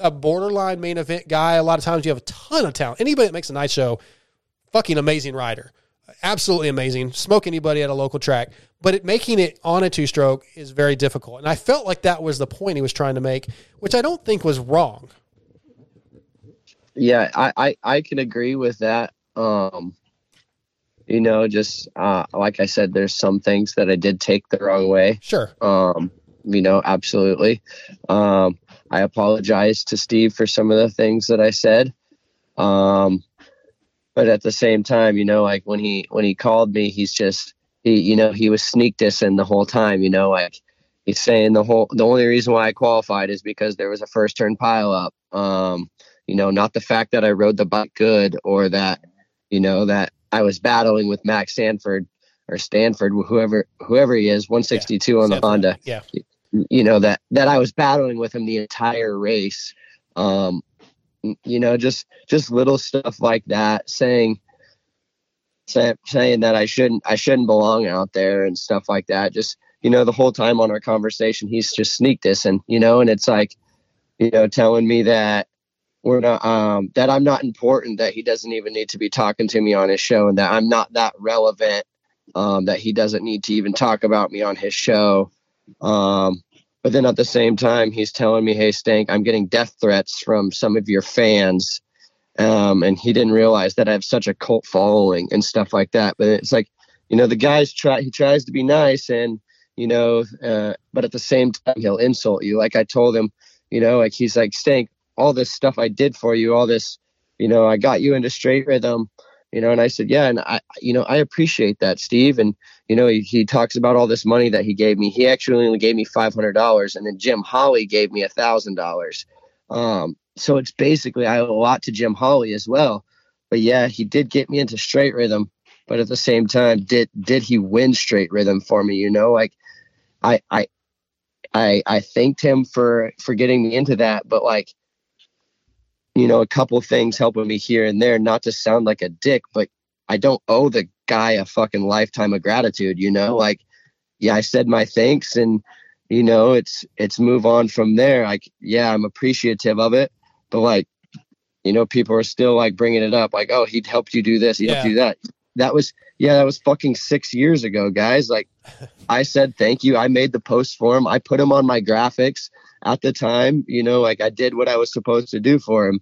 a borderline main event guy. A lot of times you have a ton of talent. Anybody that makes a night show, fucking amazing rider, absolutely amazing. Smoke anybody at a local track, but it, making it on a two stroke is very difficult. And I felt like that was the point he was trying to make, which I don't think was wrong. Yeah, I, I, I can agree with that. Um, you know, just uh, like I said, there's some things that I did take the wrong way. Sure. Um, you know, absolutely. Um, I apologize to Steve for some of the things that I said. Um, but at the same time, you know, like when he when he called me, he's just he, you know, he was sneak dissing the whole time. You know, like he's saying the whole the only reason why I qualified is because there was a first turn pile up. Um, you know, not the fact that I rode the bike good or that, you know, that I was battling with Max Stanford or Stanford, whoever whoever he is, 162 on the Honda. Yeah. You know that that I was battling with him the entire race. Um, you know, just just little stuff like that, saying say, saying that I shouldn't I shouldn't belong out there and stuff like that. Just you know, the whole time on our conversation, he's just sneaked this, and you know, and it's like, you know, telling me that we're not um that I'm not important, that he doesn't even need to be talking to me on his show, and that I'm not that relevant, um, that he doesn't need to even talk about me on his show. Um, but then at the same time, he's telling me, "Hey, Stank, I'm getting death threats from some of your fans." Um, and he didn't realize that I have such a cult following and stuff like that. But it's like, you know, the guy's try he tries to be nice and you know, uh, but at the same time he'll insult you. Like I told him, you know, like he's like, Stank, all this stuff I did for you, all this, you know, I got you into straight rhythm, you know, and I said, yeah, and I, you know, I appreciate that, Steve. And you know, he, he talks about all this money that he gave me. He actually only gave me five hundred dollars, and then Jim Holly gave me a thousand dollars. Um, so it's basically I owe a lot to Jim Holly as well. But yeah, he did get me into straight rhythm. But at the same time, did did he win straight rhythm for me? You know, like I I I I thanked him for for getting me into that. But like, you know, a couple things helping me here and there, not to sound like a dick, but I don't owe the guy a fucking lifetime of gratitude. You know, like yeah, I said my thanks and you know, it's it's move on from there. Like, yeah, I'm appreciative of it, but like, you know, people are still like bringing it up, like, oh, he'd helped you do this, he helped Yeah. you that. That was yeah, that was fucking six years ago, guys. Like, I said thank you. I made the post for him. I put him on my graphics at the time. You know, like I did what I was supposed to do for him.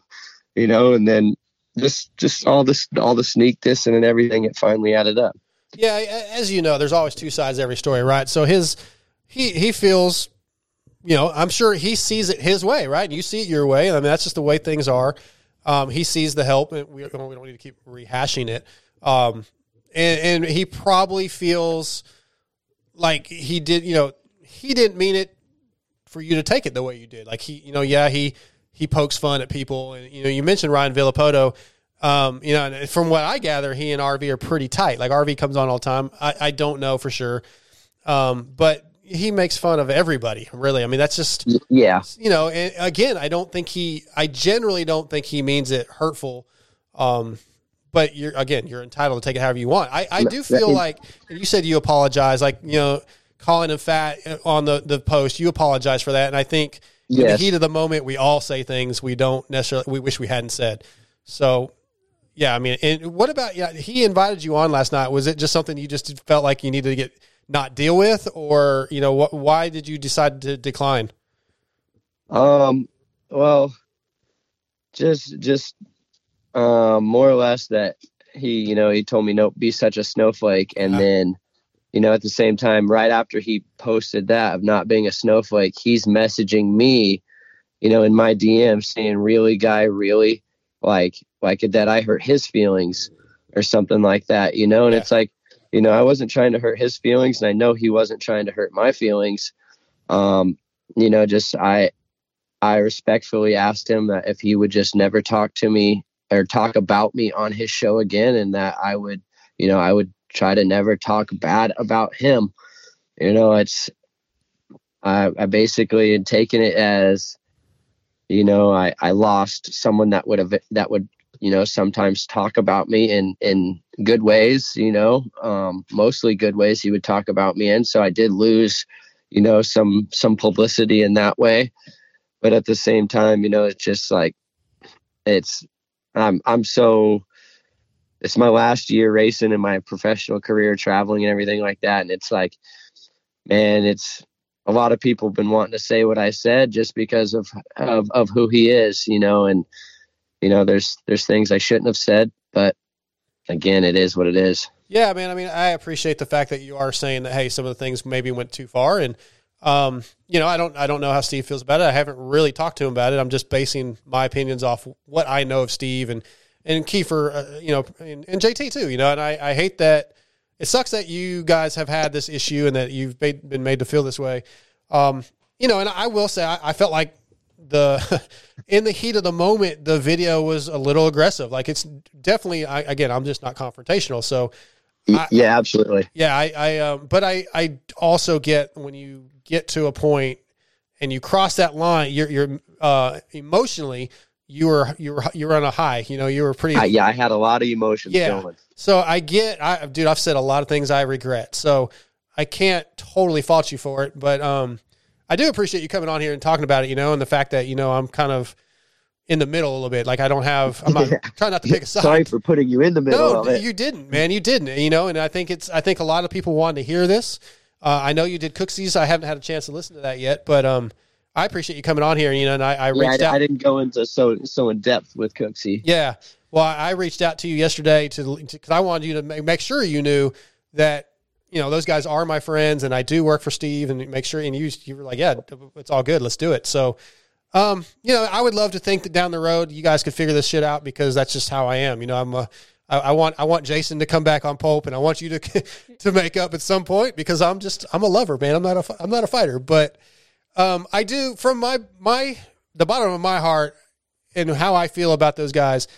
You know, and then just just all this all the sneak this and everything, it finally added up. Yeah, as you know, there's always two sides every story, right? So his he he feels, you know, I'm sure he sees it his way, right? And you see it your way. I mean, that's just the way things are. Um, he sees the help, and we, we don't need to keep rehashing it. Um, and, and he probably feels like he did, you know, he didn't mean it for you to take it the way you did. Like he, you know, yeah, he he pokes fun at people, and you know, you mentioned Ryan Villopoto. Um, you know, and from what I gather, he and RV are pretty tight. Like RV comes on all the time. I, I don't know for sure, um, but he makes fun of everybody. Really, I mean, that's just Yeah. you know. And again, I don't think he. I generally don't think he means it hurtful. Um, but you're again, you're entitled to take it however you want. I, I do feel like and you said you apologize, like you know, calling him fat on the the post. You apologize for that, and I think in the heat of the moment, we all say things we don't necessarily we wish we hadn't said. So, yeah, I mean, and what about yeah? He invited you on last night. Was it just something you just felt like you needed to get not deal with, or you know, what? Why did you decide to decline? Um, well, just just um, more or less that he, you know, he told me don't be such a snowflake, and then, you know, at the same time, right after he posted that of not being a snowflake, he's messaging me, you know, in my DM saying, "Really, guy, really, like, like that I hurt his feelings or something like that," you know, and it's like, you know, I wasn't trying to hurt his feelings, and I know he wasn't trying to hurt my feelings. Um, you know, just I I respectfully asked him that if he would just never talk to me or talk about me on his show again, and that I would, you know, I would try to never talk bad about him. You know, it's I, I basically had taken it as, you know, I, I lost someone that would have that would, you know, sometimes talk about me in in good ways. You know, um, mostly good ways. He would talk about me, and so I did lose, you know, some some publicity in that way but at the same time, you know, it's just like it's I'm I'm so it's my last year racing in my professional career, traveling and everything like that, and it's like, man, it's a lot of people have been wanting to say what I said just because of of of who he is, you know, and you know, there's there's things I shouldn't have said, but again, it is what it is. Yeah, man. I mean, I appreciate the fact that you are saying that. Hey, some of the things maybe went too far, and um, you know, I don't, I don't know how Steve feels about it. I haven't really talked to him about it. I'm just basing my opinions off what I know of Steve and and Keefer, uh, you know, and, and JT too. You know, and I, I hate that. It sucks that you guys have had this issue and that you've made, been made to feel this way. Um, you know, and I will say I, I felt like the in the heat of the moment, the video was a little aggressive. Like it's definitely, I, again, I'm just not confrontational, so. I- yeah, absolutely. yeah, I, I um, but I, I also get when you get to a point and you cross that line, you're, you're, uh, emotionally, you were, you were, you were on a high. You know, you were pretty. I, yeah, I had a lot of emotions Yeah. going. So I get, I, dude, I've said a lot of things I regret. So I can't totally fault you for it, but um, I do appreciate you coming on here and talking about it. You know, and the fact that you know I'm kind of in the middle a little bit. Like I don't have, I'm not trying not to pick a side. Sorry for putting you in the middle No, of it. you didn't, man. You didn't. You know, and I think it's. I think a lot of people wanted to hear this. Uh, I know you did Cooksies. I haven't had a chance to listen to that yet, but um, I appreciate you coming on here. You know, and I, I yeah, reached I, out. I didn't go into so so in depth with Cooksey. Yeah. Well, I reached out to you yesterday to because I wanted you to make, make sure you knew that you know those guys are my friends and I do work for Steve and make sure and you you were like yeah it's all good let's do it so um you know I would love to think that down the road you guys could figure this shit out because that's just how I am you know I'm a I, I want I want Jason to come back on Pulp and I want you to to make up at some point because I'm just I'm a lover man I'm not a I'm not a fighter but um I do from my my the bottom of my heart and how I feel about those guys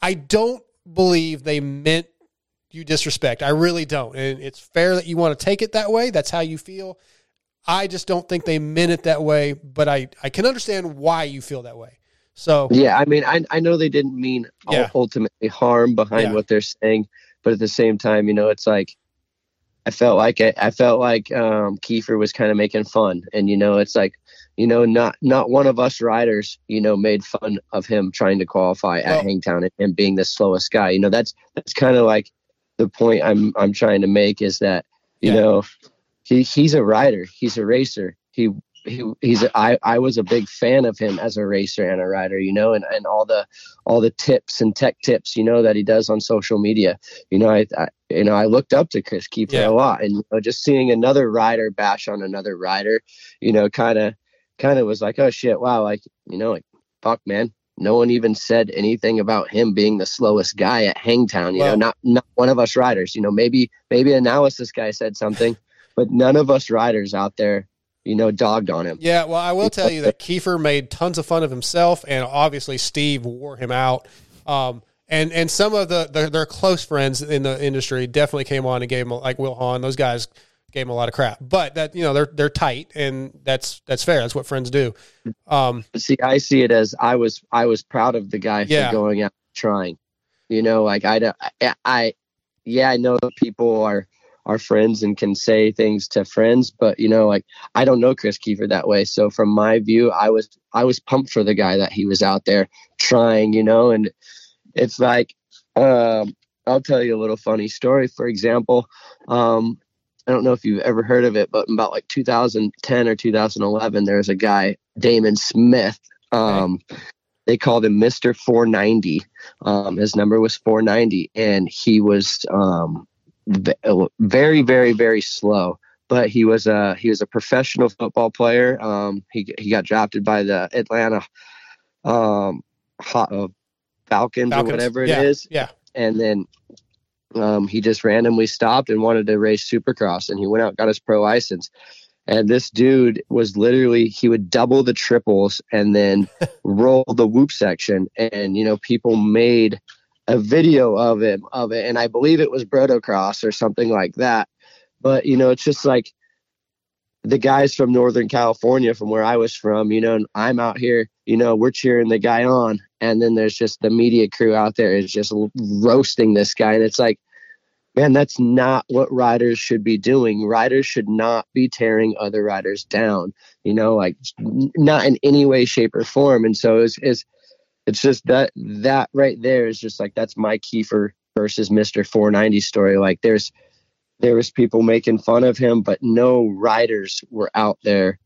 I don't believe they meant you disrespect. I really don't. And it's fair that you want to take it that way. That's how you feel. I just don't think they meant it that way, but I, I can understand why you feel that way. So Yeah, I mean, I I know they didn't mean Yeah. ultimately harm behind Yeah. what they're saying, but at the same time, you know, it's like I felt like I, I felt like um, Keefer was kind of making fun, and you know, it's like you know, not not one of us riders, you know, made fun of him trying to qualify at Well- Hangtown and, and being the slowest guy. You know, that's that's kind of like the point I'm I'm trying to make is that you Yeah. know he he's a rider, he's a racer. He he, he's I, I was a big fan of him as a racer and a rider, you know, and, and all the all the tips and tech tips, you know, that he does on social media. You know, I, I you know I looked up to Chris Keefer Yeah. a lot, and you know, just seeing another rider bash on another rider, you know, kind of kind of was like, oh shit, wow, like you know, like fuck, man. No one even said anything about him being the slowest guy at Hangtown. You know, not not one of us riders. You know, maybe maybe analysis guy said something, but none of us riders out there, you know, dogged on him. Yeah, well, I will tell you that Keefer made tons of fun of himself, and obviously Steve wore him out. Um, and and some of the, the their close friends in the industry definitely came on and gave him like Will Hahn. Those guys gave him a lot of crap, but that you know they're they're tight, and that's that's fair. That's what friends do. Um, See, I see it as I was I was proud of the guy Yeah. for going out trying. You know, like I don't I, I yeah, I know that people are are friends and can say things to friends, but you know, like I don't know Chris Keefer that way. So from my view, I was I was pumped for the guy that he was out there trying, you know, and it's like um I'll tell you a little funny story. For example, um I don't know if you've ever heard of it, but about like 2010 or 2011, there's a guy, Damon Smith. Um, They called him Mr. 490. Um, his number was 490, and he was um, very, very, very slow. But he was a he was a professional football player. Um, he he got drafted by the Atlanta um, Hot, uh, Falcons, Falcons. or whatever it yeah, is Yeah, and then um, he just randomly stopped and wanted to race supercross and he went out got his pro license and this dude was literally he would double the triples and then roll the whoop section and you know people made a video of him of it and i believe it was brotocross or something like that. But you know it's just like the guys from northern california from where i was from you know and i'm out here you know we're cheering the guy on and then there's just the media crew out there is just roasting this guy and it's like man that's not what riders should be doing. Riders should not be tearing other riders down you know like not in any way shape or form and so it's it's, it's just that that right there is just like that's my Keefer versus Mr. 490 story like there's there was people making fun of him but no riders were out there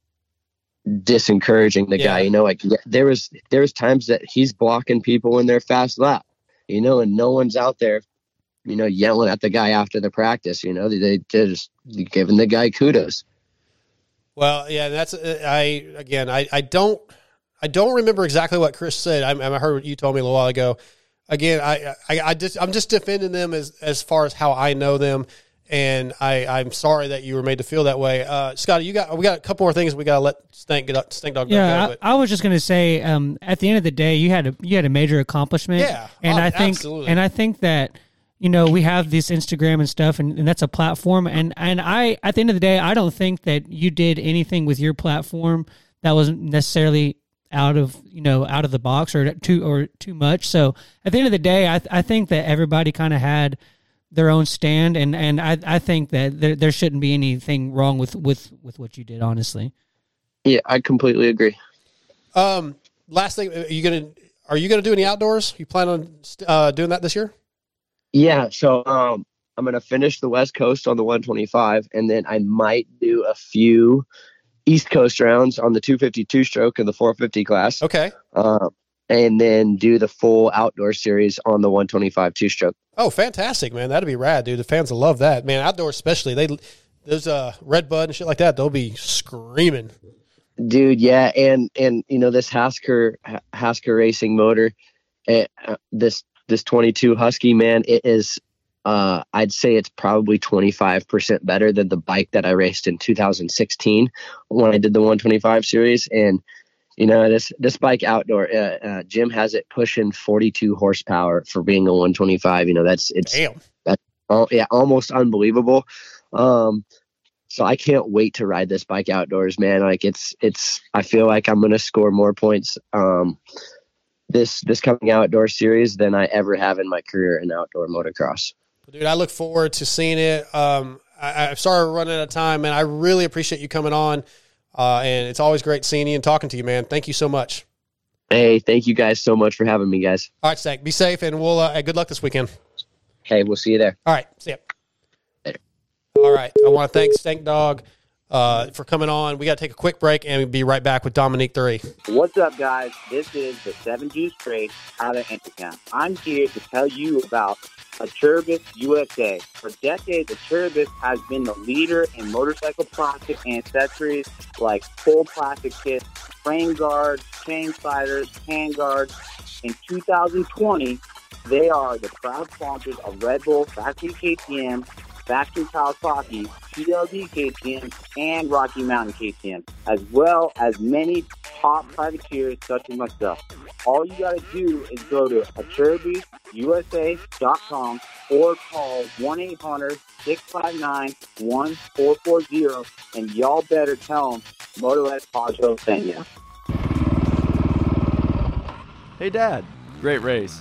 disencouraging the guy you know like yeah, there was there was times that he's blocking people in their fast lap you know and no one's out there you know yelling at the guy after the practice you know they, they just giving the guy kudos Well, yeah, that's uh, I again. I, I don't I don't remember exactly what Chris said. I, I heard what you told me a little while ago. Again, I I, I just I'm just defending them as as far as how I know them, and I I'm sorry that you were made to feel that way. Uh, Scotty, you got we got a couple more things we got to let Stank get up, Stank Dog. Yeah, but I, I was just gonna say, um, at the end of the day, you had a you had a major accomplishment. Yeah, and ob- I think absolutely. and I think that you know we have this Instagram and stuff, and, and that's a platform. And and I at the end of the day, I don't think that you did anything with your platform that wasn't necessarily out of you know out of the box or too or too much. So at the end of the day, I I think that everybody kind of had their own stand, and and I I think that there there shouldn't be anything wrong with with with what you did. Honestly. yeah i completely agree um, last thing, are you gonna are you gonna do any outdoors? You plan on uh, doing that this year? Yeah, so um, I'm gonna finish the West Coast on the 125, and then I might do a few East Coast rounds on the 252 stroke and the 450 class, Okay. uh, and then do the full outdoor series on the 125 two stroke. Oh, fantastic, man! That'd be rad, dude. The fans will love that, man. Outdoors, especially they those uh red bud and shit like that. They'll be screaming. Dude, yeah, and and you know this Hasker Ha- Hasker Racing motor, uh, this this 22 Husky man, it is. Uh, I'd say it's probably 25% better than the bike that I raced in 2016 when I did the 125 series. And you know this this bike outdoor, uh, uh, Jim has it pushing 42 horsepower for being a 125. You know that's it's Damn. oh yeah almost unbelievable um so i can't wait to ride this bike outdoors man like it's it's i feel like i'm gonna score more points um this this coming outdoor series than i ever have in my career in outdoor motocross Dude, I look forward to seeing it. Um, I, I'm sorry we're running out of time, man. I really appreciate you coming on, uh, and it's always great seeing you and talking to you, man. Thank you so much. hey thank you guys so much for having me guys All right, Stank, be safe, and we'll uh, good luck this weekend. hey we'll see you there All right, see ya. Later. All right, I want to thank Stank Dog. uh, for coming on. We got to take a quick break and we'll be right back with Dominique Thury. What's up, guys? This is the Seven Juice Trade out of Intercom. I'm here to tell you about Acerbis USA. For decades, Acerbis has been the leader in motorcycle plastic accessories like full plastic kits, frame guards, chain sliders, hand guards. In 2020, they are the proud sponsors of Red Bull, Factory KTM, Factory Hockey, PLD KTM, and Rocky Mountain KTM, as well as many top privateers such as myself. All you got to do is go to AcerbisUSA.com or call 1-800-659-1440 and y'all better tell them Moto S Pajo sent you. Hey, Dad. Great race.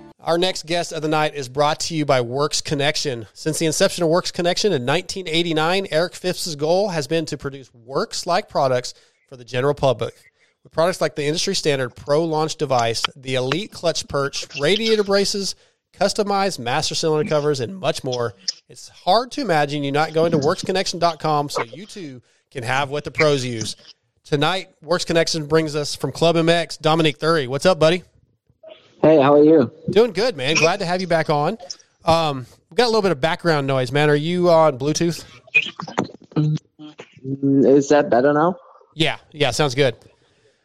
Our next guest of the night is brought to you by Works Connection. Since the inception of Works Connection in 1989, Eric Phipps' goal has been to produce Works like products for the general public. With products like the industry standard Pro Launch device, the Elite Clutch Perch, radiator braces, customized master cylinder covers, and much more, it's hard to imagine you not going to WorksConnection.com so you too can have what the pros use. Tonight, Works Connection brings us from Club MX, Dominique Thury. What's up, buddy? Hey, how are you? Doing good, man. Glad to have you back on. Um, we got a little bit of background noise, man. Are you on Bluetooth? Mm, Is that better now? Yeah, yeah, sounds good.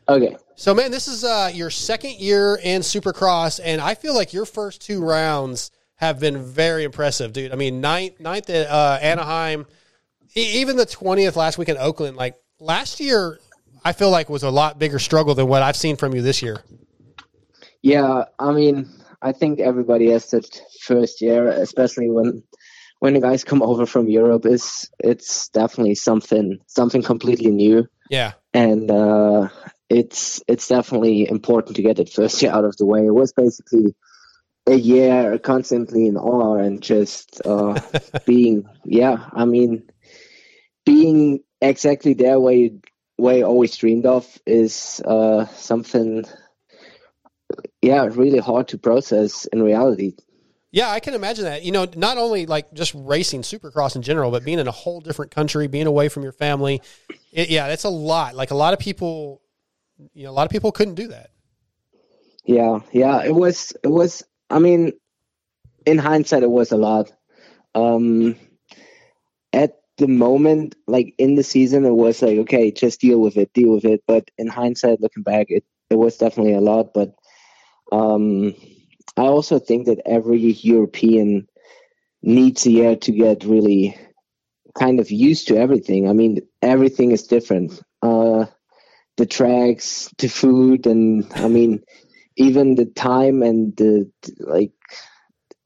Okay. So, man, this is uh, your second year in Supercross, and I feel like your first two rounds have been very impressive, dude. I mean, ninth, ninth at uh, Anaheim, e- even the twentieth last week in Oakland. Like last year, I feel like was a lot bigger struggle than what I've seen from you this year. Yeah, I mean, I think everybody has that first year, especially when when the guys come over from Europe. Is it's definitely something something completely new, Yeah, and uh, it's it's definitely important to get that first year out of the way. It was basically a year constantly in awe and just uh, being, yeah, I mean, being exactly there where you, where you always dreamed of is uh, something, yeah, really hard to process in reality. yeah, I can imagine that. You know, not only like just racing Supercross in general, but being in a whole different country, being away from your family. It, yeah, that's a lot. Like a lot of people, you know, a lot of people couldn't do that. Yeah, yeah, it was, it was, I mean, in hindsight, it was a lot. Um, at the moment, like in the season, it was like, okay, just deal with it, deal with it. But in hindsight, looking back, it, it was definitely a lot. But um, I also think that every European needs a year to get really kind of used to everything. I mean, everything is different. Uh, the tracks, the food, and I mean, even the time and the like.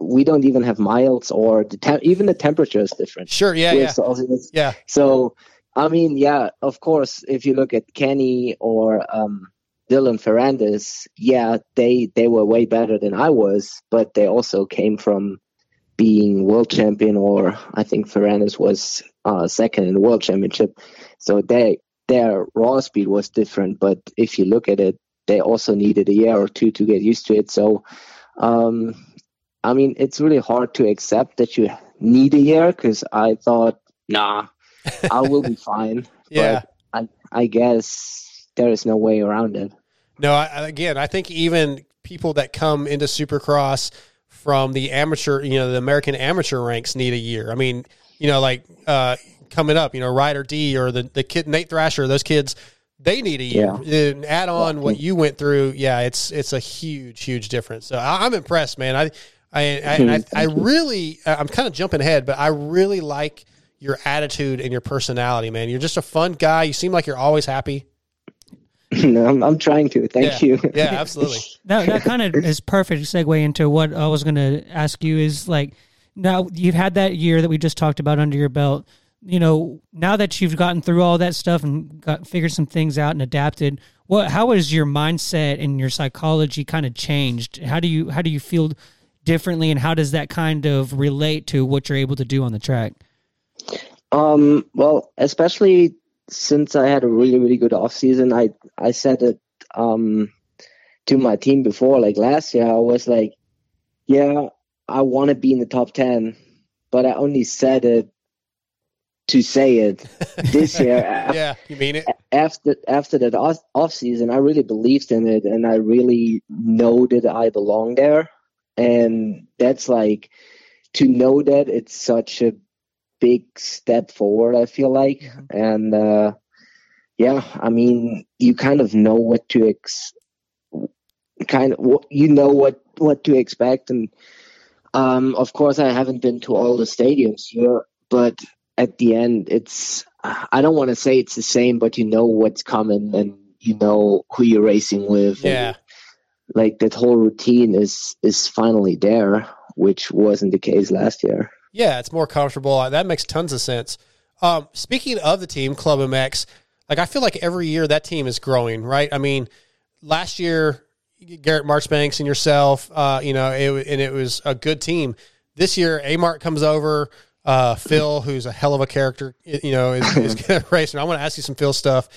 We don't even have miles, or the te- even the temperature is different. Sure, yeah, yeah. it's- Yeah. So, I mean, yeah, of course, if you look at Kenny or um, Dylan Ferrandis, yeah, they they were way better than I was, but they also came from being world champion, or I think Ferrandis was uh, second in the world championship. So they their raw speed was different, but if you look at it, they also needed a year or two to get used to it. So, um, I mean, it's really hard to accept that you need a year because I thought, nah, I will be fine. Yeah. But I, I guess there is no way around it. No, I, again, I think even people that come into Supercross from the amateur, you know, the American amateur ranks need a year. I mean, you know, like uh, coming up, you know, Ryder D or the the kid Nate Thrasher, those kids, they need a year. And add on what you went through, yeah, it's it's a huge, huge difference. So I, I'm impressed, man. I I I, I, I really, I'm kind of jumping ahead, but I really like your attitude and your personality, man. You're just a fun guy. You seem like you're always happy. no, I'm, I'm trying to. Thank Yeah. you. Yeah, absolutely. that that kind of is perfect segue into what I was going to ask you is like now you've had that year that we just talked about under your belt. You know, now that you've gotten through all that stuff and got figured some things out and adapted, what how has your mindset and your psychology kind of changed? How do you how do you feel differently and how does that kind of relate to what you're able to do on the track? Um, well, especially since I had a really, really good off season, I I said it um to my team before, like last year, I was like, yeah, I want to be in the top ten, but I only said it to say it. This year, yeah, you mean it. after after that off, off season, I really believed in it, and I really know that I belong there, and that's like to know that it's such a big step forward. I feel like, and uh, yeah, I mean, you kind of know what to ex, kind of you know what what to expect, and um, of course, I haven't been to all the stadiums here, but at the end, it's I don't want to say it's the same, but you know what's coming, and you know who you're racing with. Yeah. like that whole routine is is finally there, which wasn't the case last year. Yeah, it's more comfortable. That makes tons of sense. Um, speaking of the team, Club MX, like I feel like every year that team is growing, right? I mean, last year Garrett Marchbanks and yourself, uh, you know, it, and it was a good team. This year, Amart comes over. Uh, Phil, who's a hell of a character, you know, is, is going to race. And I want to ask you some Phil stuff.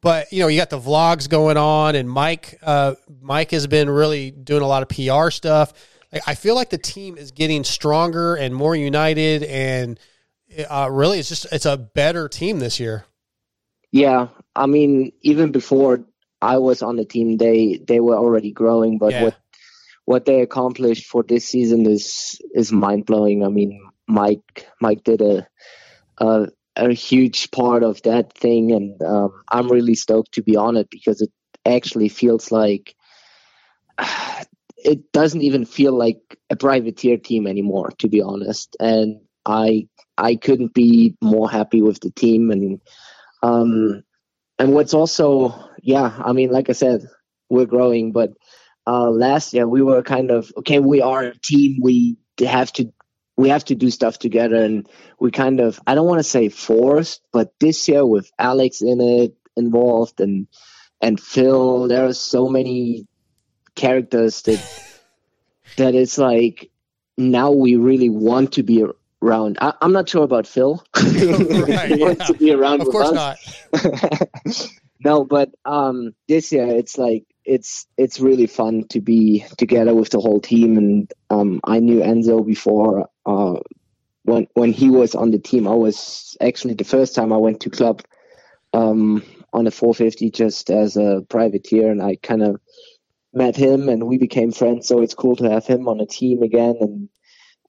But you know, you got the vlogs going on, and Mike, uh, Mike has been really doing a lot of PR stuff. Like, I feel like the team is getting stronger and more united, and uh, really, it's just it's a better team this year. Yeah, I mean, even before I was on the team, they they were already growing. But Yeah. what what they accomplished for this season is is mind blowing. I mean, Mike Mike did a a, a huge part of that thing, and um, I'm really stoked to be on it because it actually feels like it doesn't even feel like a privateer team anymore, to be honest. And I I couldn't be more happy with the team. And um and what's also yeah, I mean like I said, we're growing, but uh last year we were kind of okay, we are a team, we have to we have to do stuff together. And we kind of I don't want to say forced, but this year with Alex in it involved and and Phil, there are so many characters that that it's like now we really want to be around. I, I'm not sure about Phil. Right, he wants to be around Of with course us. not. no, but um, this year it's like it's it's really fun to be together with the whole team. And um, I knew Enzo before uh, when when he was on the team. I was actually the first time I went to club um, on a 450 just as a privateer, and I kind of met him and we became friends. So it's cool to have him on a team again. And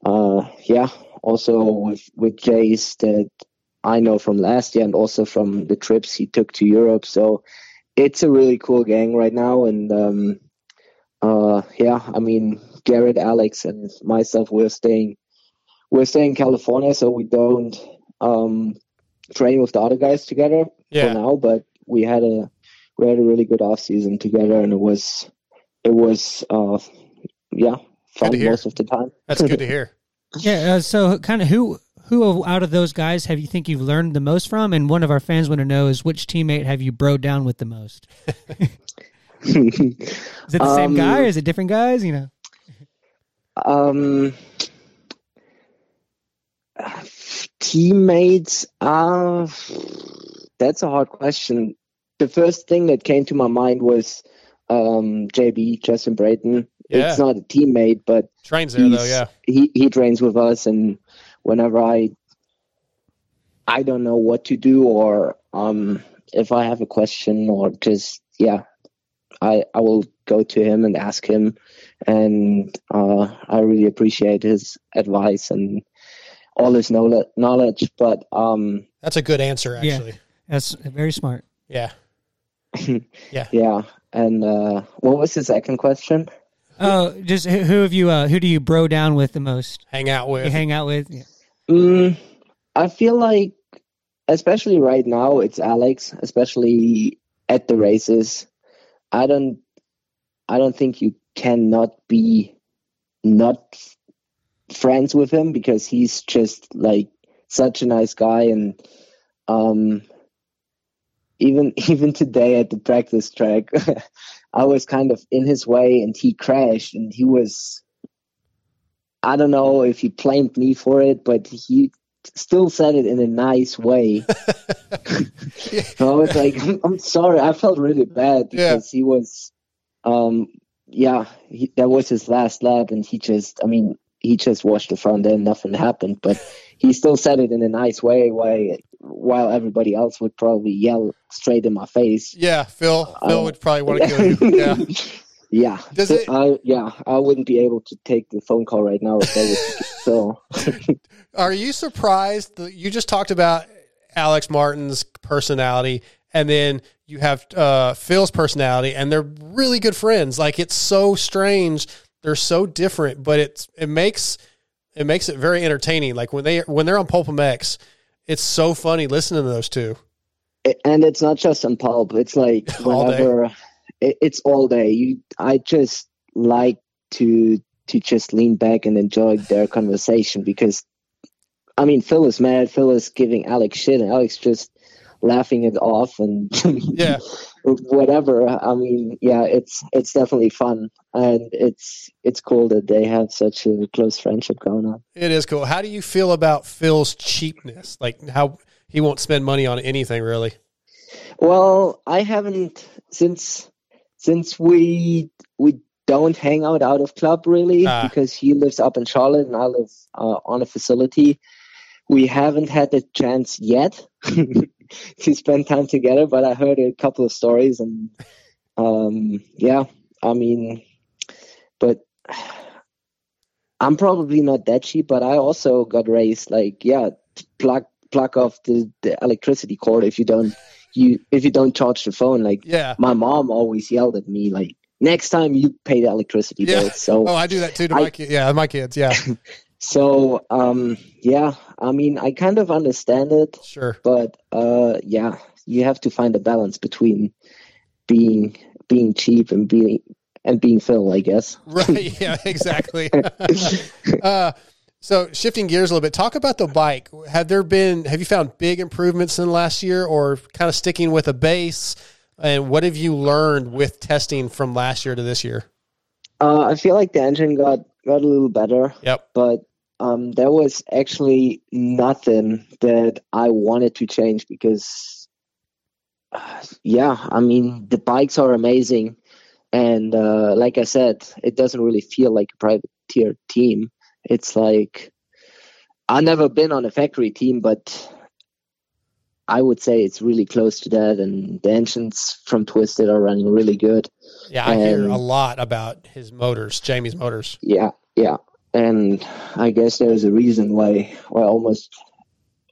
uh, yeah, also with with Jace that I know from last year and also from the trips he took to Europe. So it's a really cool gang right now. And um, uh, yeah, I mean Garrett, Alex, and myself, we're staying we're staying in California, so we don't um, train with the other guys together Yeah. for now. But we had a we had a really good off season together, and it was it was uh, yeah fun most of the time. That's good to hear. Yeah. Uh, so, kind of who who out of those guys have you think you've learned the most from? And one of our fans want to know is which teammate have you bro down with the most? Is it the same Um, guy? Or is it different guys? You know. Um, teammates. Uh, that's a hard question. The first thing that came to my mind was um, JB Justin Brayton. Yeah. It's not a teammate, but Trains there though, yeah. He he trains with us, and whenever I I don't know what to do, or um, if I have a question, or just yeah, I I will go to him and ask him, and uh, I really appreciate his advice and all his knowledge. Knowledge, but um, That's a good answer, Yeah. actually. That's very smart. Yeah. Yeah. yeah. And uh, what was the second question? Oh, just who who have you? Uh, who do you bro down with the most? Hang out with. You hang out with. Yeah. Mm, I feel like, especially right now, it's Alex. Especially at the races, I don't, I don't think you cannot be not f- friends with him because he's just like such a nice guy and um even even today at the practice track i was kind of in his way and he crashed and he was i don't know if he blamed me for it but he still said it in a nice way. So i was like I'm, I'm sorry. I felt really bad because he was um yeah he, that was his last lap and he just i mean he just washed the front end. Nothing happened but he still said it in a nice way while while everybody else would probably yell straight in my face Yeah, Phil. Phil Uh, would probably want to kill you. Yeah. yeah Does So it- I, yeah i wouldn't be able to take the phone call right now if that was so Are you surprised that you just talked about Alex Martin's personality and then you have uh, Phil's personality and they're really good friends. Like it's so strange. They're so different, but it's it makes it makes it very entertaining. Like when they when they're on Pulp X, it's so funny listening to those two. and it's not just on pulp. It's like whenever it, it's all day. You i just like to to just lean back and enjoy their conversation because i mean phil is mad. Phil is giving alex shit and alex just laughing it off and yeah whatever i mean yeah it's it's definitely fun and it's it's cool that they have such a close friendship going on It is cool. How do you feel about Phil's cheapness? Like how he won't spend money on anything really. Well, I haven't since since we we don't hang out out of club really Ah. because he lives up in Charlotte and I live uh, on a facility. We haven't had the chance yet to spend time together, but I heard a couple of stories and um, yeah, I mean, but I'm probably not that cheap, but I also got raised like yeah, plug plug off the, the electricity cord if you don't you if you don't charge the phone. Like Yeah. my mom always yelled at me like next time you pay the electricity Yeah. bill. So Oh, I do that too to my kids. Yeah, my kids. Yeah. so um yeah, I mean I kind of understand it. Sure. But uh yeah, you have to find a balance between being being cheap and being and being Phil, I guess. Right. Yeah, exactly. uh, so shifting gears a little bit, talk about the bike. Have there been, have you found big improvements in the last year or kind of sticking with a base? And what have you learned with testing from last year to this year? Uh, I feel like the engine got got a little better. Yep. But um, there was actually nothing that I wanted to change because, uh, yeah, I mean the bikes are amazing, and uh, like I said, it doesn't really feel like a privateer team. It's like I've never been on a factory team, but I would say it's really close to that, and the engines from Twisted are running really good. Yeah, I hear a lot about his motors, Jamie's motors. yeah, yeah, and I guess there's a reason why why almost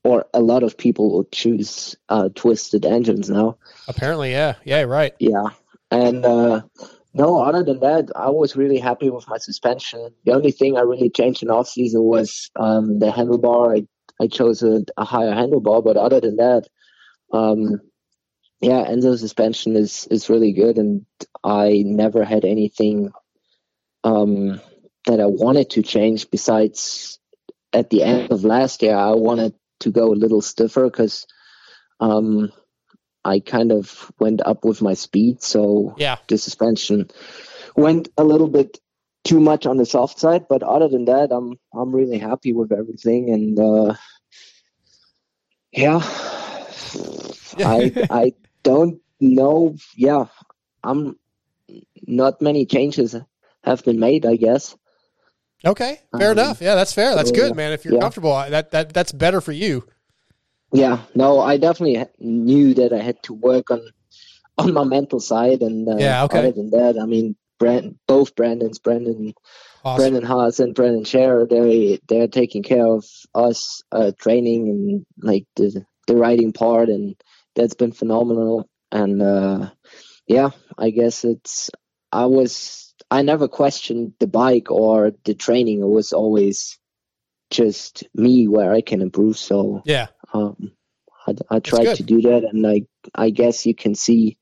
or a lot of people will choose uh, twisted engines now. Apparently, yeah. Yeah, right. Yeah, and uh, no, other than that, I was really happy with my suspension. The only thing I really changed in off season was um, the handlebar. I I chose a, a higher handlebar, but other than that, um, yeah, Enzo suspension is is really good, and I never had anything um, that I wanted to change. Besides, at the end of last year, I wanted to go a little stiffer because um, I kind of went up with my speed, so Yeah. the suspension went a little bit too much on the soft side. But other than that, I'm I'm really happy with everything, and uh, yeah, I I don't know. Yeah, I'm not many changes have been made. I guess. Okay, fair Um, enough. Yeah, that's fair. That's so, good, man. If you're yeah. comfortable, that that that's better for you. Yeah, no, I definitely knew that I had to work on on my mental side, and uh, Yeah, okay. other than that, I mean, Brand, both Brandons, Brandon, Awesome. Brandon Haas and Brandon Scherer, they they're taking care of us uh, training and like the the riding part, and that's been phenomenal. And uh, yeah, I guess it's I was I never questioned the bike or the training. It was always just me where I can improve. So Yeah. um, I, I tried to do that, and I I guess you can see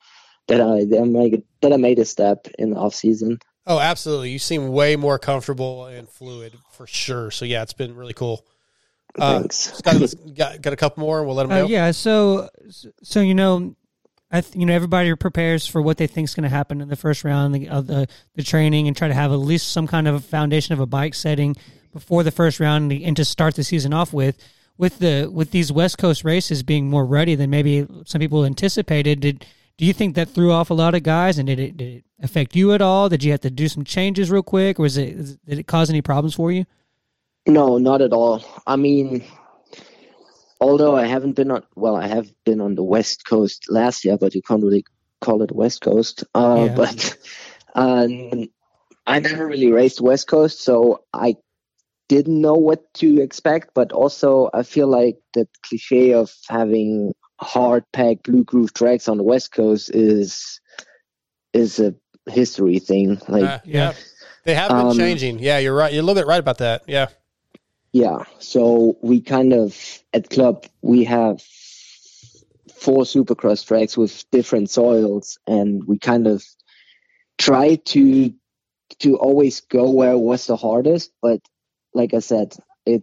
that I that I made, that I made a step in the off season. Oh, absolutely. You seem way more comfortable and fluid for sure. So yeah, it's been really cool. Uh, Thanks. Scotty, let's, got got a couple more. and We'll let them Uh, go. yeah, so so you know, I th- you know everybody prepares for what they think is going to happen in the first round the- of the the training and try to have at least some kind of a foundation of a bike setting before the first round and to start the season off with. With the with these West Coast races being more ready than maybe some people anticipated, did do you think that threw off a lot of guys and did it did it affect you at all? Did you have to do some changes real quick, or was it did it cause any problems for you? No, not at all. I mean, although I haven't been on, well, I have been on the West Coast last year, but you can't really call it West Coast. Uh, Yeah. But um, I never really raced West Coast, so I didn't know what to expect. But also, I feel like that cliche of having hard packed blue groove tracks on the West Coast is is a history thing. Like, Uh, yeah. They have been Um, changing. Yeah, you're right. You're a little bit right about that. Yeah. Yeah. So we kind of at club we have four supercross tracks with different soils and we kind of try to to always go where was the hardest, but like I said, it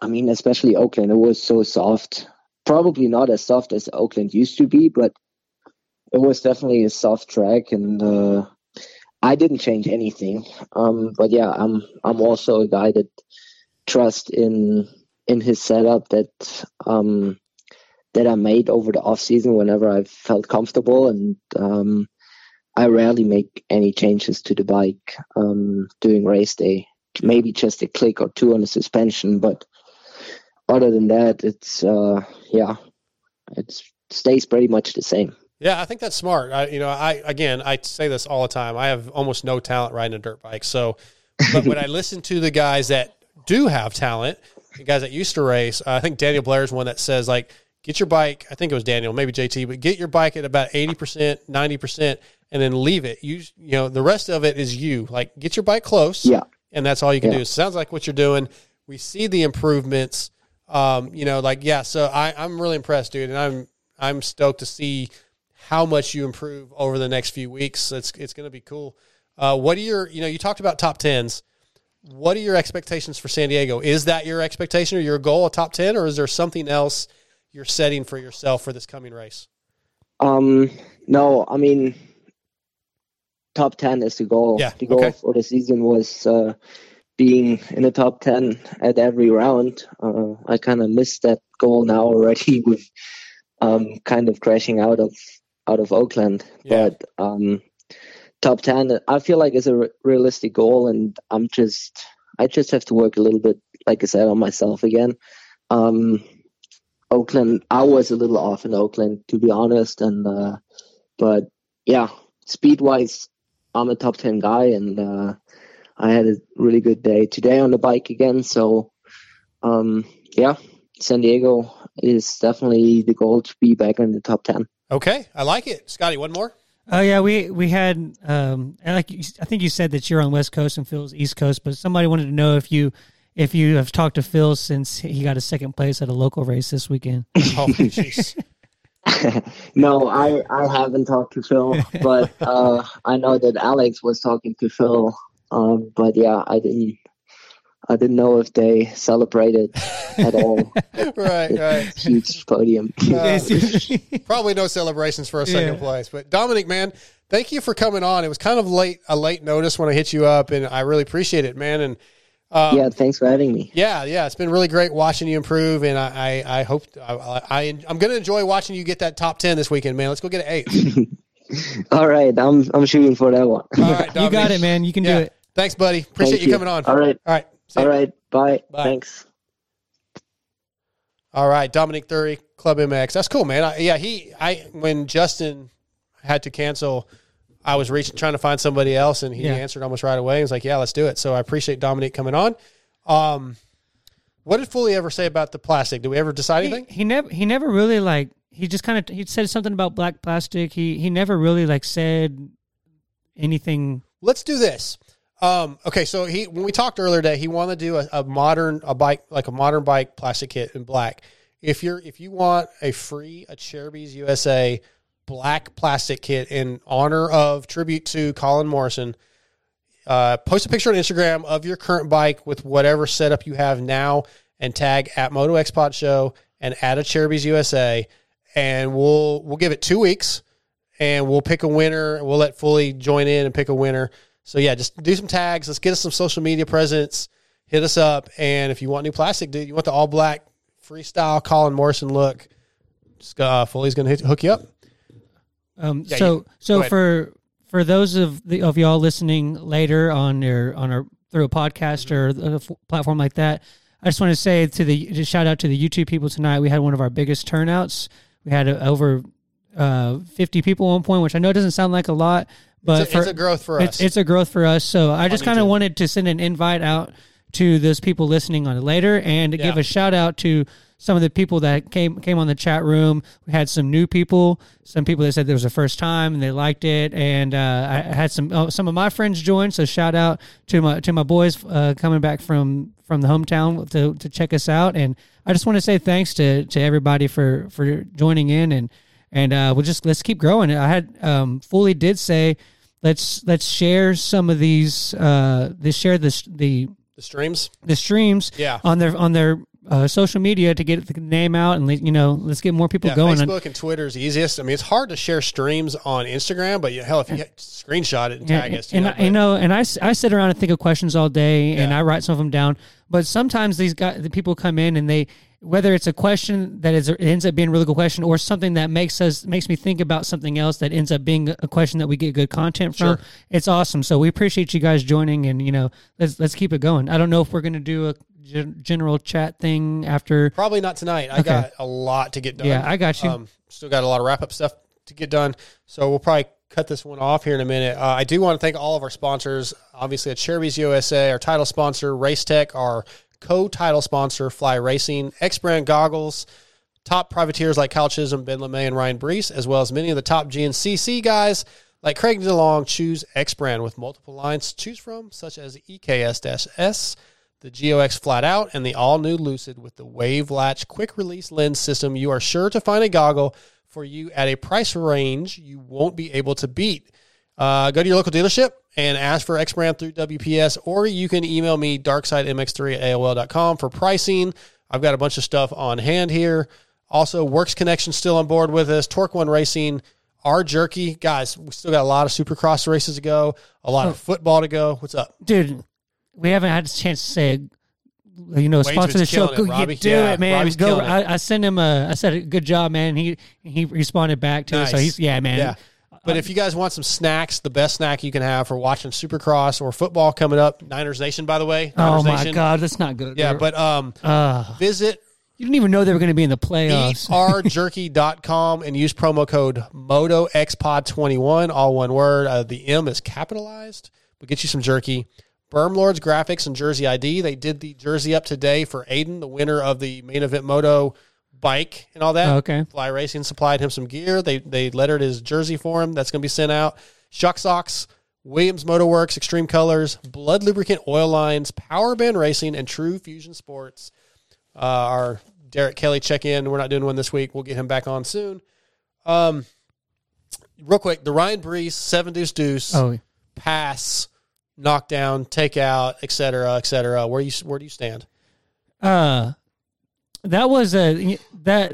I mean especially Oakland, it was so soft. Probably not as soft as Oakland used to be, but it was definitely a soft track and uh I didn't change anything. Um, but yeah, I'm I'm also a guy that trust in in his setup that um, that I made over the off season whenever I felt comfortable, and um, I rarely make any changes to the bike um, during race day. Maybe just a click or two on the suspension, but other than that, it's uh, yeah, it stays pretty much the same. Yeah, I think that's smart. I, you know, I again, I say this all the time. I have almost no talent riding a dirt bike. So, but when I listen to the guys that do have talent, the guys that used to race, uh, I think Daniel Blair is one that says like, get your bike. I think it was Daniel, maybe JT, but get your bike at about eighty percent, ninety percent, and then leave it. You, you know, the rest of it is you. Like, get your bike close. Yeah. and that's all you can Yeah. do. Sounds like what you're doing. We see the improvements. Um, you know, like yeah. So I, I'm really impressed, dude, and I'm I'm stoked to see how much you improve over the next few weeks. It's it's going to be cool. Uh, what are your you know you talked about top tens. What are your expectations for San Diego? Is that your expectation or your goal, a top ten, or is there something else you're setting for yourself for this coming race? Um, no, I mean, top 10 is the goal. Yeah, The goal okay. for the season was uh, being in the top 10 at every round. Uh, I kind of missed that goal now already with um, kind of crashing out of out of Oakland. But um, top 10, I feel like is a re- realistic goal, and I'm just, I just have to work a little bit, like I said, on myself again. Um, Oakland, I was a little off in Oakland, to be honest, and uh, but yeah, speed wise, I'm a top ten guy, and uh, I had a really good day today on the bike again. So, um, yeah, San Diego is definitely the goal to be back in the top ten. Okay, I like it, Scotty. One more. Oh yeah, we we had um and like you, I think you said that you're on West Coast and Phil's East Coast, but somebody wanted to know if you if you have talked to Phil since he got a second place at a local race this weekend. Oh no, I I haven't talked to Phil, but uh, I know that Alex was talking to Phil. Um, but yeah, I didn't. I didn't know if they celebrated at all. right, right. Huge podium. Uh, probably no celebrations for a second Yeah. place. But Dominique, man, thank you for coming on. It was kind of late, a late notice when I hit you up, and I really appreciate it, man. And um, yeah, thanks for having me. yeah, yeah, it's been really great watching you improve, and I, I, I hope I, I, I'm going to enjoy watching you get that top ten this weekend, man. Let's go get an eight. All right, I'm I'm shooting for that one. All right, you got it, man. You can Yeah. do it. Thanks, buddy. Appreciate Thank you coming on. All right. All right. See All ya. right. Bye. Bye. Thanks. All right, Dominique Thury, Club MX. That's cool, man. I, yeah, he. I when Justin had to cancel, I was reaching trying to find somebody else, and he Yeah. answered almost right away. He was like, "Yeah, let's do it." So I appreciate Dominique coming on. Um, what did Foley ever say about the plastic? Did we ever decide He, anything? he never he never really like he just kind of he said something about black plastic. He he never really like said anything. Let's do this. Um, okay, so he when we talked earlier today, he wanted to do a, a modern a bike like a modern bike plastic kit in black. If you're if you want a free Acerbis USA black plastic kit in honor of tribute to Colin Morrison, uh, post a picture on Instagram of your current bike with whatever setup you have now, and tag at Moto X Pod Show and add Acerbis USA, and we'll we'll give it two weeks, and we'll pick a winner. We'll let Fully join in and pick a winner. So yeah, just do some tags. Let's get us some social media presence. Hit us up, and if you want new plastic, dude, you want the all black freestyle Colin Morrison look. Just, uh, Fully's gonna hook you up. Um, Yeah, so you- so for for those of the of y'all listening later on your on our through a podcast or a f- platform like that, I just want to say to the to shout out to the YouTube people tonight. We had one of our biggest turnouts. We had uh, over uh, fifty people at one point, which I know doesn't sound like a lot, but It's a- it's a growth for us. It's a growth for us. So I just kind of wanted to send an invite out to those people listening on it later, and to give a shout out to some of the people that came came on the chat room. We had some new people, some people that said it was their first time and they liked it, and uh, I I had some oh, some of my friends join. So shout out to my to my boys uh, coming back from from the hometown to to check us out, and I just want to say thanks to to everybody for for joining in and and uh, we'll just let's keep growing. I had um, fully did say let's let's share some of these uh, this share this the The streams. the streams Yeah. on their on their uh, social media to get the name out and you know let's get more people Yeah, going. Facebook and Twitter is easiest. I mean, it's hard to share streams on Instagram, but you, hell, if you screenshot it and Yeah, tag us, and know, I- you know, and I, I sit around and think of questions all day, and I write some of them down. But sometimes these guys, the people come in and they, whether it's a question that is it ends up being a really good question, or something that makes us makes me think about something else that ends up being a question that we get good content from. Sure. It's awesome. So we appreciate you guys joining, and you know, let's let's keep it going. I don't know if we're gonna do a gen- general chat thing after. Probably not tonight. I Okay. got a lot to get done. Yeah, I got you. Um, still got a lot of wrap up stuff to get done. So we'll probably cut this one off here in a minute. Uh, I do want to thank all of our sponsors. Obviously, Acerbis USA, our title sponsor, Racetech, our co-title sponsor, Fly Racing, EKS Brand Goggles, top privateers like Kyle Chisholm, Ben LaMay, and Ryan Breece, as well as many of the top GNCC guys like Craig DeLong. Choose EKS Brand with multiple lines to choose from, such as the EKS-S, the GOX Flat Out, and the all-new Lucid with the Wave Latch quick release lens system. You are sure to find a goggle for you at a price range you won't be able to beat. Uh, go to your local dealership and ask for EKS Brand through WPS, or you can email me darksidemx3 at AOL.com for pricing. I've got a bunch of stuff on hand here. Also, Works Connection still on board with us. Torc1 Racing, our jerky. Guys, we still got a lot of supercross races to go, a lot of football to go. What's up? dude, we haven't had a chance to say, you know, Wade's sponsor the show. it. Go, do yeah, it, man. Robbie's Go. I, I sent him a. I said, "Good job, man." He he responded back to it. So he's yeah, man. Yeah. But if you guys want some snacks, the best snack you can have for watching Supercross or football coming up, Niners Nation, by the way. Oh my Nation. God, that's not good. Yeah, but um, Uh, visit you didn't even know they were going to be in the playoffs. eatrjerky.com and use promo code MotoXPod21, all one word. Uh, the M is capitalized. We'll get you some jerky. Berm Lords Graphics and Jersey ID. They did the jersey up today for Aiden, the winner of the main event moto bike and all that. Oh, okay. Fly Racing supplied him some gear. They they lettered his jersey for him. That's going to be sent out. Shuck Socks, Williams Motorworks, Xtreme Kolors, Blud Lubricant Oil Lines, Power Band Racing, and True Fusion Sports. Uh, our Derek Kelly check in. We're not doing one this week. We'll get him back on soon. Um, real quick, the Ryan Breece seven deuce deuce Oh. pass, knockdown, takeout, et cetera, et cetera. Where you where do you stand? Uh, that was a that.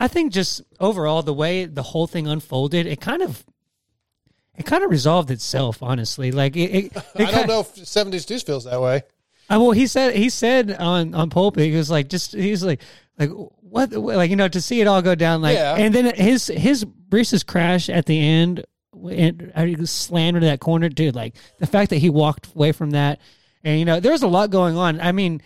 I think just overall the way the whole thing unfolded, it kind of, it kind of resolved itself. Honestly, like it. it, it I don't kind- know if seven deuce feels that way. Uh, well, he said he said on on pulpit he was like just he's like like what like you know to see it all go down like Yeah. and then his his Breece's crash at the end and I slammed into that corner dude like the fact that he walked away from that and you know there's a lot going on I mean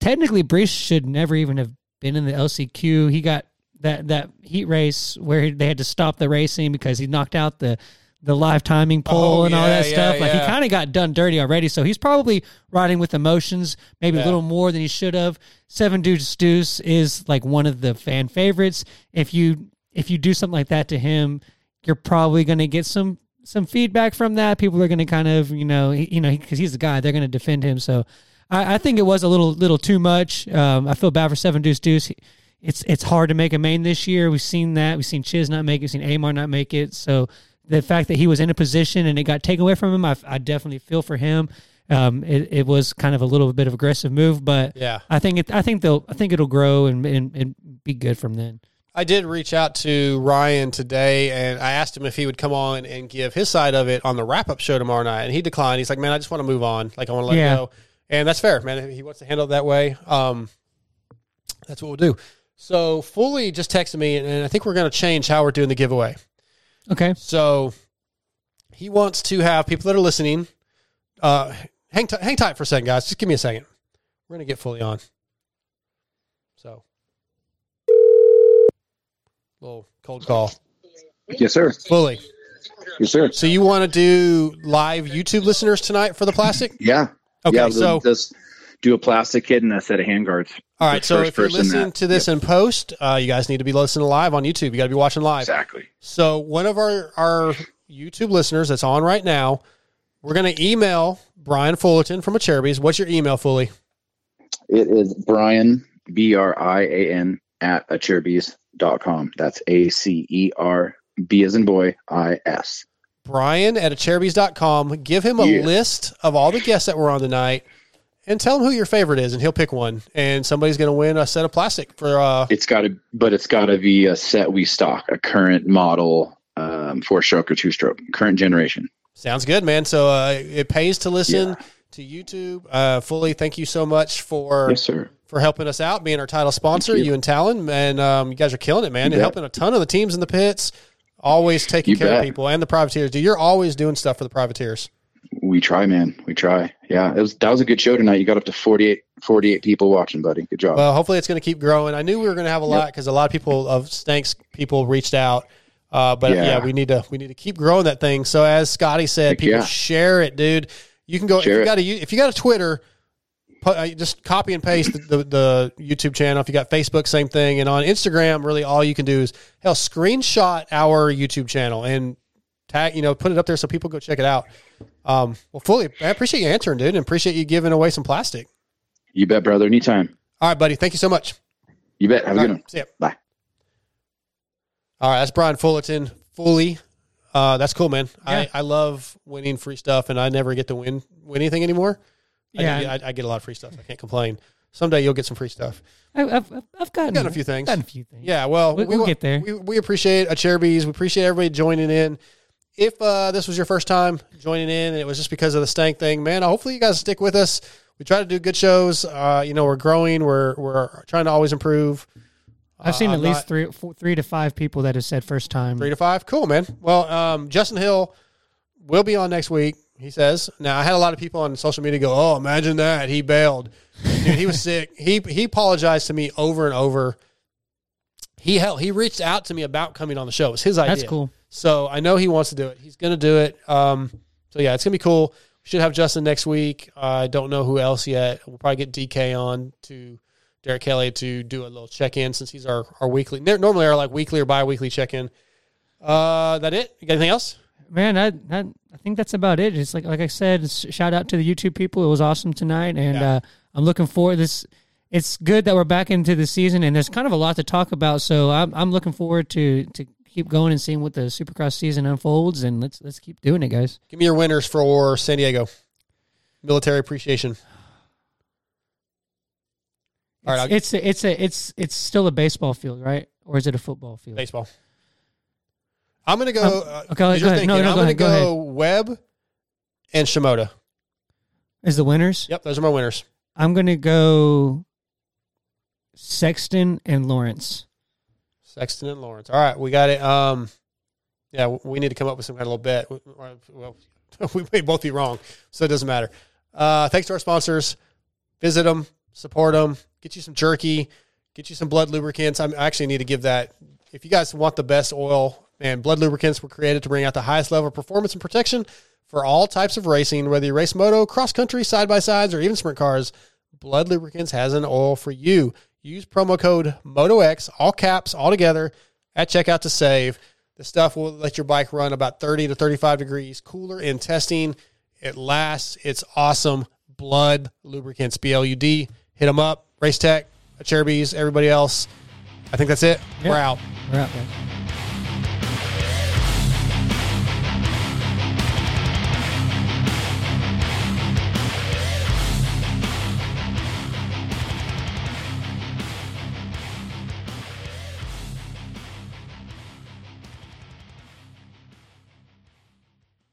technically Breece should never even have been in the LCQ he got that that heat race where they had to stop the racing because he knocked out the the live timing pole Oh, and all that yeah, stuff. Like yeah. he kind of got done dirty already so he's probably riding with emotions maybe a little more than he should have. Seven deuce deuce is like one of the fan favorites. If you if you do something like that to him you're probably going to get some some feedback from that. People are going to kind of you know he, you know because he's the guy they're going to defend him so I, I think it was a little little too much um, i feel bad for seven deuce deuce it's it's hard to make a main this year we've seen that we've seen chiz not make it we've seen amar not make it so the fact that he was in a position and it got taken away from him i, I definitely feel for him um, it, it was kind of a little bit of aggressive move, but Yeah. I think it. I think they'll. I think it'll grow and, and, and be good from then. I did reach out to Ryan today and I asked him if he would come on and give his side of it on the wrap up show tomorrow night. And he declined. He's like, man, I just want to move on. Like, I want to let Yeah. go. And that's fair, man. If he wants to handle it that way, um, that's what we'll do. So, Fully just texted me, and, and I think we're going to change how we're doing the giveaway. Okay. So, he wants to have people that are listening. Uh, hang, t- hang tight for a second, guys. Just give me a second. We're going to get Fully on. So, little cold call. Yes, sir. Fully. Yes, sir. So you want to do live YouTube listeners tonight for the plastic? Yeah. Okay, Yeah, so- just do a plastic kit and a set of handguards. All right. So if you're listening that- to this in post, uh, you guys need to be listening live on YouTube. You got to be watching live. Exactly. So one of our our YouTube listeners that's on right now, we're going to email Brian Fullerton from Acerbis. What's your email, Fully? It is Brian B R I A N at acerbis.com. That's A C E R B as in boy I S. Brian at acerbis.com. Give him a Yeah. list of all the guests that were on tonight and tell him who your favorite is, and he'll pick one. And somebody's going to win a set of plastic for uh, It's got to, but it's got to be a set we stock, a current model, um, four stroke or two stroke, current generation. Sounds good, man. So uh, it pays to listen to YouTube. Uh, fully, thank you so much for Yes, for helping us out, being our title sponsor. You. and Talon, and um, you guys are killing it, man, You bet. helping a ton of the teams in the pits. Always taking You care of people and the privateers. Dude, you're always doing stuff for the privateers. We try, man. We try. Yeah, it was that was a good show tonight. You got up to 48, 48 people watching, buddy. Good job. Well, hopefully it's going to keep growing. I knew we were going to have a lot because a lot of people of Stanks people reached out. Uh, but yeah. Yeah. we need to we need to keep growing that thing. So as Scotty said, Heck people yeah. share it, dude. You can go if you got a if you got a Twitter, just copy and paste the, the, the YouTube channel. If you got Facebook, same thing. And on Instagram, really all you can do is hell screenshot our YouTube channel and tag you know put it up there so people go check it out. Um, well, fully, I appreciate you answering, dude, and appreciate you giving away some plastic. you bet, brother. Anytime. All right, buddy. Thank you so much. You bet. Have a good right, one. See ya. Bye. All right, that's Brian Fullerton. Fully, uh, that's cool, man. Yeah. I, I love winning free stuff, and I never get to win win anything anymore. I, Yeah. do- I, I get a lot of free stuff. I can't complain. Someday you'll get some free stuff. I, I've I've- gotten, gotten a few things. Gotten a few things. Yeah, well, We- we, we'll get there. We, we appreciate Acerbis. We appreciate everybody joining in. If uh, this was your first time joining in and it was just because of the stank thing, man, hopefully you guys stick with us. We try to do good shows. Uh, you know, we're growing. We're we're trying to always improve. I've seen Uh, at least not- three four, three to five people that have said first time. Three to five. Cool, man. Well, um, Justin Hill will be on next week. He says. Now, I had a lot of people on social media go, "Oh, imagine that he bailed." Dude, he was sick. He he apologized to me over and over. He hell, he reached out to me about coming on the show. It was his idea. That's cool. So I know he wants to do it. He's going to do it. Um, so yeah, it's going to be cool. We should have Justin next week. I don't know who else yet. We'll probably get DK on to Derek Kelly to do a little check in since he's our, our weekly. Normally our like weekly or bi weekly check in. Uh, that it? You got anything else? Man, I, I I think that's about it. It's like like I said, shout out to the YouTube people. It was awesome tonight, and Yeah. uh, I'm looking forward. This it's good that we're back into the season, and there's kind of a lot to talk about. So I'm I'm looking forward to to keep going and seeing what the Supercross season unfolds, and let's let's keep doing it, guys. Give me your winners for San Diego. Military appreciation. All right, I'll- It's a, it's a it's it's still a baseball field, right? Or is it a football field? baseball. I'm going to go. Um, uh, okay, go ahead. thinking, No, no, I'm go going to go go Webb and Shimoda. Is the winners? Yep, those are my winners. I'm gonna go Sexton and Lawrence. Sexton and Lawrence. All right, we got it. Um, yeah, we need to come up with some kind of little bet. Well, we may both be wrong, so it doesn't matter. Uh, thanks to our sponsors. Visit them, support them, get you some jerky, get you some Blud lubricants. I'm, I actually need to give that. If you guys want the best oil, man, Blud lubricants were created to bring out the highest level of performance and protection for all types of racing, whether you race moto, cross country, side by sides, or even sprint cars. Blud Lubricants has an oil for you. Use promo code MotoX, all caps, all together, at checkout to save. The stuff will let your bike run about 30 to 35 degrees cooler in testing. It lasts. It's awesome. Blud Lubricants, B L U D. Hit them up. Race Tech, Acerbis, everybody else. I think that's it. We're out. We're out, guys.